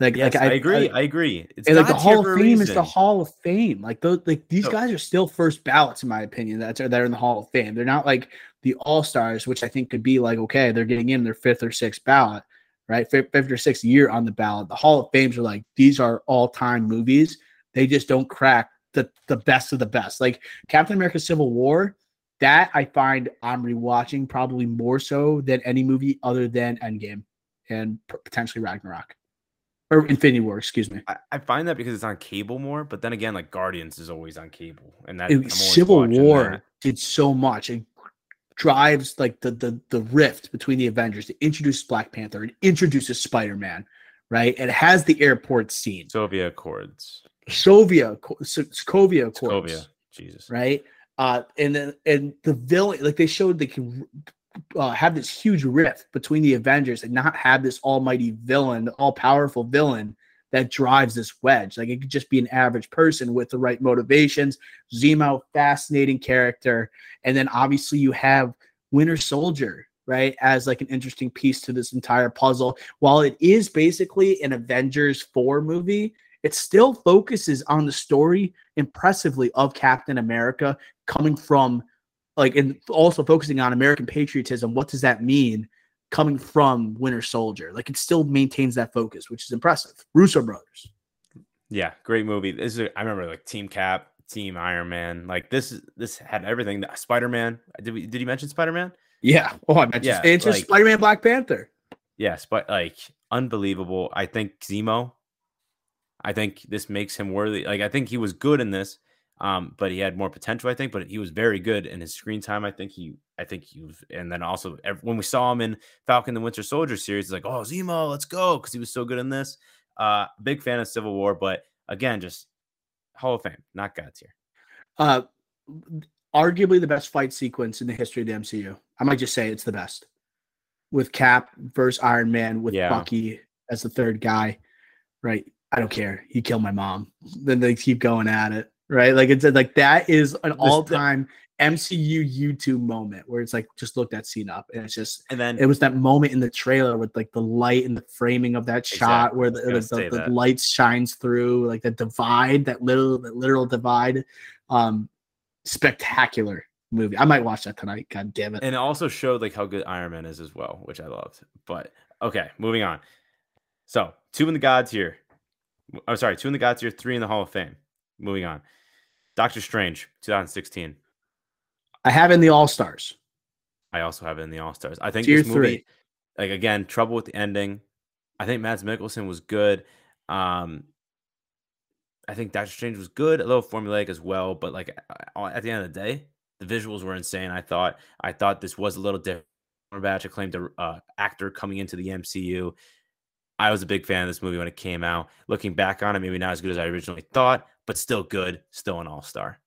B: Like, yes, like I, I agree. I, I agree.
A: It's like the Hall of Fame is the Hall of Fame. Like those, like these so, guys are still first ballots in my opinion. That's that are in the Hall of Fame. They're not like the All Stars, which I think could be like okay, they're getting in their fifth or sixth ballot, right? Fifth, fifth or sixth year on the ballot. The Hall of Fames are like these are all time movies. They just don't crack the the best of the best. Like Captain America: Civil War that I find I'm rewatching probably more so than any movie other than Endgame and potentially Ragnarok or Infinity War. Excuse me.
B: I, I, find that because it's on cable more, but then again, like Guardians is always on cable, and that
A: it, Civil War that. did so much. It drives like the the the rift between the Avengers. It introduces Black Panther. It introduces Spider Man. Right. It has the airport scene.
B: Soviet Accords.
A: Soviet Sokovia Accords.
B: Sokovia. Jesus.
A: Right uh, and then and the villain, like they showed, they can uh, have this huge rift between the Avengers and not have this almighty villain, all powerful villain that drives this wedge. Like it could just be an average person with the right motivations. Zemo, fascinating character, and then obviously you have Winter Soldier, right, as like an interesting piece to this entire puzzle. While it is basically an Avengers four movie, it still focuses on the story impressively of Captain America coming from like and also focusing on American patriotism. What does that mean coming from Winter Soldier? Like it still maintains that focus, which is impressive. Russo brothers.
B: Yeah, great movie. This is I remember like Team Cap, Team Iron Man. Like this this had everything. Spider Man. Did we did you mention Spider Man?
A: Yeah. Oh, I mentioned yeah, it's like, Spider Man, Black Panther.
B: Yes, but like unbelievable. I think Zemo. I think this makes him worthy. Like I think he was good in this, um, but he had more potential. I think, but he was very good in his screen time. I think he, I think he was, and then also when we saw him in Falcon the Winter Soldier series, it's like, oh Zemo, let's go, because he was so good in this. Uh, big fan of Civil War, but again, just Hall of Fame, not God tier.
A: Uh, arguably the best fight sequence in the history of the MCU. I might just say it's the best with Cap versus Iron Man with yeah. Bucky as the third guy, right? I don't care. He killed my mom. Then they keep going at it, right? Like it's like that is an all-time MCU YouTube moment where it's like just look that scene up, and it's just and then it was that moment in the trailer with like the light and the framing of that exactly. shot where the, the, the, the lights shines through, like the divide, that little that literal divide. Um, spectacular movie. I might watch that tonight. God damn it.
B: And it also showed like how good Iron Man is as well, which I loved. But okay, moving on. So two in the gods here. I'm sorry, two in the gods here, three in the Hall of Fame. Moving on. Doctor Strange, 2016.
A: I have in the All Stars.
B: I also have it in the All Stars. I think Tier this movie, three. like again, trouble with the ending. I think Mads Mikkelsen was good. Um, I think Doctor Strange was good, a little formulaic as well, but like at the end of the day, the visuals were insane. I thought I thought this was a little different. Cumberbatch acclaimed uh, actor coming into the MCU. I was a big fan of this movie when it came out. Looking back on it, maybe not as good as I originally thought, but still good, still an all star.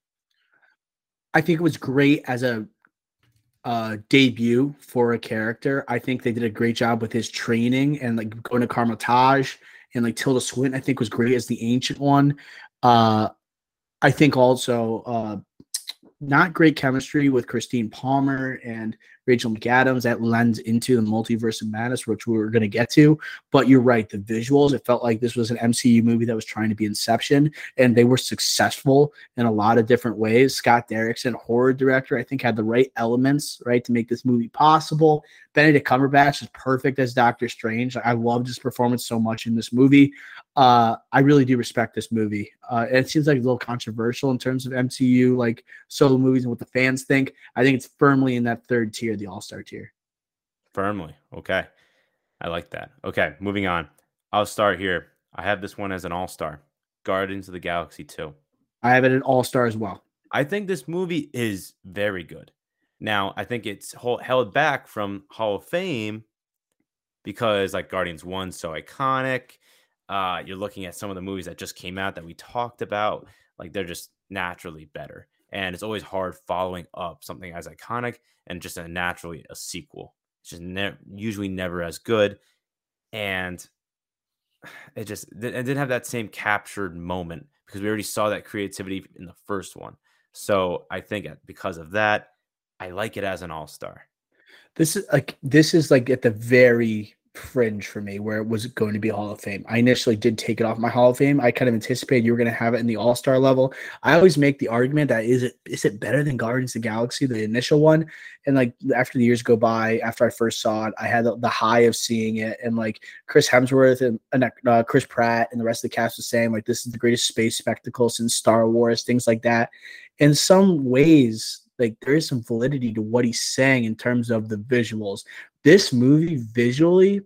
A: I think it was great as a uh, debut for a character. I think they did a great job with his training and like going to Kamar-Taj and like Tilda Swinton. I think was great as the ancient one. Uh, I think also uh, not great chemistry with Christine Palmer and Rachel McAdams that lends into the multiverse of madness, which we are going to get to. But you're right, the visuals, it felt like this was an MCU movie that was trying to be Inception, and they were successful in a lot of different ways. Scott Derrickson, horror director, I think had the right elements, right, to make this movie possible. Benedict Cumberbatch is perfect as Doctor Strange. I loved his performance so much in this movie. Uh, I really do respect this movie. Uh, it seems like a little controversial in terms of MCU, like solo movies and what the fans think. I think it's firmly in that third tier the All Star tier.
B: Firmly. Okay. I like that. Okay. Moving on. I'll start here. I have this one as an All Star Guardians of the Galaxy 2.
A: I have it an All Star as well.
B: I think this movie is very good. Now, I think it's held back from Hall of Fame because, like, Guardians 1 so iconic. Uh, you're looking at some of the movies that just came out that we talked about. Like, they're just naturally better and it's always hard following up something as iconic and just a naturally a sequel. It's just ne- usually never as good, and it just it didn't have that same captured moment because we already saw that creativity in the first one. So I think because of that, I like it as an all star.
A: This is like this is like at the very fringe for me where it was going to be Hall of Fame. I initially did take it off my Hall of Fame. I kind of anticipated you were going to have it in the All Star level. I always make the argument that is it is it better than Guardians of the Galaxy, the initial one? And like after the years go by, after I first saw it, I had the, the high of seeing it, and like Chris Hemsworth and uh, Chris Pratt and the rest of the cast was saying like this is the greatest space spectacle since Star Wars, things like that. In some ways, like there is some validity to what he's saying in terms of the visuals. This movie visually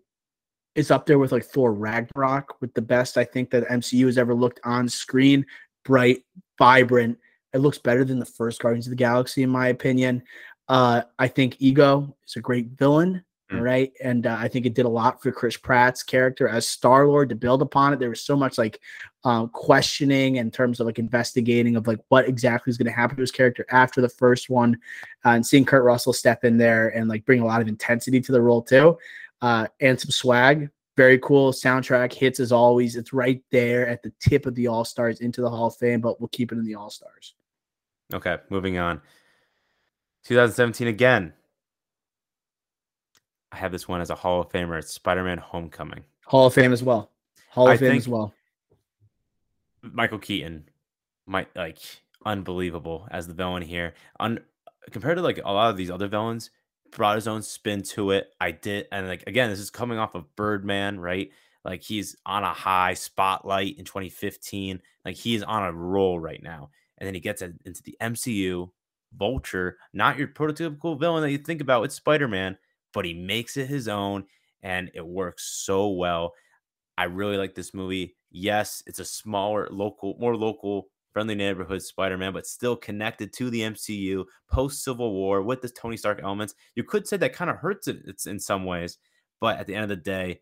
A: is up there with like Thor Ragnarok with the best I think that MCU has ever looked on screen. Bright, vibrant. It looks better than the first Guardians of the Galaxy, in my opinion. Uh, I think Ego is a great villain. Mm. Right. And uh, I think it did a lot for Chris Pratt's character as Star Lord to build upon it. There was so much like um, questioning in terms of like investigating of like what exactly is going to happen to his character after the first one, uh, and seeing Kurt Russell step in there and like bring a lot of intensity to the role too, uh, and some swag. Very cool soundtrack hits as always. It's right there at the tip of the All Stars into the Hall of Fame, but we'll keep it in the All Stars.
B: Okay, moving on. 2017 again. I have this one as a Hall of Famer. It's Spider Man Homecoming.
A: Hall of Fame as well. Hall of I Fame as well.
B: Michael Keaton, might like unbelievable as the villain here. Un- compared to like a lot of these other villains, brought his own spin to it. I did, and like again, this is coming off of Birdman, right? Like he's on a high spotlight in 2015. Like he's on a roll right now. And then he gets into the MCU, Vulture, not your prototypical villain that you think about with Spider Man, but he makes it his own and it works so well. I really like this movie. Yes, it's a smaller, local, more local, friendly neighborhood Spider Man, but still connected to the MCU post Civil War with the Tony Stark elements. You could say that kind of hurts it it's in some ways, but at the end of the day,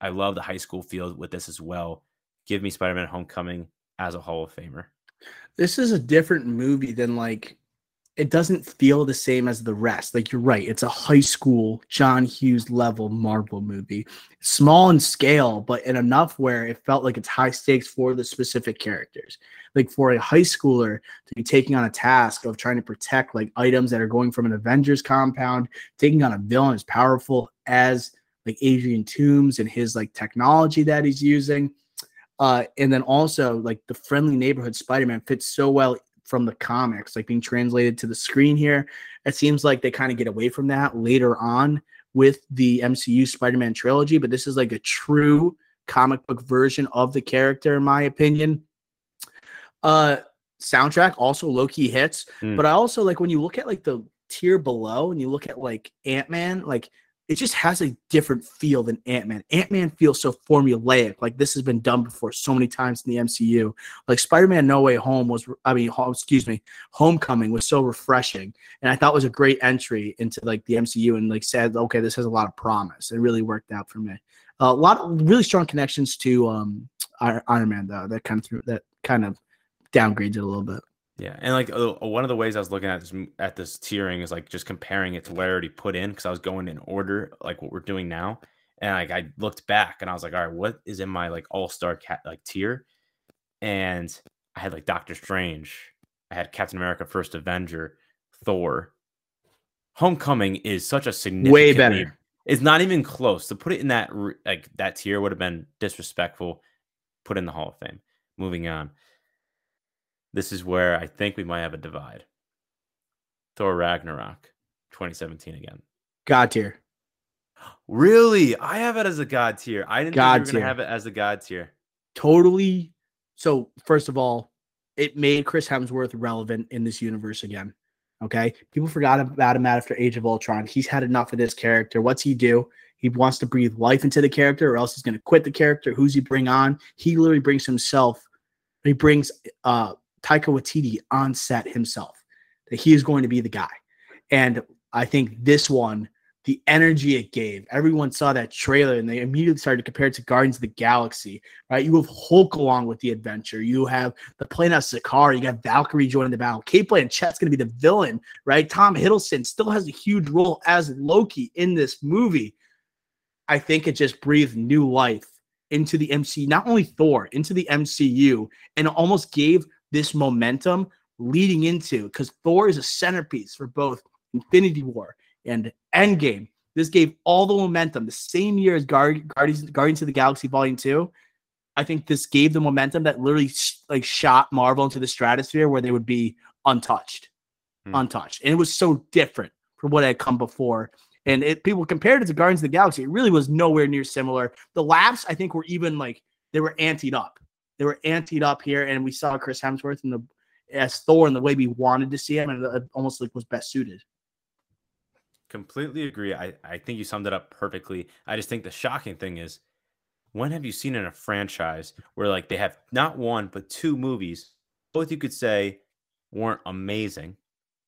B: I love the high school field with this as well. Give me Spider Man Homecoming as a Hall of Famer.
A: This is a different movie than like it doesn't feel the same as the rest. Like you're right, it's a high school John Hughes level Marvel movie. Small in scale, but in enough where it felt like it's high stakes for the specific characters. Like for a high schooler to be taking on a task of trying to protect like items that are going from an Avengers compound, taking on a villain as powerful as like Adrian Toomes and his like technology that he's using. Uh, and then also like the friendly neighborhood Spider-Man fits so well from the comics, like being translated to the screen here. It seems like they kind of get away from that later on with the MCU Spider-Man trilogy, but this is like a true comic book version of the character, in my opinion. Uh soundtrack also low key hits, mm. but I also like when you look at like the tier below and you look at like Ant-Man, like it just has a different feel than Ant Man. Ant Man feels so formulaic, like this has been done before so many times in the MCU. Like Spider Man No Way Home was, I mean, excuse me, Homecoming was so refreshing, and I thought was a great entry into like the MCU, and like said, okay, this has a lot of promise. It really worked out for me. Uh, a lot of really strong connections to um, Iron Man though. That kind of threw, that kind of downgrades it a little bit.
B: Yeah, and like uh, one of the ways I was looking at this at this tiering is like just comparing it to what I already put in because I was going in order like what we're doing now, and like I looked back and I was like, all right, what is in my like all star cat like tier? And I had like Doctor Strange, I had Captain America: First Avenger, Thor. Homecoming is such a significant
A: way better.
B: It's not even close to put it in that like that tier would have been disrespectful. Put in the Hall of Fame. Moving on. This is where I think we might have a divide. Thor Ragnarok 2017 again.
A: God tier.
B: Really? I have it as a God tier. I didn't God think you were going to have it as a God tier.
A: Totally. So, first of all, it made Chris Hemsworth relevant in this universe again. Okay. People forgot about him after Age of Ultron. He's had enough of this character. What's he do? He wants to breathe life into the character, or else he's going to quit the character. Who's he bring on? He literally brings himself. He brings uh, Taika Waititi on set himself that he is going to be the guy. And I think this one, the energy it gave, everyone saw that trailer and they immediately started to compare it to Guardians of the Galaxy, right? You have Hulk along with the adventure. You have the plane of Sakaar. You got Valkyrie joining the battle. Cate Blanchett's going to be the villain, right? Tom Hiddleston still has a huge role as Loki in this movie. I think it just breathed new life into the MCU, not only Thor, into the MCU, and almost gave this momentum leading into because Thor is a centerpiece for both Infinity War and Endgame. This gave all the momentum the same year as Guard- Guardians, Guardians of the Galaxy Volume 2. I think this gave the momentum that literally sh- like shot Marvel into the stratosphere where they would be untouched. Hmm. Untouched. And it was so different from what had come before. And it, people compared it to Guardians of the Galaxy. It really was nowhere near similar. The laughs, I think, were even like they were anteed up. They were anteed up here, and we saw Chris Hemsworth in the as Thor in the way we wanted to see him, and it almost like was best suited.
B: Completely agree. I, I think you summed it up perfectly. I just think the shocking thing is when have you seen in a franchise where like they have not one but two movies, both you could say weren't amazing,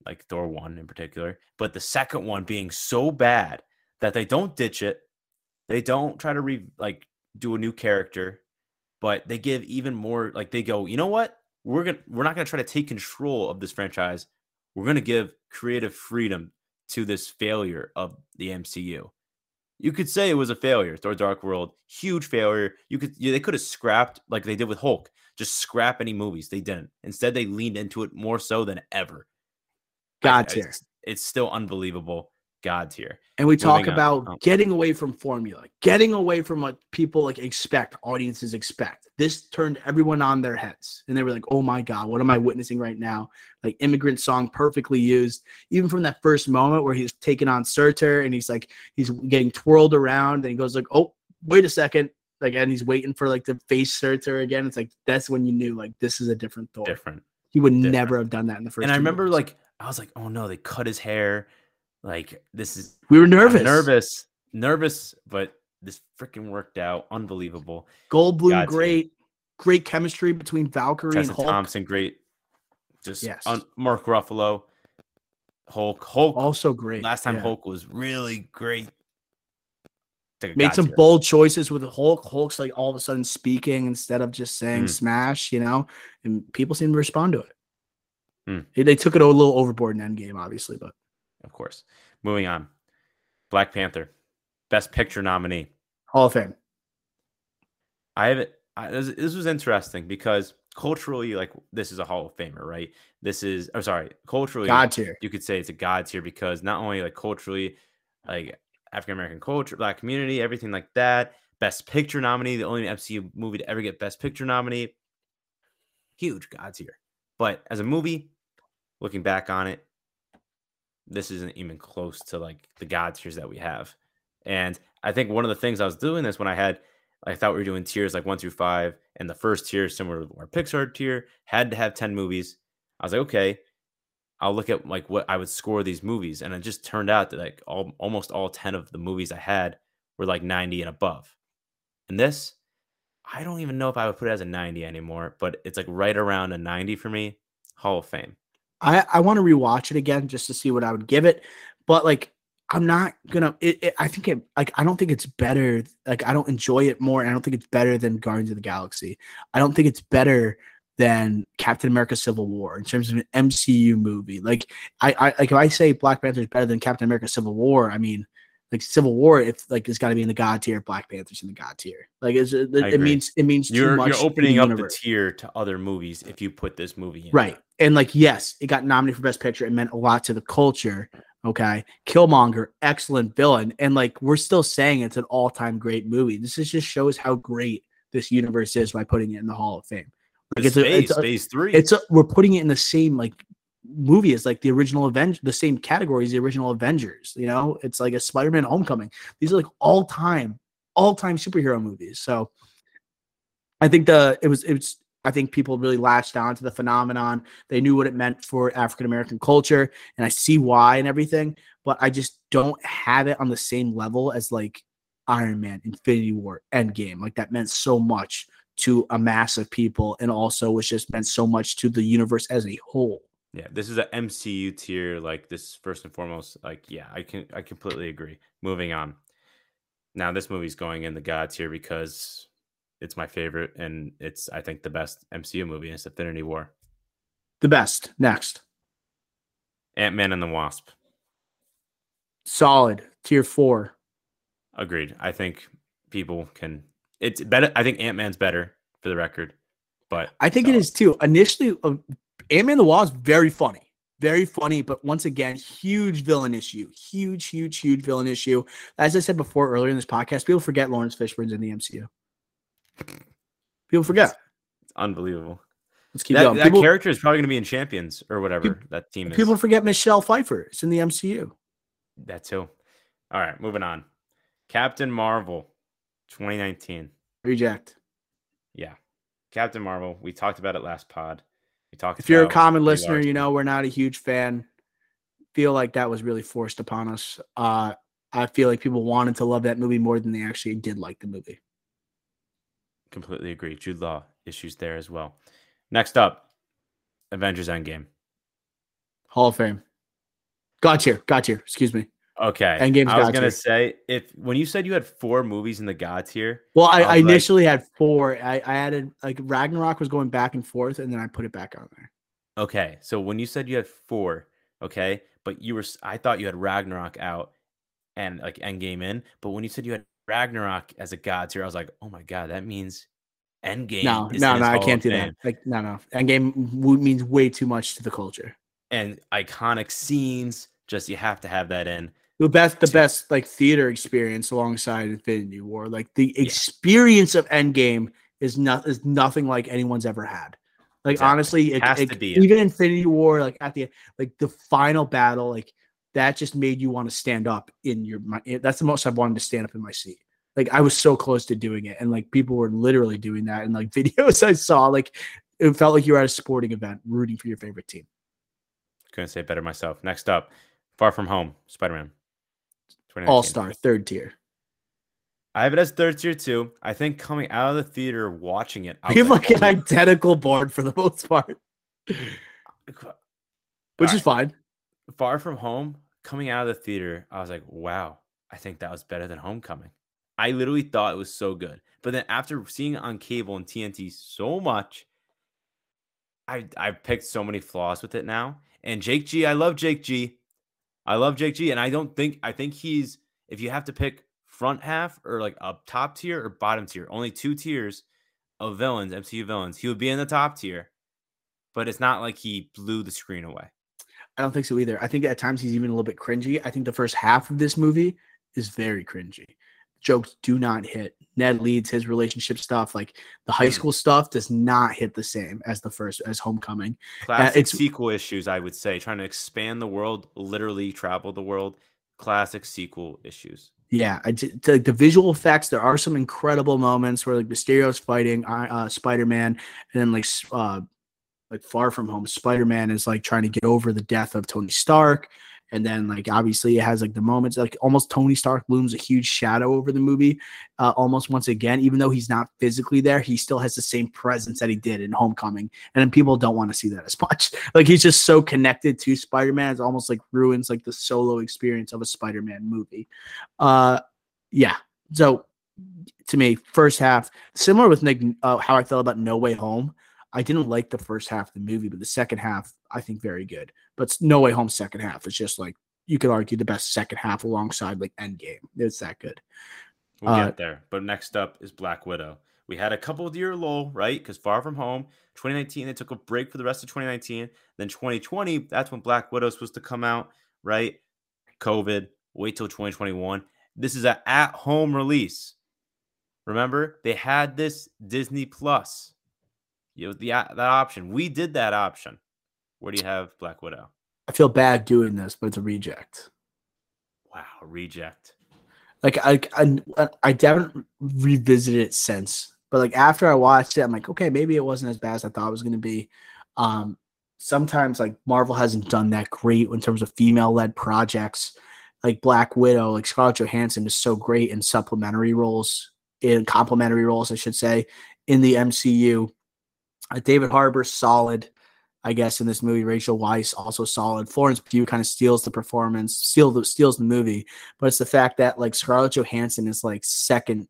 B: like Thor 1 in particular, but the second one being so bad that they don't ditch it. They don't try to re like do a new character but they give even more like they go, you know what? We're gonna we're not gonna try to take control of this franchise. We're gonna give creative freedom to this failure of the MCU. You could say it was a failure. Thor Dark World, huge failure. You could yeah, they could have scrapped like they did with Hulk, just scrap any movies. They didn't. Instead, they leaned into it more so than ever.
A: God tier.
B: It's, it's still unbelievable. God tier.
A: And we talk
B: Moving
A: about
B: Oh.
A: getting away from formula, getting away from what people like expect, audiences expect. This turned everyone on their heads. And they were like, oh my God, what am I witnessing right now? Like immigrant song perfectly used. Even from that first moment where he's taking on Surtur and he's like he's getting twirled around and he goes like, Oh, wait a second. Like and he's waiting for like the face Surtur again. It's like that's when you knew like this is a different Thor.
B: Different.
A: He would
B: different.
A: never have done that in the first.
B: and I remember
A: movies.
B: like I was like, oh no, they cut his hair. Like this is
A: we were nervous.
B: nervous, nervous, but this freaking worked out. Unbelievable.
A: Goldblum,
B: tier.
A: great, great chemistry between Valkyrie
B: Tessa
A: and Hulk.
B: Thompson, great. Just
A: Yes.
B: Mark Ruffalo, Hulk. Hulk.
A: Also great.
B: last time
A: yeah.
B: Hulk was really great.
A: Made some bold choices with Hulk. Hulk's like all of a sudden speaking instead of just saying
B: Mm.
A: smash, you know, and people seem to respond to it.
B: Mm.
A: They, they took it a little overboard in Endgame, obviously, but
B: of course. Moving on. Black Panther, Best Picture nominee.
A: Hall of Fame.
B: I have it. I, this, this was interesting because culturally, like this is a Hall of Famer, right? This is. I'm sorry, culturally,
A: God tier.
B: you could say it's a god tier because not only like culturally, like African American culture, black community, everything like that. Best Picture nominee, the only MCU movie to ever get Best Picture nominee. Huge god tier. But as a movie, looking back on it, this isn't even close to like the god tiers that we have. And I think one of the things I was doing this when I had, I thought we were doing tiers like one through five, and the first tier, similar to our Pixar tier, had to have 10 movies. I was like, okay, I'll look at like what I would score these movies. And it just turned out that like all, almost all 10 of the movies I had were like 90 and above. And this, I don't even know if I would put it as a 90 anymore, but it's like right around a 90 for me. Hall of Fame.
A: I, I want to rewatch it again just to see what I would give it. But like I'm not gonna it, it, I think it like I don't think it's better. Like I don't enjoy it more. I don't think it's better than Guardians of the Galaxy. I don't think it's better than Captain America Civil War in terms of an MCU movie. Like I, I like if I say Black Panther is better than Captain America Civil War, I mean like Civil War, if like it's got to be in the God tier, Black Panther's in the God tier. Like it's, it, it means it means
B: You're,
A: much.
B: you're
A: to the
B: opening up
A: universe.
B: the tier to other movies if you put this movie in.
A: Right. And like, yes, it got nominated for Best Picture. It meant a lot to the culture. Okay. Killmonger, excellent villain. And like, we're still saying it's an all time great movie. This is just shows how great this universe is by putting it in the Hall of Fame. Like,
B: It's
A: it's a,
B: phase,
A: it's a,
B: phase three.
A: it's a, we're putting it in the same like movie is like the original Avengers, the same category as the original Avengers. You know, it's like a Spider Man Homecoming. These are like all time, all time superhero movies. So I think the it was it's, I think people really latched on to the phenomenon. They knew what it meant for African American culture, and I see why and everything. But I just don't have it on the same level as like Iron Man, Infinity War, Endgame. Like that meant so much to a mass of people, and also was just meant so much to the universe as a whole.
B: Yeah, this is a MCU tier. Like this, first and foremost. Like, yeah, I can, I completely agree. Moving on. Now, this movie's going in the God tier because it's my favorite, and it's, I think, the best MCU movie. It's Infinity War.
A: The best. Next,
B: Ant Man and the Wasp.
A: solid tier four.
B: Agreed. I think people can. It's better. I think Ant Man's better for the record, but
A: I think it
B: solid.
A: is too. Initially, uh, Ant Man the Wasp very funny, very funny, but once again, huge villain issue, huge, huge, huge villain issue. As I said before earlier in this podcast, people forget Laurence Fishburne's in the MCU. People forget.
B: It's unbelievable.
A: Let's keep
B: That,
A: going.
B: that
A: People,
B: character is probably going to be in Champions or whatever that team is.
A: people forget Michelle Pfeiffer. It's in the MCU.
B: That too. All right, moving on. Captain Marvel, 2019.
A: Reject.
B: Yeah, Captain Marvel. We talked about it last pod. We talked.
A: If you're a common listener, you know we're not a huge fan. Feel like that was really forced upon us. Uh, I feel like people wanted to love that movie more than they actually did like the movie.
B: completely agree. Jude Law issues there as well. Next up, Avengers Endgame.
A: Hall of Fame. Got here. Got here. Excuse me.
B: Okay,
A: Endgame's
B: I was gonna
A: tier.
B: say if when you said you had four movies in the God tier,
A: Well, I,
B: I
A: I
B: was like-
A: initially had four. I, I added like Ragnarok was going back and forth, and then I put it back on there.
B: Okay, so when you said you had four, okay, but you were, I thought you had Ragnarok out and like Endgame in, but when you said you had Ragnarok as a god tier, I was like, oh my god, that means Endgame.
A: No, no, no, I can't do that. Like, no, no. Endgame means way too much to the culture.
B: And iconic scenes, just you have to have that in.
A: The best the best like theater experience alongside Infinity War. Like the yeah. experience of Endgame is not is nothing like anyone's ever had. Like exactly. honestly, it, it, it even Infinity War, like at the like the final battle, like that just made you want to stand up in your. My, that's the most I've wanted to stand up in my seat. Like I was so close to doing it, and like people were literally doing that, and like videos I saw, like it felt like you were at a sporting event rooting for your favorite team.
B: Couldn't say better myself. Next up, Far From Home, Spider Man.
A: All star, third tier.
B: I have it as third tier too. I think coming out of the theater, watching it,
A: we have like, like an identical board for the most part, which is fine.
B: Far from home, coming out of the theater, I was like, wow, I think that was better than Homecoming. I literally thought it was so good. But then after seeing it on cable and TNT so much, I I picked so many flaws with it now. And Jake G, I love Jake G. I love Jake G, and I don't think I think he's if you have to pick front half or like up top tier or bottom tier, only two tiers of villains, MCU villains, he would be in the top tier, but it's not like he blew the screen away.
A: I don't think so either. I think at times he's even a little bit cringy. I think the first half of this movie is very cringy jokes do not hit. Ned Leeds his relationship stuff, like the high school stuff, does not hit the same as the first as Homecoming.
B: Classic uh, it's sequel issues, I would say, trying to expand the world, literally travel the world. Classic sequel issues.
A: Yeah, I just, like the visual effects. There are some incredible moments where like Mysterio's fighting uh Spider Man, and then like uh like Far From Home, Spider Man is like trying to get over the death of Tony Stark. And then like obviously it has like the moments like almost Tony Stark looms a huge shadow over the movie uh, almost once again even though he's not physically there he still has the same presence that he did in Homecoming. And then people don't want to see that as much. Like he's just so connected to Spider-Man it's almost like ruins like the solo experience of a Spider-Man movie. Uh yeah. So to me first half similar with Nick uh, how I felt about No Way Home I didn't like the first half of the movie, but the second half I think very good. But No Way Home second half is just like you could argue the best second half alongside like Endgame. It's that good.
B: We'll uh, get there. But next up is Black Widow. We had a couple of year lull, right? Because Far From Home, 2019, they took a break for the rest of 2019. Then 2020, that's when Black Widow was supposed to come out, right? COVID, wait till 2021. This is an at home release. Remember, they had this Disney Plus you know, the that option. We did that option. Where do you have Black Widow?
A: I feel bad doing this, but it's a reject.
B: Wow, reject.
A: Like I, I, I haven't revisited it since, but like after I watched it, I'm like, okay, maybe it wasn't as bad as I thought it was going to be. Um, sometimes like Marvel hasn't done that great in terms of female-led projects. Like Black Widow, like Scarlett Johansson is so great in supplementary roles, in complementary roles, I should say, in the MCU. Uh, David Harbour solid, I guess, in this movie. Rachel Weisz also solid. Florence Pugh kind of steals the performance, steals the, steals the movie. But it's the fact that like Scarlett Johansson is like second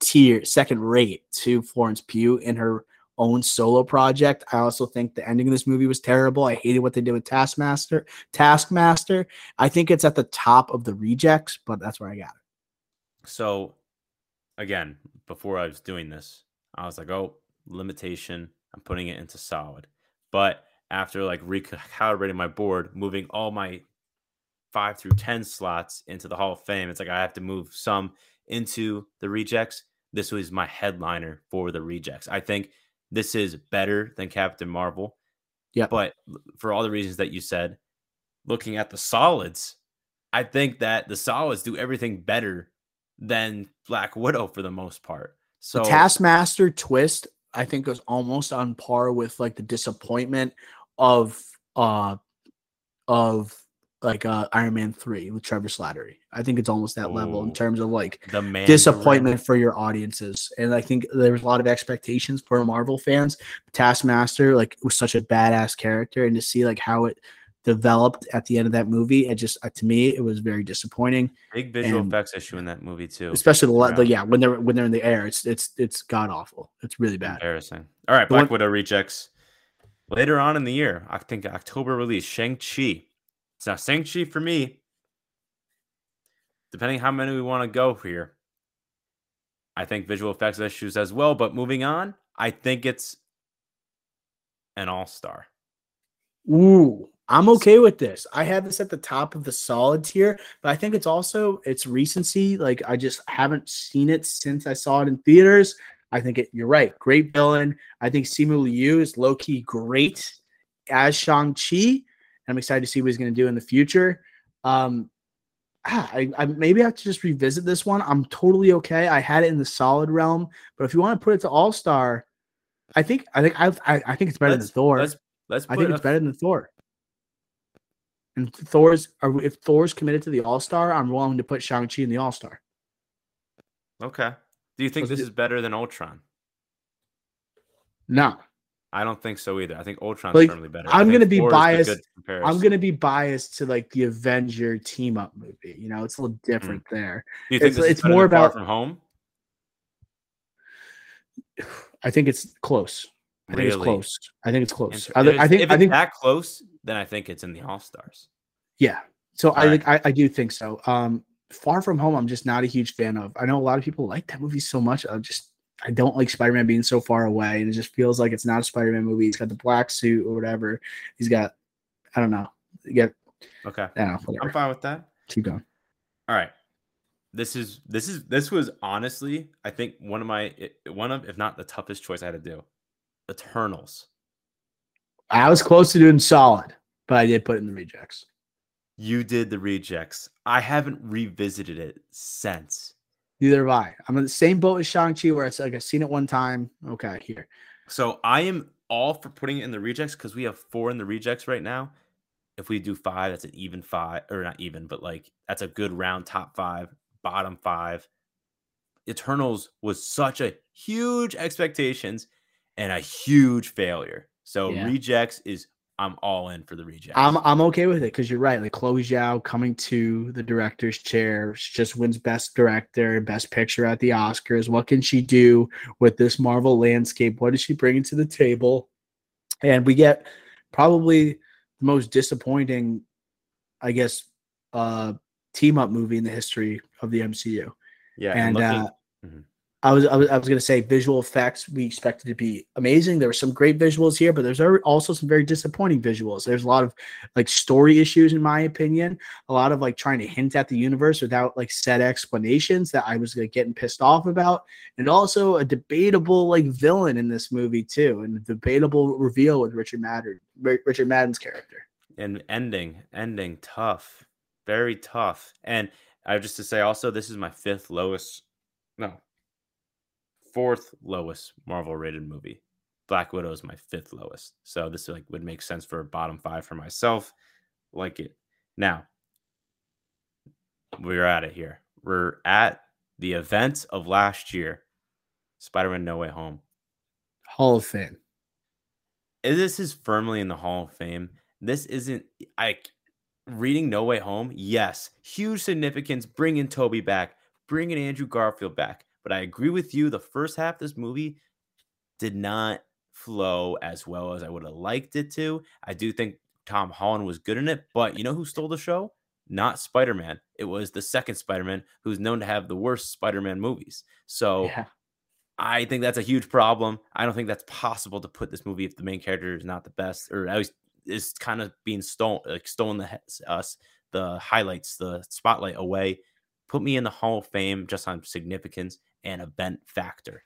A: tier, second rate to Florence Pugh in her own solo project. I also think the ending of this movie was terrible. I hated what they did with Taskmaster. Taskmaster. I think it's at the top of the rejects, but that's where I got it.
B: So, again, before I was doing this, I was like, oh, limitation I'm putting it into solid. But after like recalibrating my board, moving all my five through 10 slots into the Hall of Fame, it's like I have to move some into the rejects. This was my headliner for the rejects. I think this is better than Captain Marvel.
A: Yeah.
B: But for all the reasons that you said, looking at the solids, I think that the solids do everything better than Black Widow for the most part. So
A: the Taskmaster twist I think it was almost on par with like the disappointment of uh of like uh Iron Man 3 with Trevor Slattery. I think it's almost that Ooh, level in terms of like the disappointment for your audiences. And I think there was a lot of expectations for Marvel fans. Taskmaster like was such a badass character and to see like how it developed at the end of that movie. It just uh, to me it was very disappointing.
B: Big visual and effects issue in that movie too.
A: Especially the, the, yeah when they're when they're in the air, it's it's it's god awful. It's really bad.
B: Embarrassing. All right, Black Widow rejects later on in the year. I think October release. Shang Chi. So Shang Chi for me, depending how many we want to go here. I think visual effects issues as well. But moving on, I think it's an all star.
A: Ooh, I'm okay with this. I had this at the top of the solid tier, but I think it's also it's recency. Like I just haven't seen it since I saw it in theaters. I think it, you're right. Great villain. I think Simu Liu is low key great as Shang Chi. I'm excited to see what he's going to do in the future. Um, ah, I, I maybe I have to just revisit this one. I'm totally okay. I had it in the solid realm, but if you want to put it to All Star, I think I think I've, I I think it's better
B: Let's-
A: than Thor.
B: Let's let's.
A: I think it's better than Thor. And Thor's are if Thor's committed to the All Star, I'm willing to put Shang Chi in the All Star.
B: Okay. Do you think
A: Let's
B: this is better than Ultron?
A: No,
B: I don't think so either. I think Ultron's
A: Like,
B: firmly better.
A: I'm gonna be
B: Thor
A: biased. I'm gonna be biased to like the Avenger team up movie. You know, it's a little mm-hmm. different there.
B: Do you think
A: it's- it's more about-
B: from home?
A: I think it's close. I think it's close. I think it's close. I, I think
B: if
A: I
B: it's
A: think
B: that close, then I think it's in the All Stars.
A: yeah. So I
B: Alright.
A: think I, I do think so. Um, Far From Home, I'm just not a huge fan of. I know a lot of people like that movie so much. I just I don't like Spider Man being so far away, and it just feels like it's not a Spider Man movie. He's got the black suit or whatever. He's got I don't know. You get
B: Okay,
A: I don't know.
B: I'm fine with that.
A: Keep going.
B: All right. This is this is this was honestly, I think one of my one of if not the toughest choice I had to do. Eternals.
A: I was close to doing solid, but I did put it in the rejects.
B: You did the rejects. I haven't revisited it since.
A: Neither have I. I'm in the same boat as Shang-Chi where it's like I've seen it one time. Okay, here.
B: So I am all for putting it in the rejects because we have four in the rejects right now. If we do five, that's an even five, or not even, but like that's a good round top five, bottom five. Eternals was such a huge expectations and a huge failure. So
A: Yeah.
B: rejects is I'm all in for the rejects.
A: I'm I'm okay with it because you're right. Like Chloe Zhao coming to the director's chair, she just wins Best Director, Best Picture at the Oscars. What can she do with this Marvel landscape? What is she bringing to the table? And we get probably the most disappointing, I guess, uh, team up movie in the history of the MCU.
B: yeah,
A: and
B: looking-
A: uh. I was I was I was gonna say visual effects we expected to be amazing. There were some great visuals here, but there's also some very disappointing visuals. There's a lot of like story issues, in my opinion. A lot of like trying to hint at the universe without like set explanations that I was like getting pissed off about, and also a debatable like villain in this movie too, and a debatable reveal with Richard Madden, Richard Madden's character.
B: and ending, ending tough, very tough. And I just to say also, this is my fifth lowest, no, fourth lowest Marvel rated movie. Black Widow is my fifth lowest, so this like would make sense for a bottom five for myself. Like it now. We're at it here. We're at the event of last year, Spider-Man: No Way Home.
A: Hall of Fame.
B: this is firmly in the Hall of Fame. This isn't I reading No Way Home. Yes, huge significance. Bringing Tobey back, bringing Andrew Garfield back. But I agree with you. The first half of this movie did not flow as well as I would have liked it to. I do think Tom Holland was good in it, but you know who stole the show? Not Spider Man. It was the second Spider Man, who's known to have the worst Spider Man movies. So
A: Yeah.
B: I think that's a huge problem. I don't think that's possible to put this movie if the main character is not the best, or at least is kind of being stolen, like stolen the us the highlights, the spotlight away. Put me in the Hall of Fame just on significance and event factor.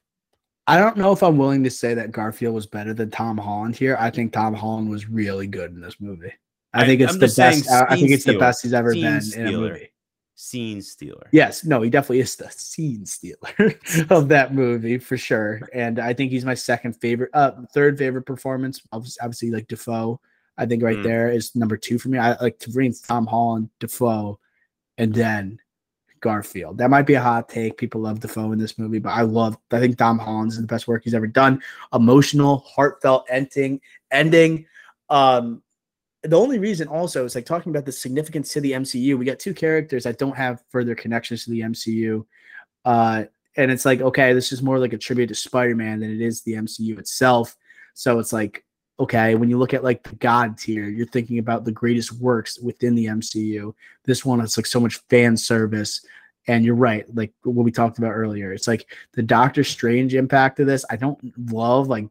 A: I don't know if I'm willing to say that Garfield was better than Tom Holland here. I think Tom Holland was really good in this movie. I
B: I-
A: think it's
B: I'm
A: the best. I think it's the best he's ever
B: Scene
A: been in a
B: stealer.
A: movie.
B: Scene stealer.
A: Yes, no, he definitely is the scene stealer of that movie for sure. And I think he's my second favorite, uh, third favorite performance. Obviously, obviously like Dafoe. I think right
B: Mm.
A: there is number two for me. I like to bring Tom Holland, Dafoe, and then Garfield. That might be a hot take. People love Dafoe in this movie, but I love. I think Tom Holland's is the best work he's ever done. Emotional, heartfelt ending. Ending. Um, the only reason also is like talking about the significance to the MCU. We got two characters that don't have further connections to the MCU. Uh, and it's like, okay, this is more like a tribute to Spider-Man than it is the MCU itself. So it's like, okay, when you look at like the God tier, you're thinking about the greatest works within the MCU. This one is like so much fan service. And you're right, like what we talked about earlier. It's like the Doctor Strange impact of this. I don't love like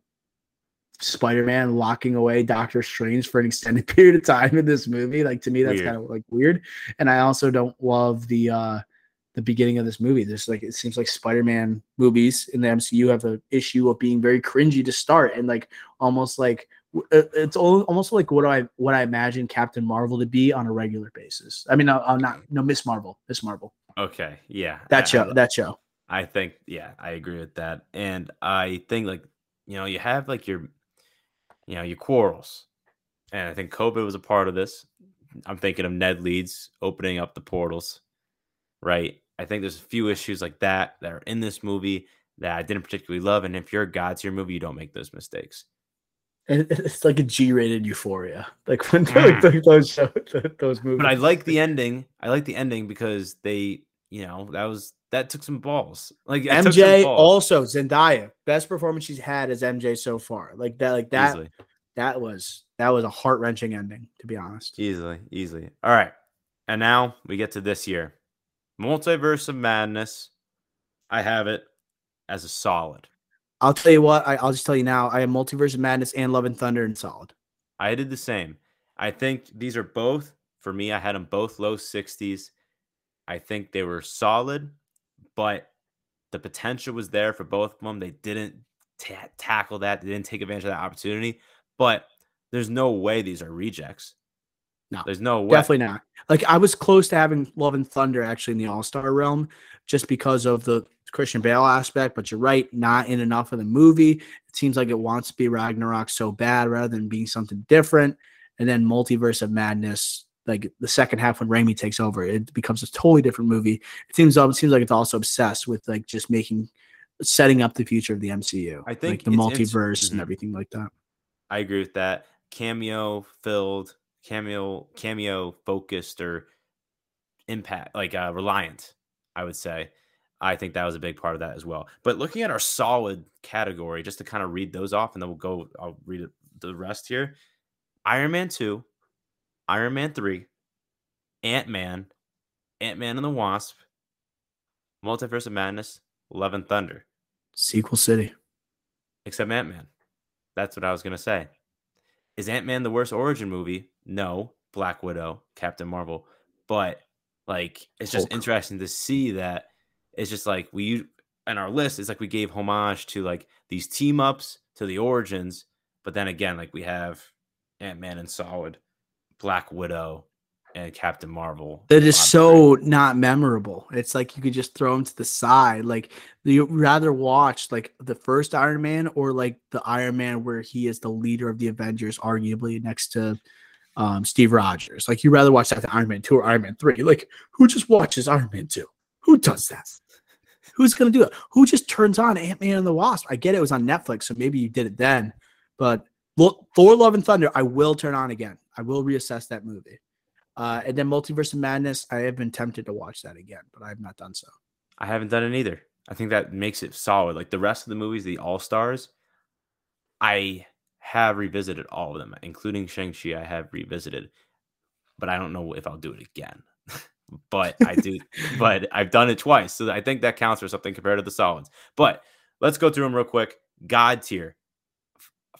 A: Spider-Man locking away Doctor Strange for an extended period of time in this movie. Like to me, that's kind of like weird. And I also don't love the uh the beginning of this movie. There's like it seems like Spider-Man movies in the MCU have an issue of being very cringy to start and like almost like it's al- almost like what I what I imagine Captain Marvel to be on a regular basis. I mean, I'm not no Miss Marvel, Miss Marvel.
B: Okay, yeah, I-
A: That show,
B: I,
A: that show.
B: I think, yeah, I agree with that, and I think like you know you have like your, you know, your quarrels, and I think COVID was a part of this. I'm thinking of Ned Leeds opening up the portals, right? I think there's a few issues like that that are in this movie that I didn't particularly love, and if you're a God tier movie, you don't make those mistakes.
A: It- It's like a G-rated Euphoria, like when
B: Mm.
A: like, those show, those movies.
B: But I like the ending. I like the ending because they, you know, that was that took some balls. Like it took some
A: MJ
B: balls,
A: also Zendaya best performance she's had as MJ so far. Like that, like that,
B: easily.
A: that was that was a heart wrenching ending. To be honest,
B: Easily, easily. All right. And now we get to this year. Multiverse of Madness. I have it as a solid.
A: I'll tell you what. I, I'll just tell you now. I have Multiverse of Madness and Love and Thunder and solid.
B: I did the same. I think these are both, for me, I had them both low 60s. I think they were solid, but the potential was there for both of them. They didn't ta- tackle that, they didn't take advantage of that opportunity. But there's no way these are rejects.
A: No,
B: there's no way.
A: Definitely not. Like I was close to having Love and Thunder actually in the All Star realm, just because of the Christian Bale aspect. But you're right, not in enough of the movie. It seems like it wants to be Ragnarok so bad rather than being something different. And then Multiverse of Madness, like the second half when Raimi takes over, it becomes a totally different movie. It seems it seems like it's also obsessed with like just making setting up the future of the MCU.
B: I think
A: like the multiverse and everything like that.
B: I agree with that. Cameo filled, cameo, cameo focused or impact, like uh, reliant, I would say. I think that was a big part of that as well. But looking at our solid category, just to kind of read those off, and then we'll go, I'll read the rest here Iron Man 2, Iron Man 3, Ant Man, Ant Man and the Wasp, Multiverse of Madness, Love and Thunder
A: Sequel City.
B: except Ant Man. That's what I was gonna say. Is Ant Man the worst origin movie? No. Black Widow, Captain Marvel, but like it's just
A: Hulk.
B: interesting to see that it's just like we and our list it's like we gave homage to like these team ups to the origins, but then again like we have Ant Man and Solid, Black Widow, and Captain Marvel.
A: It is so not memorable. It's like you could just throw them to the side. Like you rather watch like the first Iron Man or like the Iron Man where he is the leader of the Avengers, arguably next to um, Steve Rogers. Like you rather watch that than Iron Man two or Iron Man three. Like who just watches Iron Man two? Who does that? Who's gonna do it? Who just turns on Ant Man and the Wasp? I get it was on Netflix, so maybe you did it then. But look, Thor: Love and Thunder, I will turn on again. I will reassess that movie. Uh, and then Multiverse of Madness, I have been tempted to watch that again, but I have not done so.
B: I haven't done it either. I think that makes it solid. Like the rest of the movies, the All Stars, I have revisited all of them, including Shang-Chi. I have revisited, but I don't know if I'll do it again. but I do, but I've done it twice. So I think that counts for something compared to the solids. But let's go through them real quick. God tier,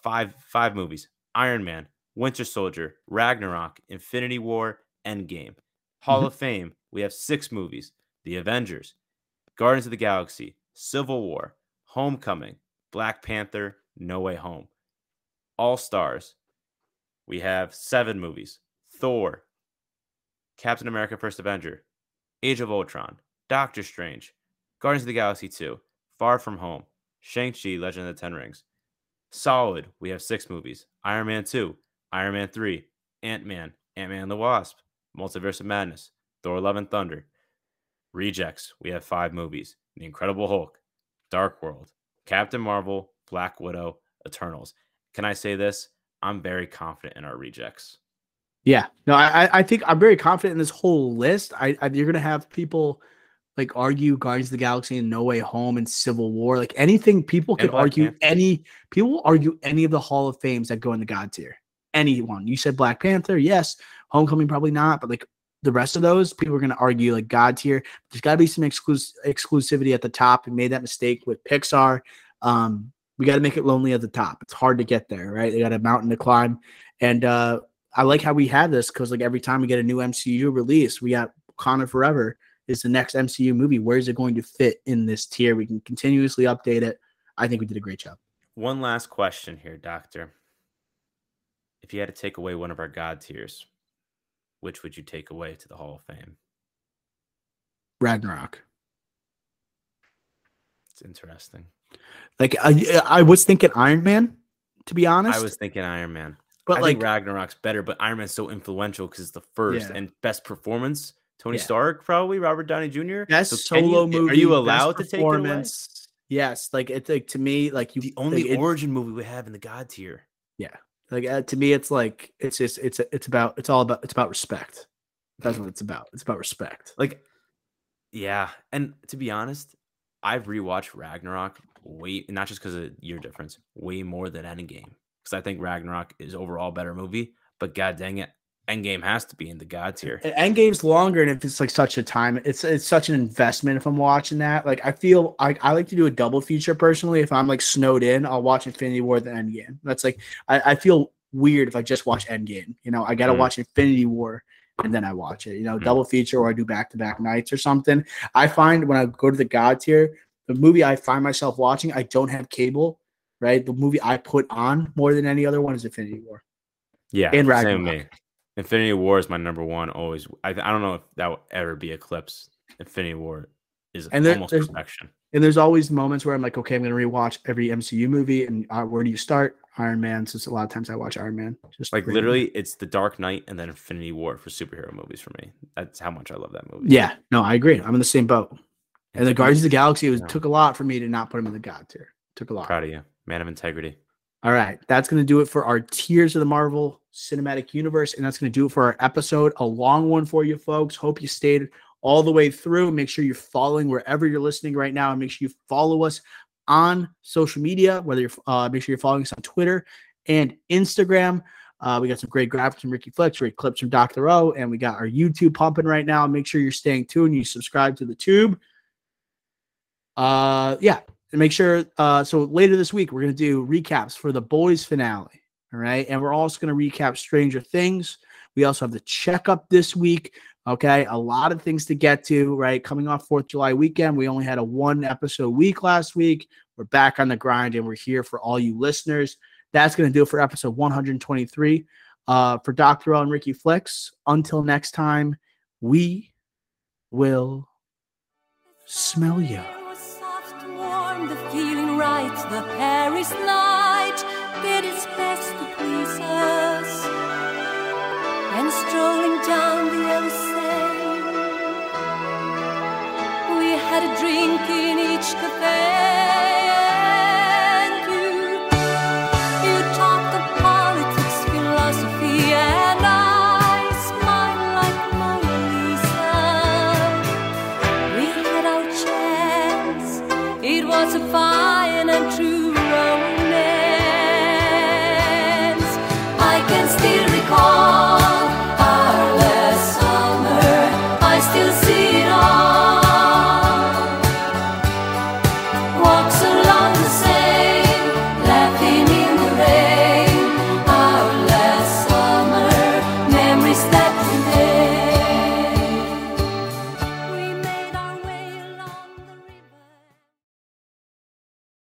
B: five five movies: Iron Man, Winter Soldier, Ragnarok, Infinity War, Endgame. Hall
A: Mhm.
B: of Fame, we have six movies: The Avengers, Guardians of the Galaxy, Civil War, Homecoming, Black Panther, No Way Home. All Stars, we have seven movies: Thor, Captain America: First Avenger, Age of Ultron, Doctor Strange, Guardians of the Galaxy 2, Far From Home, Shang-Chi, Legend of the Ten Rings. Solid, we have six movies Iron Man 2, Iron Man 3, Ant Man, Ant Man and the Wasp, Multiverse of Madness, Thor Love and Thunder. Rejects, we have five movies The Incredible Hulk, Dark World, Captain Marvel, Black Widow, Eternals. Can I say this? I'm very confident in our rejects.
A: Yeah, no, I I- think I'm very confident in this whole list. I, I you're gonna have people like argue Guardians of the Galaxy and No Way Home and Civil War, like anything. People
B: could
A: argue
B: Panther.
A: any. People argue any of the Hall of Fames that go in the God tier. Anyone. You said Black Panther, yes. Homecoming, probably not, but like the rest of those, people are gonna argue like God tier. There's got to be some exclus- exclusivity at the top. We made that mistake with Pixar. Um, We got to make it lonely at the top. It's hard to get there, right? They got a mountain to climb, and uh, I like how we have this because like every time we get a new MCU release, we got Wakanda Forever is the next MCU movie. Where is it going to fit in this tier? We can continuously update it. I think we did a great job.
B: One last question here, Doctor. If you had to take away one of our God tiers, which would you take away to the Hall of Fame?
A: Ragnarok.
B: It's interesting.
A: Like I, I was thinking Iron Man, to be honest.
B: I was thinking Iron Man.
A: but
B: I
A: like
B: think Ragnarok's better, but Iron Man's so influential because it's the first
A: Yeah.
B: and best performance. Tony
A: Yeah.
B: Stark, probably Robert Downey Jr.
A: best
B: So
A: solo
B: you-
A: movie.
B: Are you allowed to take
A: performance. Yes, like it's like to me, like you
B: The only
A: like, it-
B: origin movie we have in the God tier.
A: Yeah, like uh, to me, it's like it's just it's it's about it's all about it's about respect. That's what it's about. It's about respect.
B: Like, yeah. And to be honest, I've rewatched Ragnarok way not just because of year difference, way more than Endgame. Because I think Ragnarok is overall better movie. But god dang it, Endgame has to be in the God tier.
A: Endgame's longer, and if it's like such a time, it's it's such an investment. If I'm watching that, like I feel I, I like to do a double feature personally. If I'm like snowed in, I'll watch Infinity War then Endgame. That's like I, I feel weird if I just watch Endgame. You know, I gotta
B: Mm.
A: watch Infinity War and then I watch it. You know,
B: Mm.
A: double feature or I do back to back nights or something. I find when I go to the God tier, the movie I find myself watching, I don't have cable. Right, the movie I put on more than any other one is Infinity War.
B: Yeah,
A: And
B: same with
A: Ragnarok.
B: me. Infinity War is my number one. Always, I, I don't know if that will ever be eclipsed. Infinity War is
A: And there-
B: almost
A: there's-
B: perfection.
A: And there's always moments where I'm like, okay, I'm gonna rewatch every MCU movie, and uh, where do you start? Iron Man. Since a lot of times I watch Iron Man, just
B: Like literally, it's the Dark Knight and then Infinity War for superhero movies for me. That's how much I love that movie.
A: Yeah, no, I agree. I'm in the same boat. And the Guardians of the Galaxy it was
B: Yeah.
A: took a lot for me to not put him in the God tier. Took a lot.
B: proud of you, man of integrity.
A: All right, that's gonna do it for our tiers of the Marvel Cinematic Universe, and that's gonna do it for our episode. A long one for you folks. Hope you stayed all the way through. Make sure you're following wherever you're listening right now, and make sure you follow us on social media. Whether you're uh, make sure you're following us on Twitter and Instagram. Uh, we got some great graphics from Ricky Flex, great clips from Dr. O, and we got our YouTube pumping right now. Make sure you're staying tuned. You subscribe to the tube. Uh, yeah, make sure. Uh, so later this week we're gonna do recaps for the boys finale. All right, and we're also gonna recap Stranger Things. We also have the checkup this week. Okay, a lot of things to get to. Right, coming off Fourth of July weekend, we only had a one episode week last week. We're back on the grind, and we're here for all you listeners. That's gonna do it for episode 123. Uh, for Dr. L and Ricky Flex. Until next time, we will smell you.
C: The. The Paris night did its best to please us. And strolling down the Seine, we had a drink in each cafe.